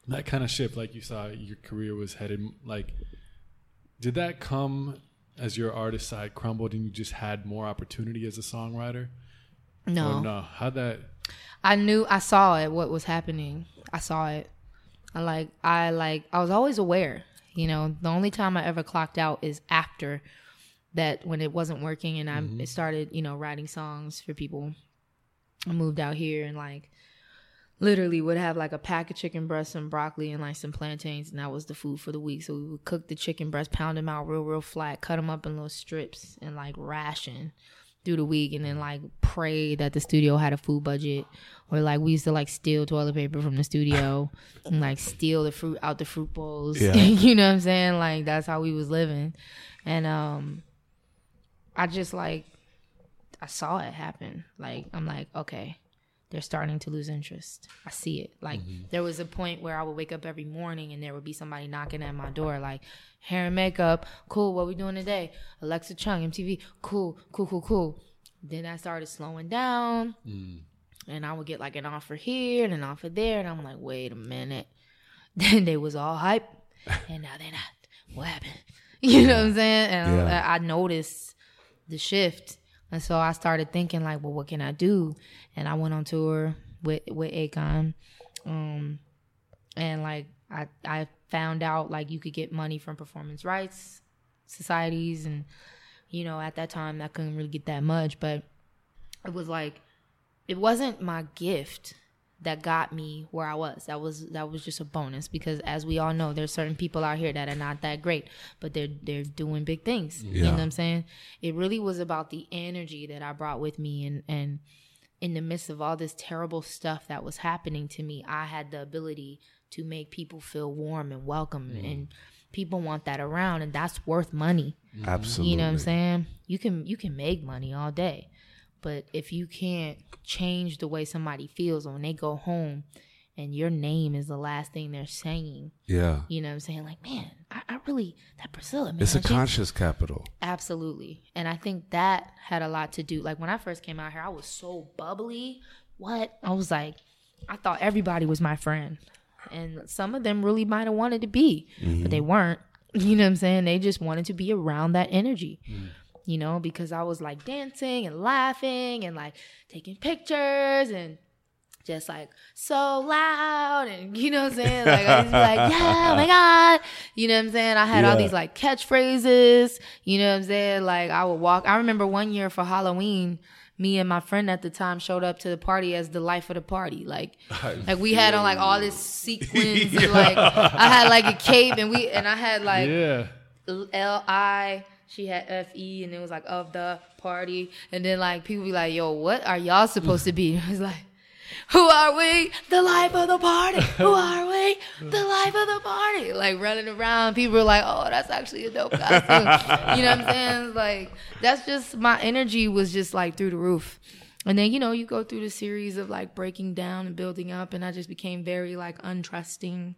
that kind of shift, like you saw your career was headed, like, did that come as your artist side crumbled and you just had more opportunity as a songwriter? no. Or no? How'd that? I knew I saw it what was happening. I saw it. I like I like I was always aware. You know, the only time I ever clocked out is after that when it wasn't working and I mm-hmm. started, you know, writing songs for people. I moved out here and like literally would have like a pack of chicken breasts and broccoli and like some plantains and that was the food for the week. So we would cook the chicken breast, pound them out real real flat, cut them up in little strips and like ration through the week and then like pray that the studio had a food budget. Or like we used to like steal toilet paper from the studio and like steal the fruit out the fruit bowls. Yeah. you know what i'm saying? Like that's how we was living. And um i just like i saw it happen. Like i'm like okay they're starting to lose interest i see it like mm-hmm. there was a point where i would wake up every morning and there would be somebody knocking at my door like hair and makeup cool what we doing today alexa chung mtv cool cool cool cool then i started slowing down mm. and I would get like an offer here and an offer there, and I'm like, wait a minute. Then they was all hype, and now they're not. What happened? You know what I'm saying? And Yeah. I, I noticed the shift, and so I started thinking like, well, what can I do? And I went on tour with with Akon, um, and like I I found out like you could get money from performance rights societies, and you know at that time I couldn't really get that much, but it was like it wasn't my gift that got me where I was. That was that was just a bonus because as we all know, there's certain people out here that are not that great, but they're they're doing big things. You know what I'm saying? It really was about the energy that I brought with me and and in the midst of all this terrible stuff that was happening to me, I had the ability to make people feel warm and welcome mm. and people want that around and that's worth money. Absolutely. You know what I'm saying? You can you can make money all day, but if you can't change the way somebody feels when they go home and your name is the last thing they're saying, Yeah. you know what I'm saying? Like, man, I, I really that Priscilla man. It's a conscious capital. Absolutely. And I think that had a lot to do. Like when I first came out here, I was so bubbly. What? I was like, I thought everybody was my friend. And some of them really might have wanted to be, but mm-hmm. they weren't. You know what I'm saying? They just wanted to be around that energy. Mm. You know, because I was like dancing and laughing and like taking pictures and just like so loud and you know what I'm saying? Like I was like, yeah, oh my God. You know what I'm saying? I had all these like catchphrases, you know what I'm saying? Like I would walk I remember one year for Halloween, me and my friend at the time showed up to the party as the life of the party. Like like we had on like all this sequins and, like I had like a cape and we and I had like yeah. L I. She had F E, and it was like of the party. And then like people be like, "Yo, what are y'all supposed to be?" It's like, "Who are we? The life of the party. Who are we? The life of the party." Like running around, people were like, "Oh, that's actually a dope costume." you know what I'm saying? Like that's just my energy was just like through the roof. And then you know you go through the series of like breaking down and building up, and I just became very like untrusting,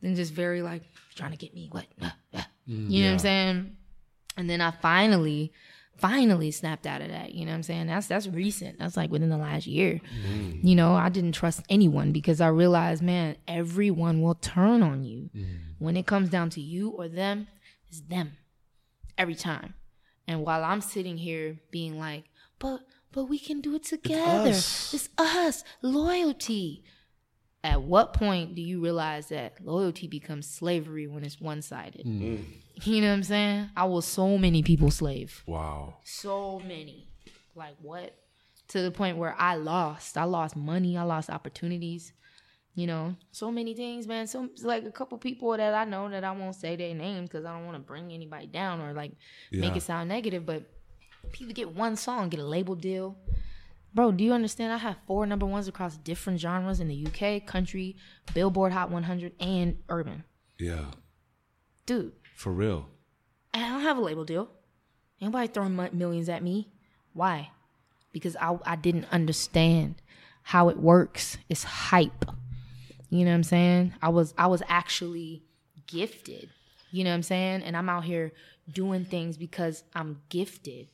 and just very like trying to get me what. Uh, uh. you know what I'm saying? And then I finally, finally snapped out of that. You know what I'm saying? That's that's recent. That's like within the last year. Mm-hmm. You know, I didn't trust anyone because I realized, man, everyone will turn on you. Mm-hmm. When it comes down to you or them, it's them. Every time. And while I'm sitting here being like, but but we can do it together. us. It's us. Loyalty. At what point do you realize that loyalty becomes slavery when it's one sided? Mm. Mm. You know what I'm saying? I was so many people's slave. Wow. So many. Like what? To the point where I lost. I lost money. I lost opportunities. You know, so many things, man. So like a couple people that I know that I won't say their names because I don't want to bring anybody down or like make it sound negative. But people get one song, get a label deal. Bro, do you understand? I have four number ones across different genres in the UK, country, Billboard Hot 100, and urban. Yeah. Dude, For real. and I don't have a label deal. Anybody throwing mu- millions at me? Why? Because I I didn't understand how it works. It's hype. You know what I'm saying? I was I was actually gifted. You know what I'm saying? And I'm out here doing things because I'm gifted,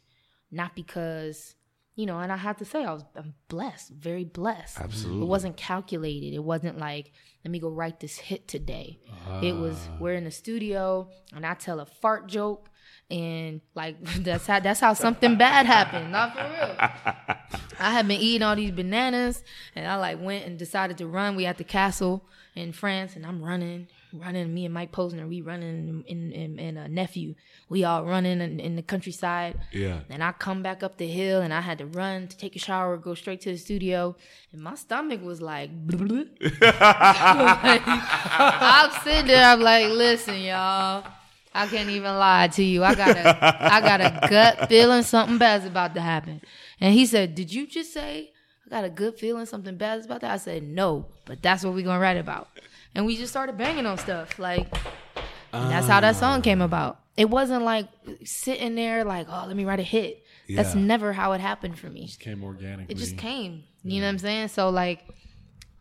not because you know. And I have to say I was I'm blessed, very blessed. Absolutely. It wasn't calculated. It wasn't like let me go write this hit today. It was ah. we're in the studio and I tell a fart joke and like that's how that's how something bad happened. Not for real. I had been eating all these bananas and I like went and decided to run. We at the castle in France and I'm running, running. Me and Mike Posner, we running in in, a uh, nephew. We all running in, in the countryside. Yeah. And I come back up the hill and I had to run to take a shower, go straight to the studio. And my stomach was like, Like, I'm sitting there, I'm like, listen, y'all. I can't even lie to you. I got a I got a gut feeling something bad's about to happen. And he said, Did you just say I got a good feeling something bad is about that? I said, No, but that's what we're gonna write about. And we just started banging on stuff. Like and that's how that song came ah. about. It wasn't like sitting there like, oh, let me write a hit. That's never how it happened for me. Came organically. It just came. You know what I'm saying? So like,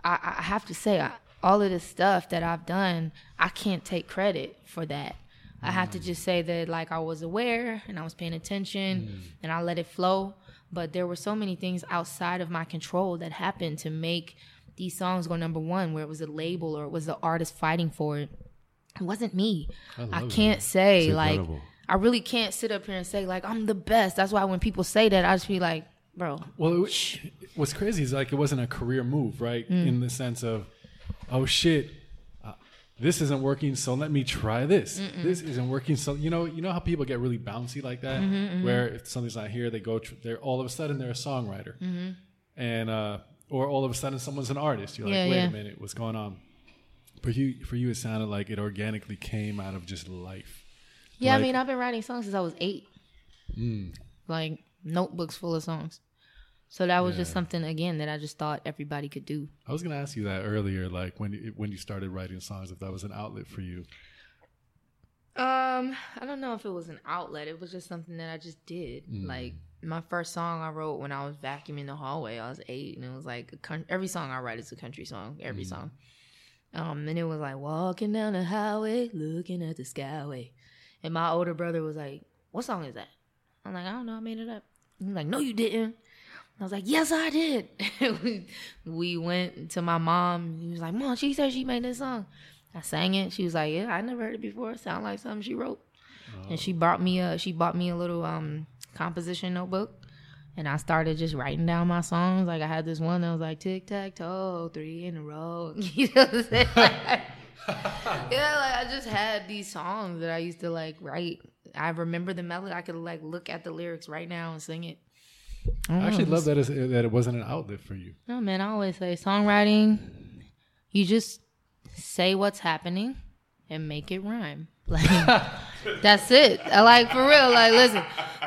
I, I have to say, I, all of this stuff that I've done, I can't take credit for that. I have to mm. just say that like I was aware and I was paying attention mm. and I let it flow. But there were so many things outside of my control that happened to make these songs go number one, where it was a label or it was the artist fighting for it. It wasn't me. I, love can't say It's like incredible. I really can't sit up here and say like I'm the best. That's why when people say that, I just be like, bro, Well, it, what's crazy is like it wasn't a career move, right? Mm. In the sense of, oh shit, this isn't working, so let me try this. This isn't working, so you know, you know how people get really bouncy like that, mm-hmm, mm-hmm. where if something's not here, they go, tr- they're all of a sudden they're a songwriter, mm-hmm. and uh, or all of a sudden someone's an artist. You're Yeah, like, wait yeah. a minute, what's going on? For you, for you, it sounded like it organically came out of just life. Yeah, Like- I mean, I've been writing songs since I was eight. Hmm. Like notebooks full of songs. So that was just something again that I just thought everybody could do. I was gonna ask you that earlier, like when you, when you started writing songs, if that was an outlet for you. Um, I don't know if it was an outlet. It was just something that I just did. Like my first song I wrote when I was vacuuming the hallway. I was eight, and it was like a coun- every song I write is a country song. Every song. Um, and it was like walking down the highway, looking at the skyway. And my older brother was like, "What song is that?" I'm like, "I don't know. I made it up." He's like, "No, you didn't." I was like, "Yes, I did." we, we went to my mom. He was like, "Mom, she said she made this song." I sang it. She was like, "Yeah, I never heard it before. It sound like something she wrote." And she bought me a she bought me a little um composition notebook. And I started just writing down my songs. Like I had this one that was like tic tac toe, three in a row. You know what I'm saying? yeah, like I just had these songs that I used to like write. I remember the melody. I could like look at the lyrics right now and sing it. I oh, actually love that, that it wasn't an outlet for you. No, man, I always say songwriting, you just say what's happening and make it rhyme. Like that's it. I like for real. Like listen,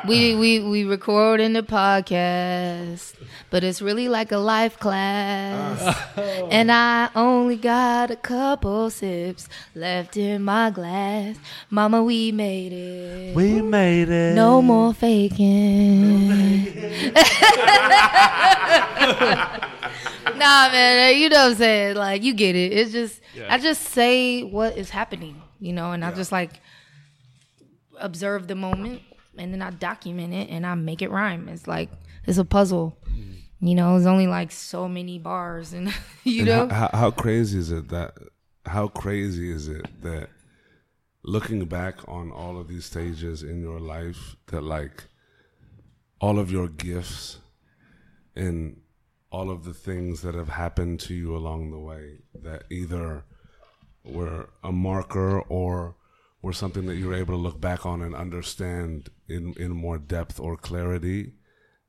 we we we record in the podcast, but it's really like a life class. Uh. And I only got a couple sips left in my glass. Mama, we made it. We made it. No more faking. nah, man, you know what I'm saying? Like, you get it. It's just, I just say what is happening, you know, and I just like observe the moment and then I document it and I make it rhyme. It's like, it's a puzzle. Mm. You know, it's only like so many bars, and you And know, how, how, how crazy is it that? How crazy is it that looking back on all of these stages in your life, that like all of your gifts and all of the things that have happened to you along the way, that either were a marker or were something that you were able to look back on and understand in in more depth or clarity,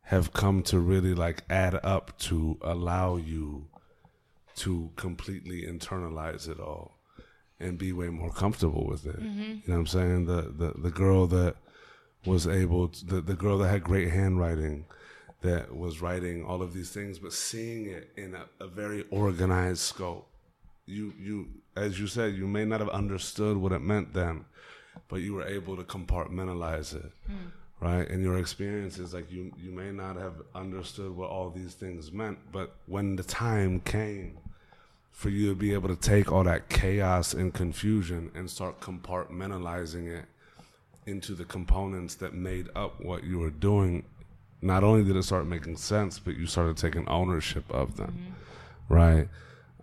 have come to really like add up to allow you to completely internalize it all and be way more comfortable with it. Mm-hmm. You know what I'm saying? The the the girl that was able to, the the girl that had great handwriting that was writing all of these things but seeing it in a, a very organized scope. You you as you said you may not have understood what it meant then, but you were able to compartmentalize it. Right? And your experiences like you you may not have understood what all these things meant, but when the time came for you to be able to take all that chaos and confusion and start compartmentalizing it into the components that made up what you were doing, not only did it start making sense, but you started taking ownership of them, right?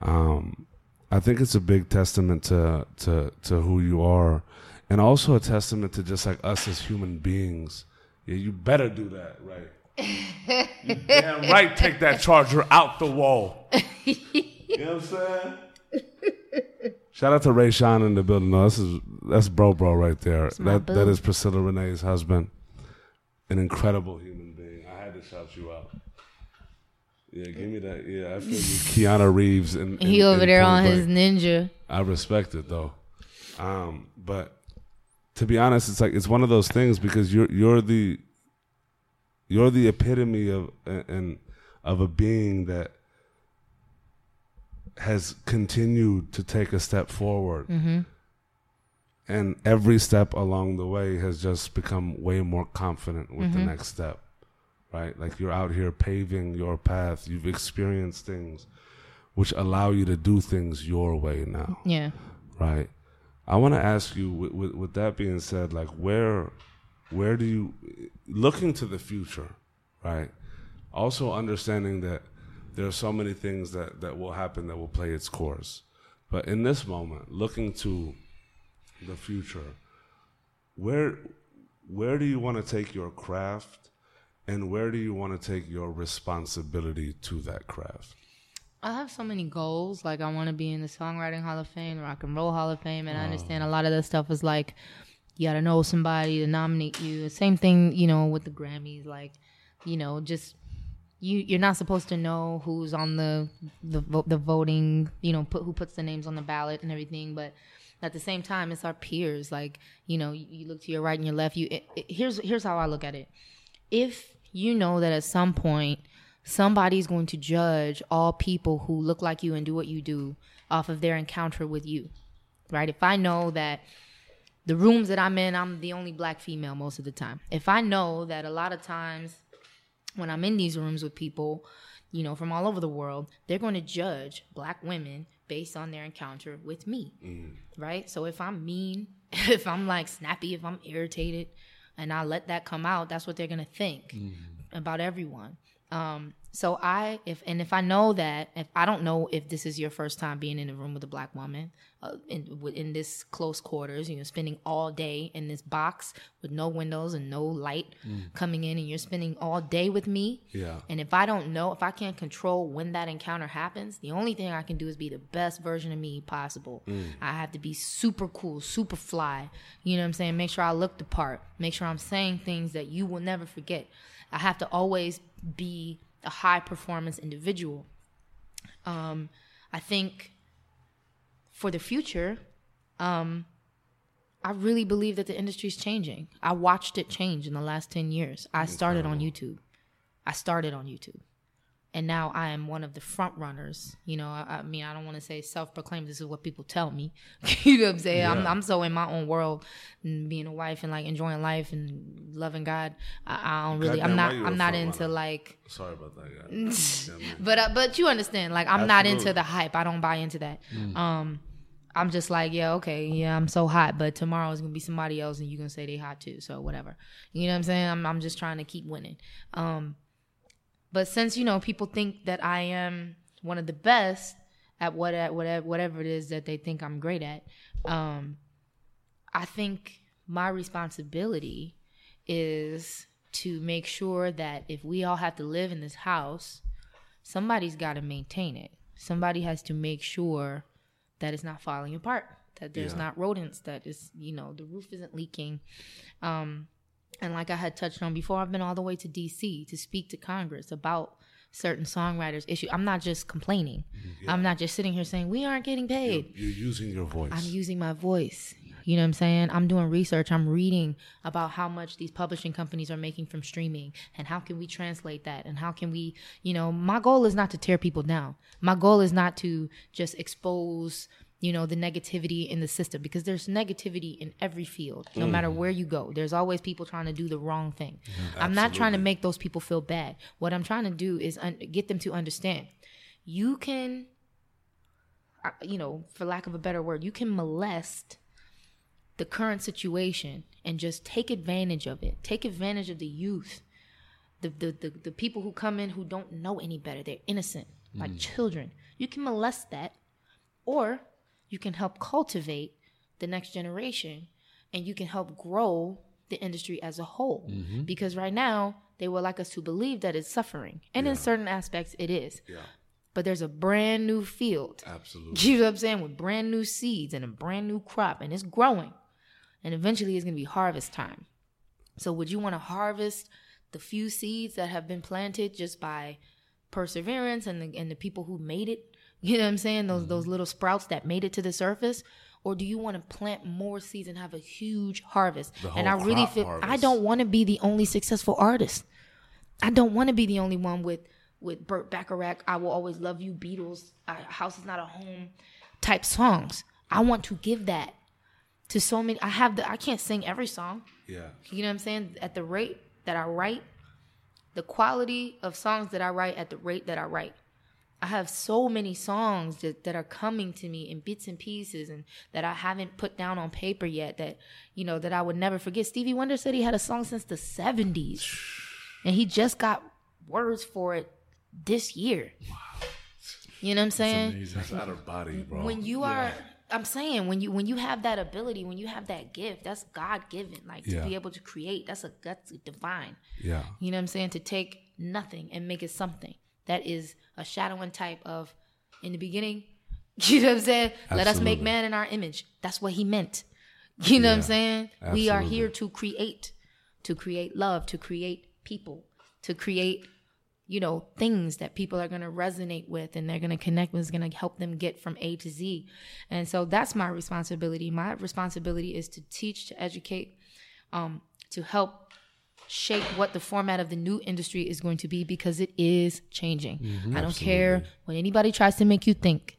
Um, I think it's a big testament to to to who you are, and also a testament to just like us as human beings. Yeah, you better do that, right? you damn right. Take that charger out the wall. You know what I'm saying? Shout out to Ray Sean in the building. No, this is that's bro bro right there. That that boo. is Priscilla Renea's husband. An incredible human being. I had to shout you out. Yeah, give me that. Yeah, I feel you. Keanu Reeves and he over there on his ninja. I respect it though. Um, but to be honest, it's like it's one of those things because you're you're the you're the epitome of and of a being that has continued to take a step forward. And every step along the way has just become way more confident with the next step. Right? Like you're out here paving your path. You've experienced things which allow you to do things your way now Yeah. right i want to ask you with, with, with that being said like where where do you looking to the future right also understanding that there are so many things that that will happen that will play its course but in this moment looking to the future where where do you want to take your craft and where do you want to take your responsibility to that craft I have so many goals. Like I want to be in the songwriting Hall of Fame, Rock and Roll Hall of Fame, and I understand a lot of that stuff is like you got to know somebody to nominate you. Same thing, you know, with the Grammys. Like, you know, just you you're not supposed to know who's on the the the voting. You know, put who puts the names on the ballot and everything, but. At the same time, it's our peers. Like you know, you, you look to your right and your left. You it, it- here's here's how I look at it. If you know that at some point somebody's going to judge all people who look like you and do what you do off of their encounter with you, right? If I know that the rooms that I'm in, I'm the only black female most of the time. If I know that a lot of times when I'm in these rooms with people, you know, from all over the world, they're going to judge black women based on their encounter with me. Mm. Right? So if I'm mean, if I'm like snappy, if I'm irritated, and I let that come out, that's what they're gonna think about everyone. Um, so I, if and if I know that, if I don't know if this is your first time being in a room with a black woman, uh, in in this close quarters, you know, spending all day in this box with no windows and no light coming in, and you're spending all day with me. Yeah. And if I don't know, if I can't control when that encounter happens, the only thing I can do is be the best version of me possible. I have to be super cool, super fly. You know what I'm saying? Make sure I look the part. Make sure I'm saying things that you will never forget. I have to always be a high performance individual. Um, I think for the future, um, I really believe that the industry is changing. I watched it change in the last 10 years. I started on YouTube. I started on YouTube. And now I am one of the front runners. You know, I, I mean, I don't want to say self proclaimed. This is what people tell me. you know what I'm saying? I'm, I'm so in my own world and being a wife and like enjoying life and loving God. I, I don't really, I'm not, why you a I'm not into runner? like, Sorry about that. But uh, but you understand like i'm not into the hype i don't buy into that um i'm just like yeah okay yeah i'm so hot but tomorrow is gonna be somebody else and you're gonna say they hot too so whatever you know what i'm saying i'm, I'm just trying to keep winning um but since you know people think that i am one of the best at what at whatever whatever it is that they think i'm great at um i think my responsibility is to make sure that if we all have to live in this house, somebody's got to maintain it. Somebody has to make sure that it's not falling apart, that there's Yeah. not rodents, that is, you know, the roof isn't leaking. Um, and like I had touched on before, I've been all the way to DC to speak to Congress about certain songwriters issue. I'm not just complaining. I'm not just sitting here saying we aren't getting paid. You're using your voice. I'm using my voice. You know what I'm saying? I'm doing research. I'm reading about how much these publishing companies are making from streaming and how can we translate that and how can we, you know, my goal is not to tear people down. My goal is not to just expose, you know, the negativity in the system because there's negativity in every field, no mm-hmm. matter where you go. There's always people trying to do the wrong thing. Mm-hmm. I'm not trying to make those people feel bad. What I'm trying to do is un- get them to understand you can uh, you know, for lack of a better word, you can molest the current situation and just take advantage of it. Take advantage of the youth, the the the, the people who come in who don't know any better. They're innocent, like mm. children. You can molest that, or you can help cultivate the next generation, and you can help grow the industry as a whole. Mm-hmm. Because right now they would like us to believe that it's suffering, and in certain aspects it is. yeah, But there's a brand new field absolutely. you know what I'm saying? With brand new seeds and a brand new crop, and it's growing. And eventually it's going to be harvest time. So, would you want to harvest the few seeds that have been planted just by perseverance and the, and the people who made it? You know what I'm saying? Those those little sprouts that made it to the surface, or do you want to plant more seeds and have a huge harvest? And I really feel I don't want to be the only successful artist. I don't want to be the only one with with Burt Bacharach, I will always love you, Beatles, a house is not a home type songs. I want to give that to so many. I have the I can't sing every song. Yeah, You know what I'm saying? At the rate that I write, the quality of songs that I write at the rate that I write. I have so many songs that, that are coming to me in bits and pieces and that I haven't put down on paper yet that, you know, that I would never forget. Stevie Wonder said he had a song since the 70s and he just got words for it this year. You know what I'm saying? Amazing. that's out of body, bro. when you are i'm saying when you when you have that ability when you have that gift that's god given like to Yeah. be able to create that's a that's divine yeah, you know what i'm saying to take nothing and make it something that is a shadowing type of in the beginning you know what i'm saying? Let us make man in our image. That's what he meant. You know what i'm Yeah, saying? We are here to create to create love to create people to create you know things that people are going to resonate with and they're going to connect with is going to help them get from a to z. And so that's my responsibility. My responsibility is to teach to educate um, to help shape what the format of the new industry is going to be because it is changing mm-hmm. i don't care what anybody tries to make you think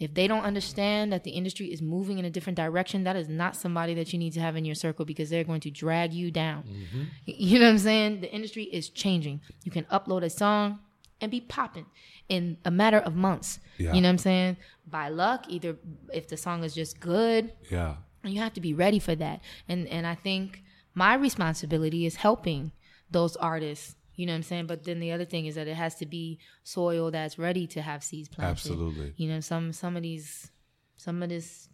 if they don't understand that the industry is moving in a different direction, that is not somebody that you need to have in your circle because they're going to drag you down. Mm-hmm. You know what I'm saying? The industry is changing. You can upload a song and be popping in a matter of months. Yeah. You know what I'm saying? By luck, either if the song is just good, Yeah. you have to be ready for that. And and I think my responsibility is helping those artists. You know what I'm saying? But then the other thing is that it has to be soil that's ready to have seeds planted. Absolutely. You know, some some of these some of this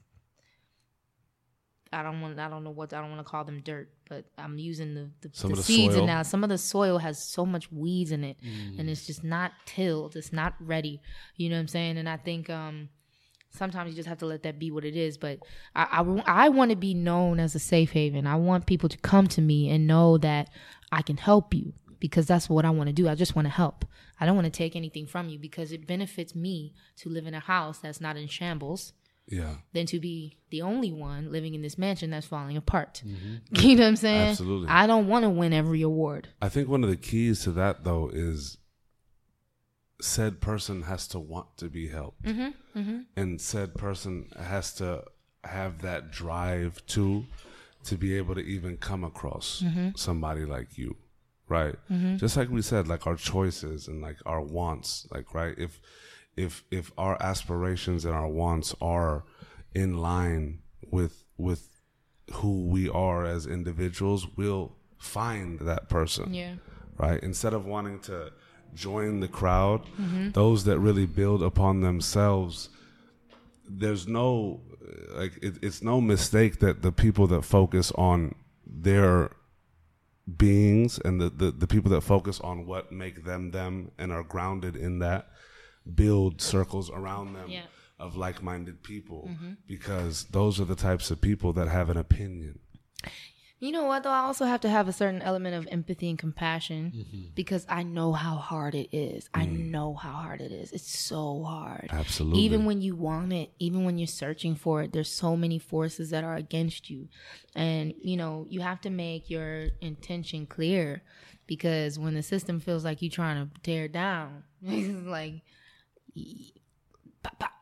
I don't want I don't know what I don't want to call them dirt, but I'm using the, the, the the seeds soil. and now some of the soil has so much weeds in it and it's just not tilled. It's not ready. You know what I'm saying? And I think um sometimes you just have to let that be what it is. But I, I, want to be known as a safe haven. I want people to come to me and know that I can help you because that's what I want to do. I just want to help. I don't want to take anything from you because it benefits me to live in a house that's not in shambles Yeah. than to be the only one living in this mansion that's falling apart. Mm-hmm. You know what I'm saying? Absolutely. I don't want to win every award. I think one of the keys to that though is said person has to want to be helped, mm-hmm, mm-hmm. and said person has to have that drive too to be able to even come across mm-hmm. somebody like you, right? Just like we said, like our choices and like our wants, like right if if if our aspirations and our wants are in line with with who we are as individuals, we'll find that person Yeah. right? Instead of wanting to join the crowd, mm-hmm. those that really build upon themselves, there's no like it, it's no mistake that the people that focus on their beings and the, the the people that focus on what make them them and are grounded in that build circles around them Yeah. of like-minded people mm-hmm. because those are the types of people that have an opinion You know what though? I also have to have a certain element of empathy and compassion mm-hmm. because I know how hard it is. I mm. know how hard it is. It's so hard. Absolutely. Even when you want it, even when you're searching for it, there's so many forces that are against you. And, you know, you have to make your intention clear because when the system feels like you're trying to tear down, it's like, pop, pop.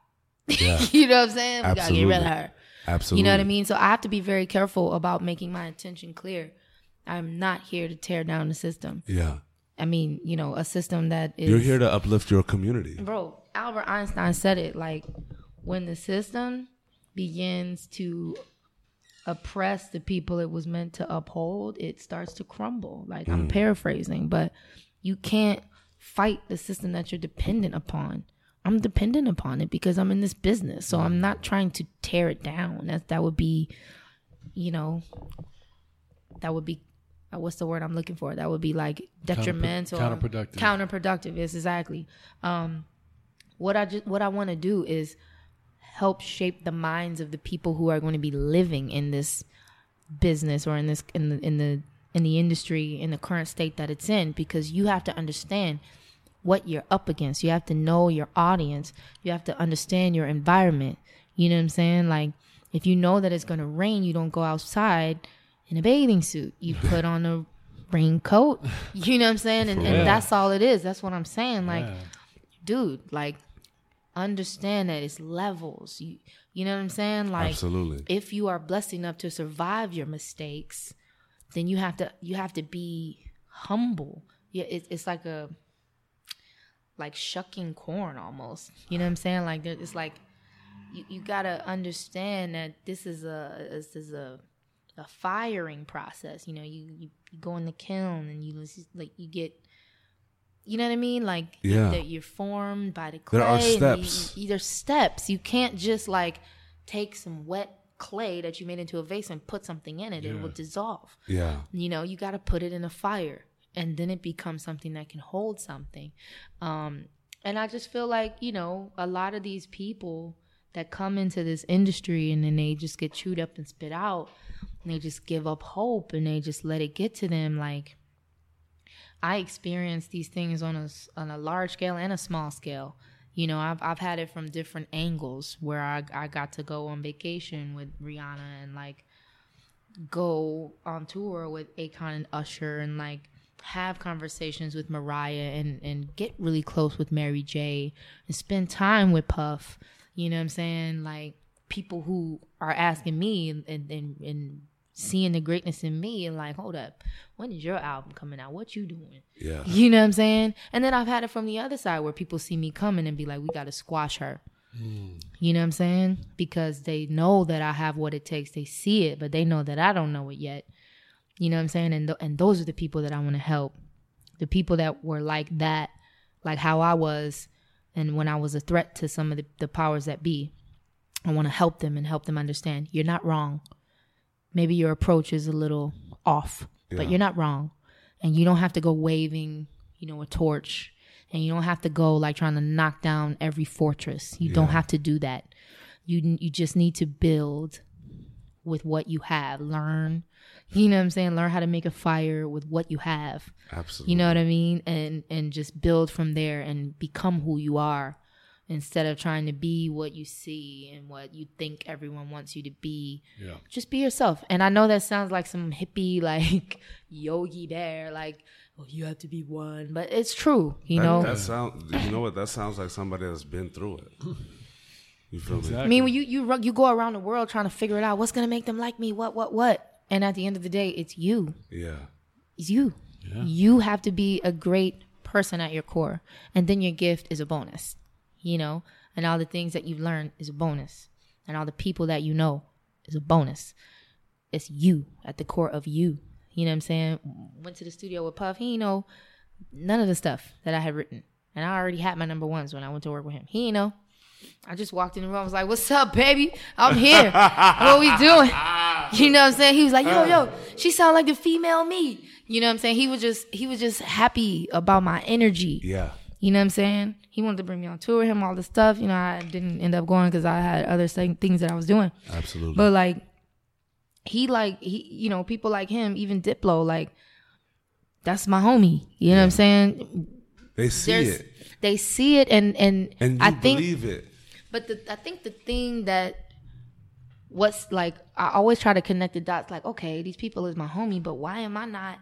Yeah. you know what I'm saying? We gotta get rid of Absolutely. her. Absolutely You know what I mean? So I have to be very careful about making my intention clear. I'm not here to tear down the system. yeah I mean, you know, a system that is You're here to uplift your community. Bro, Albert Einstein said it like when the system begins to oppress the people it was meant to uphold, it starts to crumble. Like I'm mm. paraphrasing, but you can't fight the system that you're dependent upon. I'm dependent upon it because I'm in this business. So I'm not trying to tear it down. That that would be, you know, that would be uh, what's the word I'm looking for? That would be like detrimental, counterproductive. Counterproductive, yes, exactly. Um, what I just what I want to do is help shape the minds of the people who are going to be living in this business or in this in the in the in the industry in the current state that it's in because you have to understand what you're up against. You have to know your audience. You have to understand your environment. You know what I'm saying? Like if you know that it's going to rain, you don't go outside in a bathing suit. You put on a raincoat. You know what I'm saying? And, and that's all it is. That's what I'm saying. Like Yeah. dude, like understand that it's levels. You you know what I'm saying? Like Absolutely. if you are blessed enough to survive your mistakes, then you have to you have to be humble. Yeah, it, it's like a like shucking corn almost. You know what I'm saying? Like it's like you, you gotta understand that this is a this is a a firing process. You know, you, you, you go in the kiln and you like you get you know what I mean? Like Yeah. that you're formed by the clay. There are and you- steps. You, there's steps. You can't just like take some wet clay that you made into a vase and put something in it. It will dissolve. Yeah. You know, you got to put it in a fire, and then it becomes something that can hold something. Um, and I just feel like you know a lot of these people that come into this industry and then they just get chewed up and spit out, and they just give up hope and they just let it get to them. Like I experienced these things on a on a large scale and a small scale. You know, I've I've had it from different angles where I I got to go on vacation with Rihanna and like go on tour with Akon and Usher and like have conversations with Mariah and and get really close with Mary J and spend time with Puff. You know what I'm saying? Like people who are asking me and and, and, seeing the greatness in me and like, hold up, when is your album coming out? What you doing? Yeah. You know what I'm saying? And then I've had it from the other side where people see me coming and be like, we got to squash her. Hmm. You know what I'm saying? Because they know that I have what it takes. They see it, but they know that I don't know it yet. You know what I'm saying? And th- and those are the people that I want to help. The people that were like that, like how I was, and when I was a threat to some of the, the powers that be. I want to help them and help them understand you're not wrong. Maybe your approach is a little off, but you're not wrong. And you don't have to go waving, you know, a torch. And you don't have to go like trying to knock down every fortress. You don't have to do that. You you just need to build with what you have. Learn, you know what I'm saying? Learn how to make a fire with what you have. Absolutely. You know what I mean? And and just build from there and become who you are instead of trying to be what you see and what you think everyone wants you to be. Yeah. Just be yourself. And I know that sounds like some hippie like yogi bear like oh you have to be one, but it's true, you That, know. that sound. You know what? That sounds like somebody that's been through it. You feel me? I mean, when you you you go around the world trying to figure it out, what's gonna make them like me? What what what? And at the end of the day, it's you. Yeah. It's you. Yeah. You have to be a great person at your core, and then your gift is a bonus. You know, and all the things that you've learned is a bonus, and all the people that you know is a bonus. It's you at the core of you. You know what I'm saying? Went to the studio with Puff. He ain't know none of the stuff that I had written, and I already had my number ones when I went to work with him. He ain't know. I just walked in the room. I was like, "What's up, baby? I'm here. what are we doing?" You know what I'm saying? He was like, "Yo, yo, uh. she sound like the female me." You know what I'm saying? He was just he was just happy about my energy. Yeah. You know what I'm saying? He wanted to bring me on tour with him, all this stuff. You know, I didn't end up going because I had other things that I was doing. Absolutely. But like, he like he, you know, people like him, even Diplo, like that's my homie. You know what I'm saying? they see There's it, they see it, and and, and I think believe it. but the, I think the thing that what's like, I always try to connect the dots. Like, okay, these people is my homie, but why am I not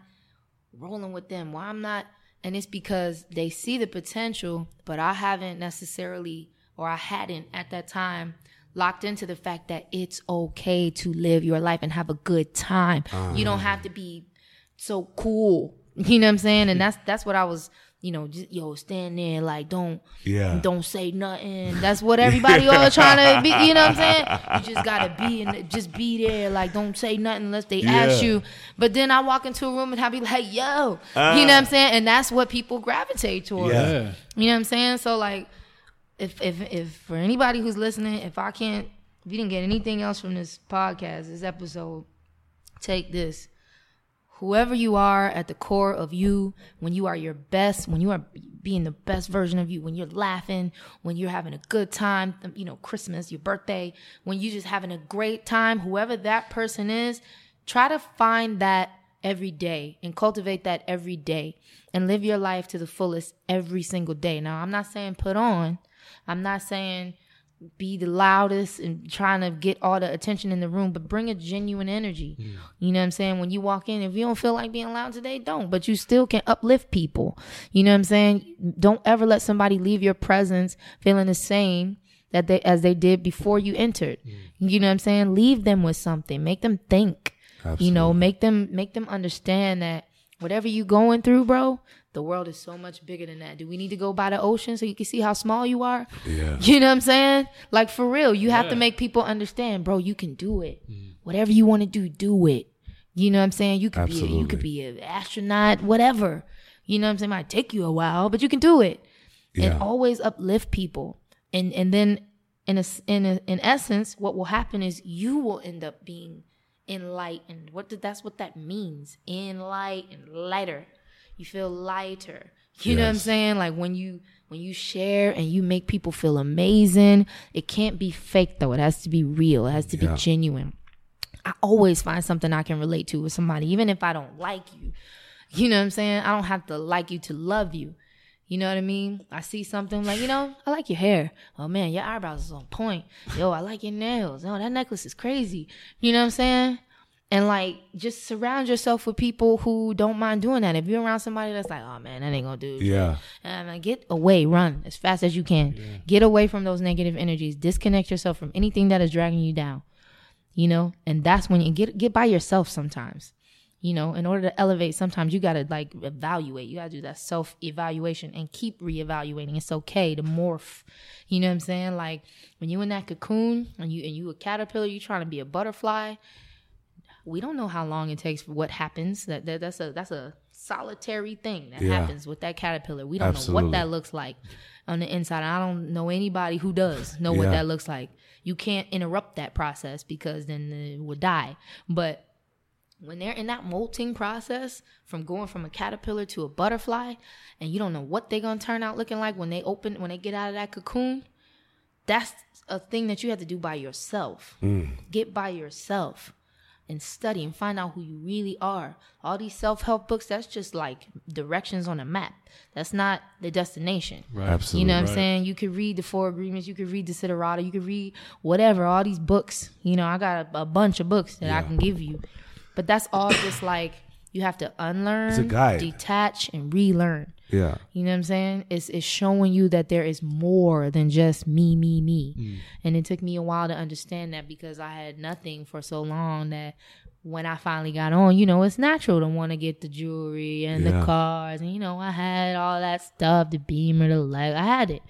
rolling with them? Why I'm not? And it's because they see the potential, but I haven't necessarily, or I hadn't at that time, locked into the fact that it's okay to live your life and have a good time. You don't ah. have to be so cool. You know what I'm saying? And that's that's what I was, you know, just yo, stand there like don't Yeah. don't say nothing. That's what everybody all trying to be. You know what I'm saying? You just gotta be and just be there. Like don't say nothing unless they ask you. But then I walk into a room and I be like, yo, you know ah. what I'm saying? And that's what people gravitate towards. Yeah. Yeah. You know what I'm saying? So like, if if if for anybody who's listening, if I can't, if you didn't get anything else from this podcast, this episode, take this. Whoever you are at the core of you, when you are your best, when you are being the best version of you, when you're laughing, when you're having a good time, you know, Christmas, your birthday, when you're just having a great time, whoever that person is, try to find that every day and cultivate that every day and live your life to the fullest every single day. Now, I'm not saying put on, I'm not saying be the loudest and trying to get all the attention in the room, but bring a genuine energy. You know what I'm saying? When you walk in, if you don't feel like being loud today, don't, but you still can uplift people. You know what I'm saying? Don't ever let somebody leave your presence feeling the same that they as they did before you entered. You know what I'm saying? Leave them with something. Make them think. You know, make them make them understand that whatever you going through, bro, the world is so much bigger than that. Do we need to go by the ocean so you can see how small you are? Yeah. You know what I'm saying? Like for real, you have to make people understand, bro. You can do it. Mm. Whatever you want to do, do it. You know what I'm saying? You could be a, you could be an astronaut, whatever. You know what I'm saying? Might take you a while, but you can do it. Yeah. And always uplift people. And and then in a, in a, in essence, what will happen is you will end up being enlightened. What did that's what that means? Enlightened, lighter. You feel lighter. You know what I'm saying? Like when you when you share and you make people feel amazing, it can't be fake though. It has to be real. It has to Yeah. be genuine. I always find something I can relate to with somebody, even if I don't like you. You know what I'm saying? I don't have to like you to love you. You know what I mean? I see something like, you know, I like your hair. Oh man, your eyebrows is on point. Yo, I like your nails. Oh, that necklace is crazy. You know what I'm saying? And like, just surround yourself with people who don't mind doing that. If you're around somebody that's like, oh man, that ain't gonna do. Yeah. And like, get away, run as fast as you can. Get away from those negative energies. Disconnect yourself from anything that is dragging you down. you know, and that's when you get get by yourself sometimes. You know, in order to elevate, sometimes you gotta like evaluate. You gotta do that self evaluation and keep reevaluating. It's okay to morph. You know what I'm saying? Like when you in that cocoon and you and you a caterpillar, you trying to be a butterfly. We don't know how long it takes for what happens. That, that that's a that's a solitary thing that Yeah. happens with that caterpillar. We don't know what that looks like on the inside. I don't know anybody who does know what that looks like. You can't interrupt that process because then it would die. But when they're in that molting process from going from a caterpillar to a butterfly and you don't know what they're going to turn out looking like when they open when they get out of that cocoon that's a thing that you have to do by yourself mm. get by yourself and study and find out who you really are all these self-help books that's just like directions on a map that's not the destination Right. Absolutely. you know what I'm saying? You could read the Four Agreements. You could read the Siddhartha. You could read whatever. All these books. You know, I got a, a bunch of books that I can give you, but that's all just like you have to unlearn, it's a guide. detach, and relearn. Yeah. You know what I'm saying? It's it's showing you that there is more than just me, me, me. Mm. And it took me a while to understand that because I had nothing for so long that when I finally got on, you know, it's natural to want to get the jewelry and Yeah. the cars and you know, I had all that stuff, the beamer, the leg. I had it.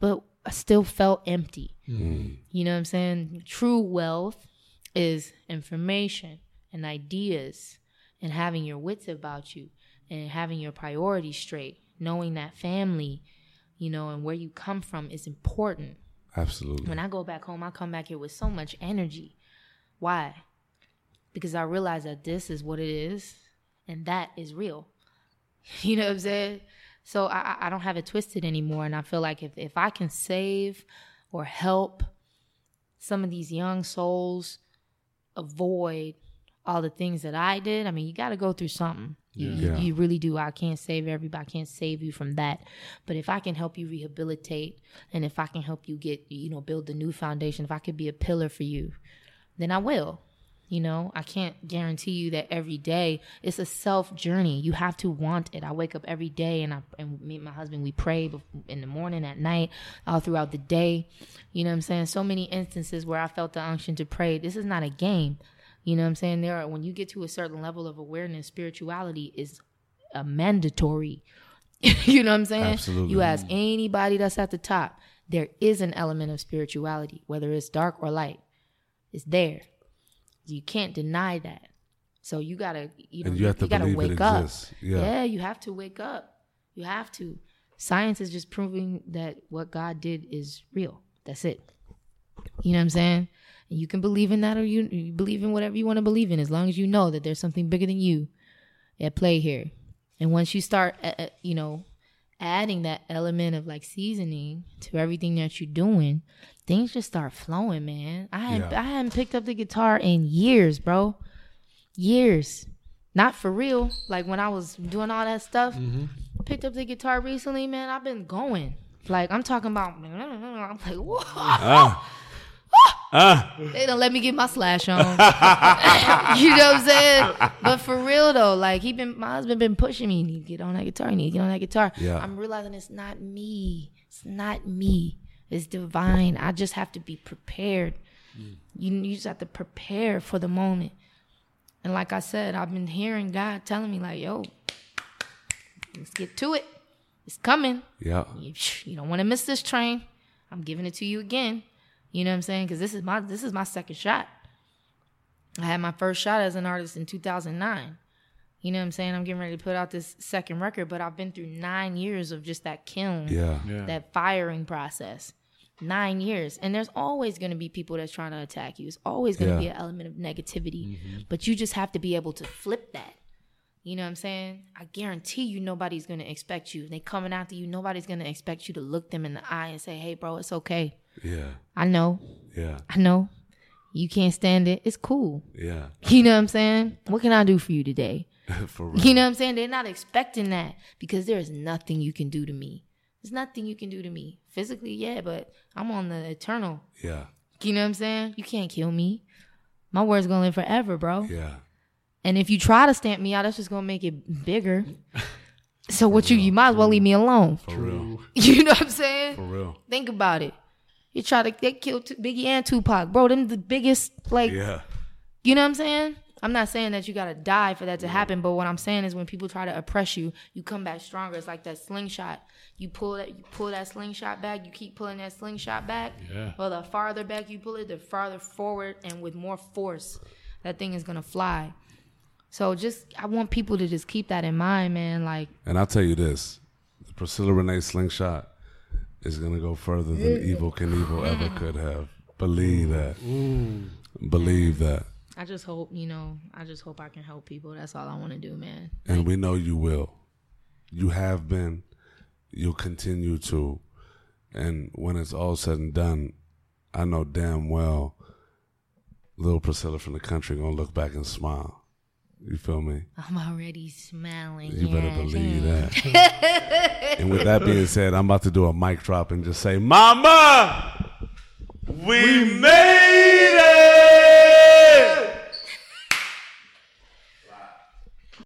But I still felt empty. Mm. You know what I'm saying? True wealth is information and ideas and having your wits about you and having your priorities straight, knowing that family, you know, and where you come from is important. Absolutely. When I go back home, I come back here with so much energy. Why? Because I realize that this is what it is and that is real. You know what I'm saying? So I, I- don't have it twisted anymore. And I feel like if, if I can save or help some of these young souls avoid all the things that I did, I mean, you got to go through something. You, you- Yeah. you really do. I can't save everybody. I can't save you from that. But if I can help you rehabilitate and if I can help you get, you know, build a new foundation, if I could be a pillar for you, then I will. You know, I can't guarantee you that every day. It's a self journey. You have to want it. I wake up every day and I and me and my husband we pray in the morning, at night, all throughout the day. You know what I'm saying? So many instances where I felt the unction to pray. This is not a game. You know what I'm saying? There are when you get to a certain level of awareness, spirituality is a mandatory. you know what I'm saying? Absolutely. You ask anybody that's at the top, there is an element of spirituality, whether it's dark or light. It's there. You can't deny that. So you gotta, you know, And you have to gotta wake up. exists. Yeah. you have to wake up. You have to. Science is just proving that what God did is real. That's it. You know what I'm saying? And you can believe in that or you, you believe in whatever you want to believe in as long as you know that there's something bigger than you at play here. And once you start, uh, you know, adding that element of like seasoning to everything that you're doing, things just start flowing, man. I had Yeah. I hadn't picked up the guitar in years, bro. Years. Not for real. Like when I was doing all that stuff, picked up the guitar recently, man. I've been going. Like I'm talking about. I'm like, whoa. Ah. They don't let me get my slash on. you know what I'm saying? But for real though, like he been my husband been pushing me. Need to get on that guitar. Need to get on that guitar. Yeah. I'm realizing it's not me. It's not me. It's divine. I just have to be prepared. You, you just have to prepare for the moment. And like I said, I've been hearing God telling me like, "Yo, let's get to it. It's coming." Yeah. you, you don't want to miss this train. I'm giving it to you again. You know what I'm saying? Because this is my this is my second shot. I had my first shot as an artist in 2009. You know what I'm saying? I'm getting ready to put out this second record, but I've been through nine years of just that kiln, Yeah. Yeah. that firing process. Nine years. And there's always going to be people that's trying to attack you. It's always going to Yeah. be an element of negativity. Mm-hmm. But you just have to be able to flip that. You know what I'm saying? I guarantee you nobody's going to expect you. They coming after you, nobody's going to expect you to look them in the eye and say, hey, bro, it's okay. Yeah. I know. Yeah. I know. You can't stand it. It's cool. Yeah. You know what I'm saying? What can I do for you today? For real. You know what I'm saying? They're not expecting that because there is nothing you can do to me. There's nothing you can do to me. Physically, yeah, but I'm on the eternal. Yeah. You know what I'm saying? You can't kill me. My word's gonna live forever, bro. Yeah. And if you try to stamp me out, that's just gonna make it bigger. So what you you might as well leave me alone. For real. You know what I'm saying? For real. Think about it. You try to they killed Biggie and Tupac, bro. Them the biggest like Yeah. you know what I'm saying? I'm not saying that you gotta die for that to happen, but what I'm saying is when people try to oppress you, you come back stronger. It's like that slingshot. You pull that you pull that slingshot back, you keep pulling that slingshot back. Yeah. Well the farther back you pull it, the farther forward and with more force that thing is gonna fly. So just I want people to just keep that in mind, man. Like And I'll tell you this: the Priscilla Renea slingshot is gonna go further than Evel Knievel ever mm. could have. Believe that. Mm. Believe that. I just hope, you know, I just hope I can help people. That's all I want to do, man. And we know you will. You have been. You'll continue to. And when it's all said and done, I know damn well little Priscilla from the country gonna look back and smile. You feel me? I'm already smiling. You better believe that. and with that being said, I'm about to do a mic drop and just say, Mama, we made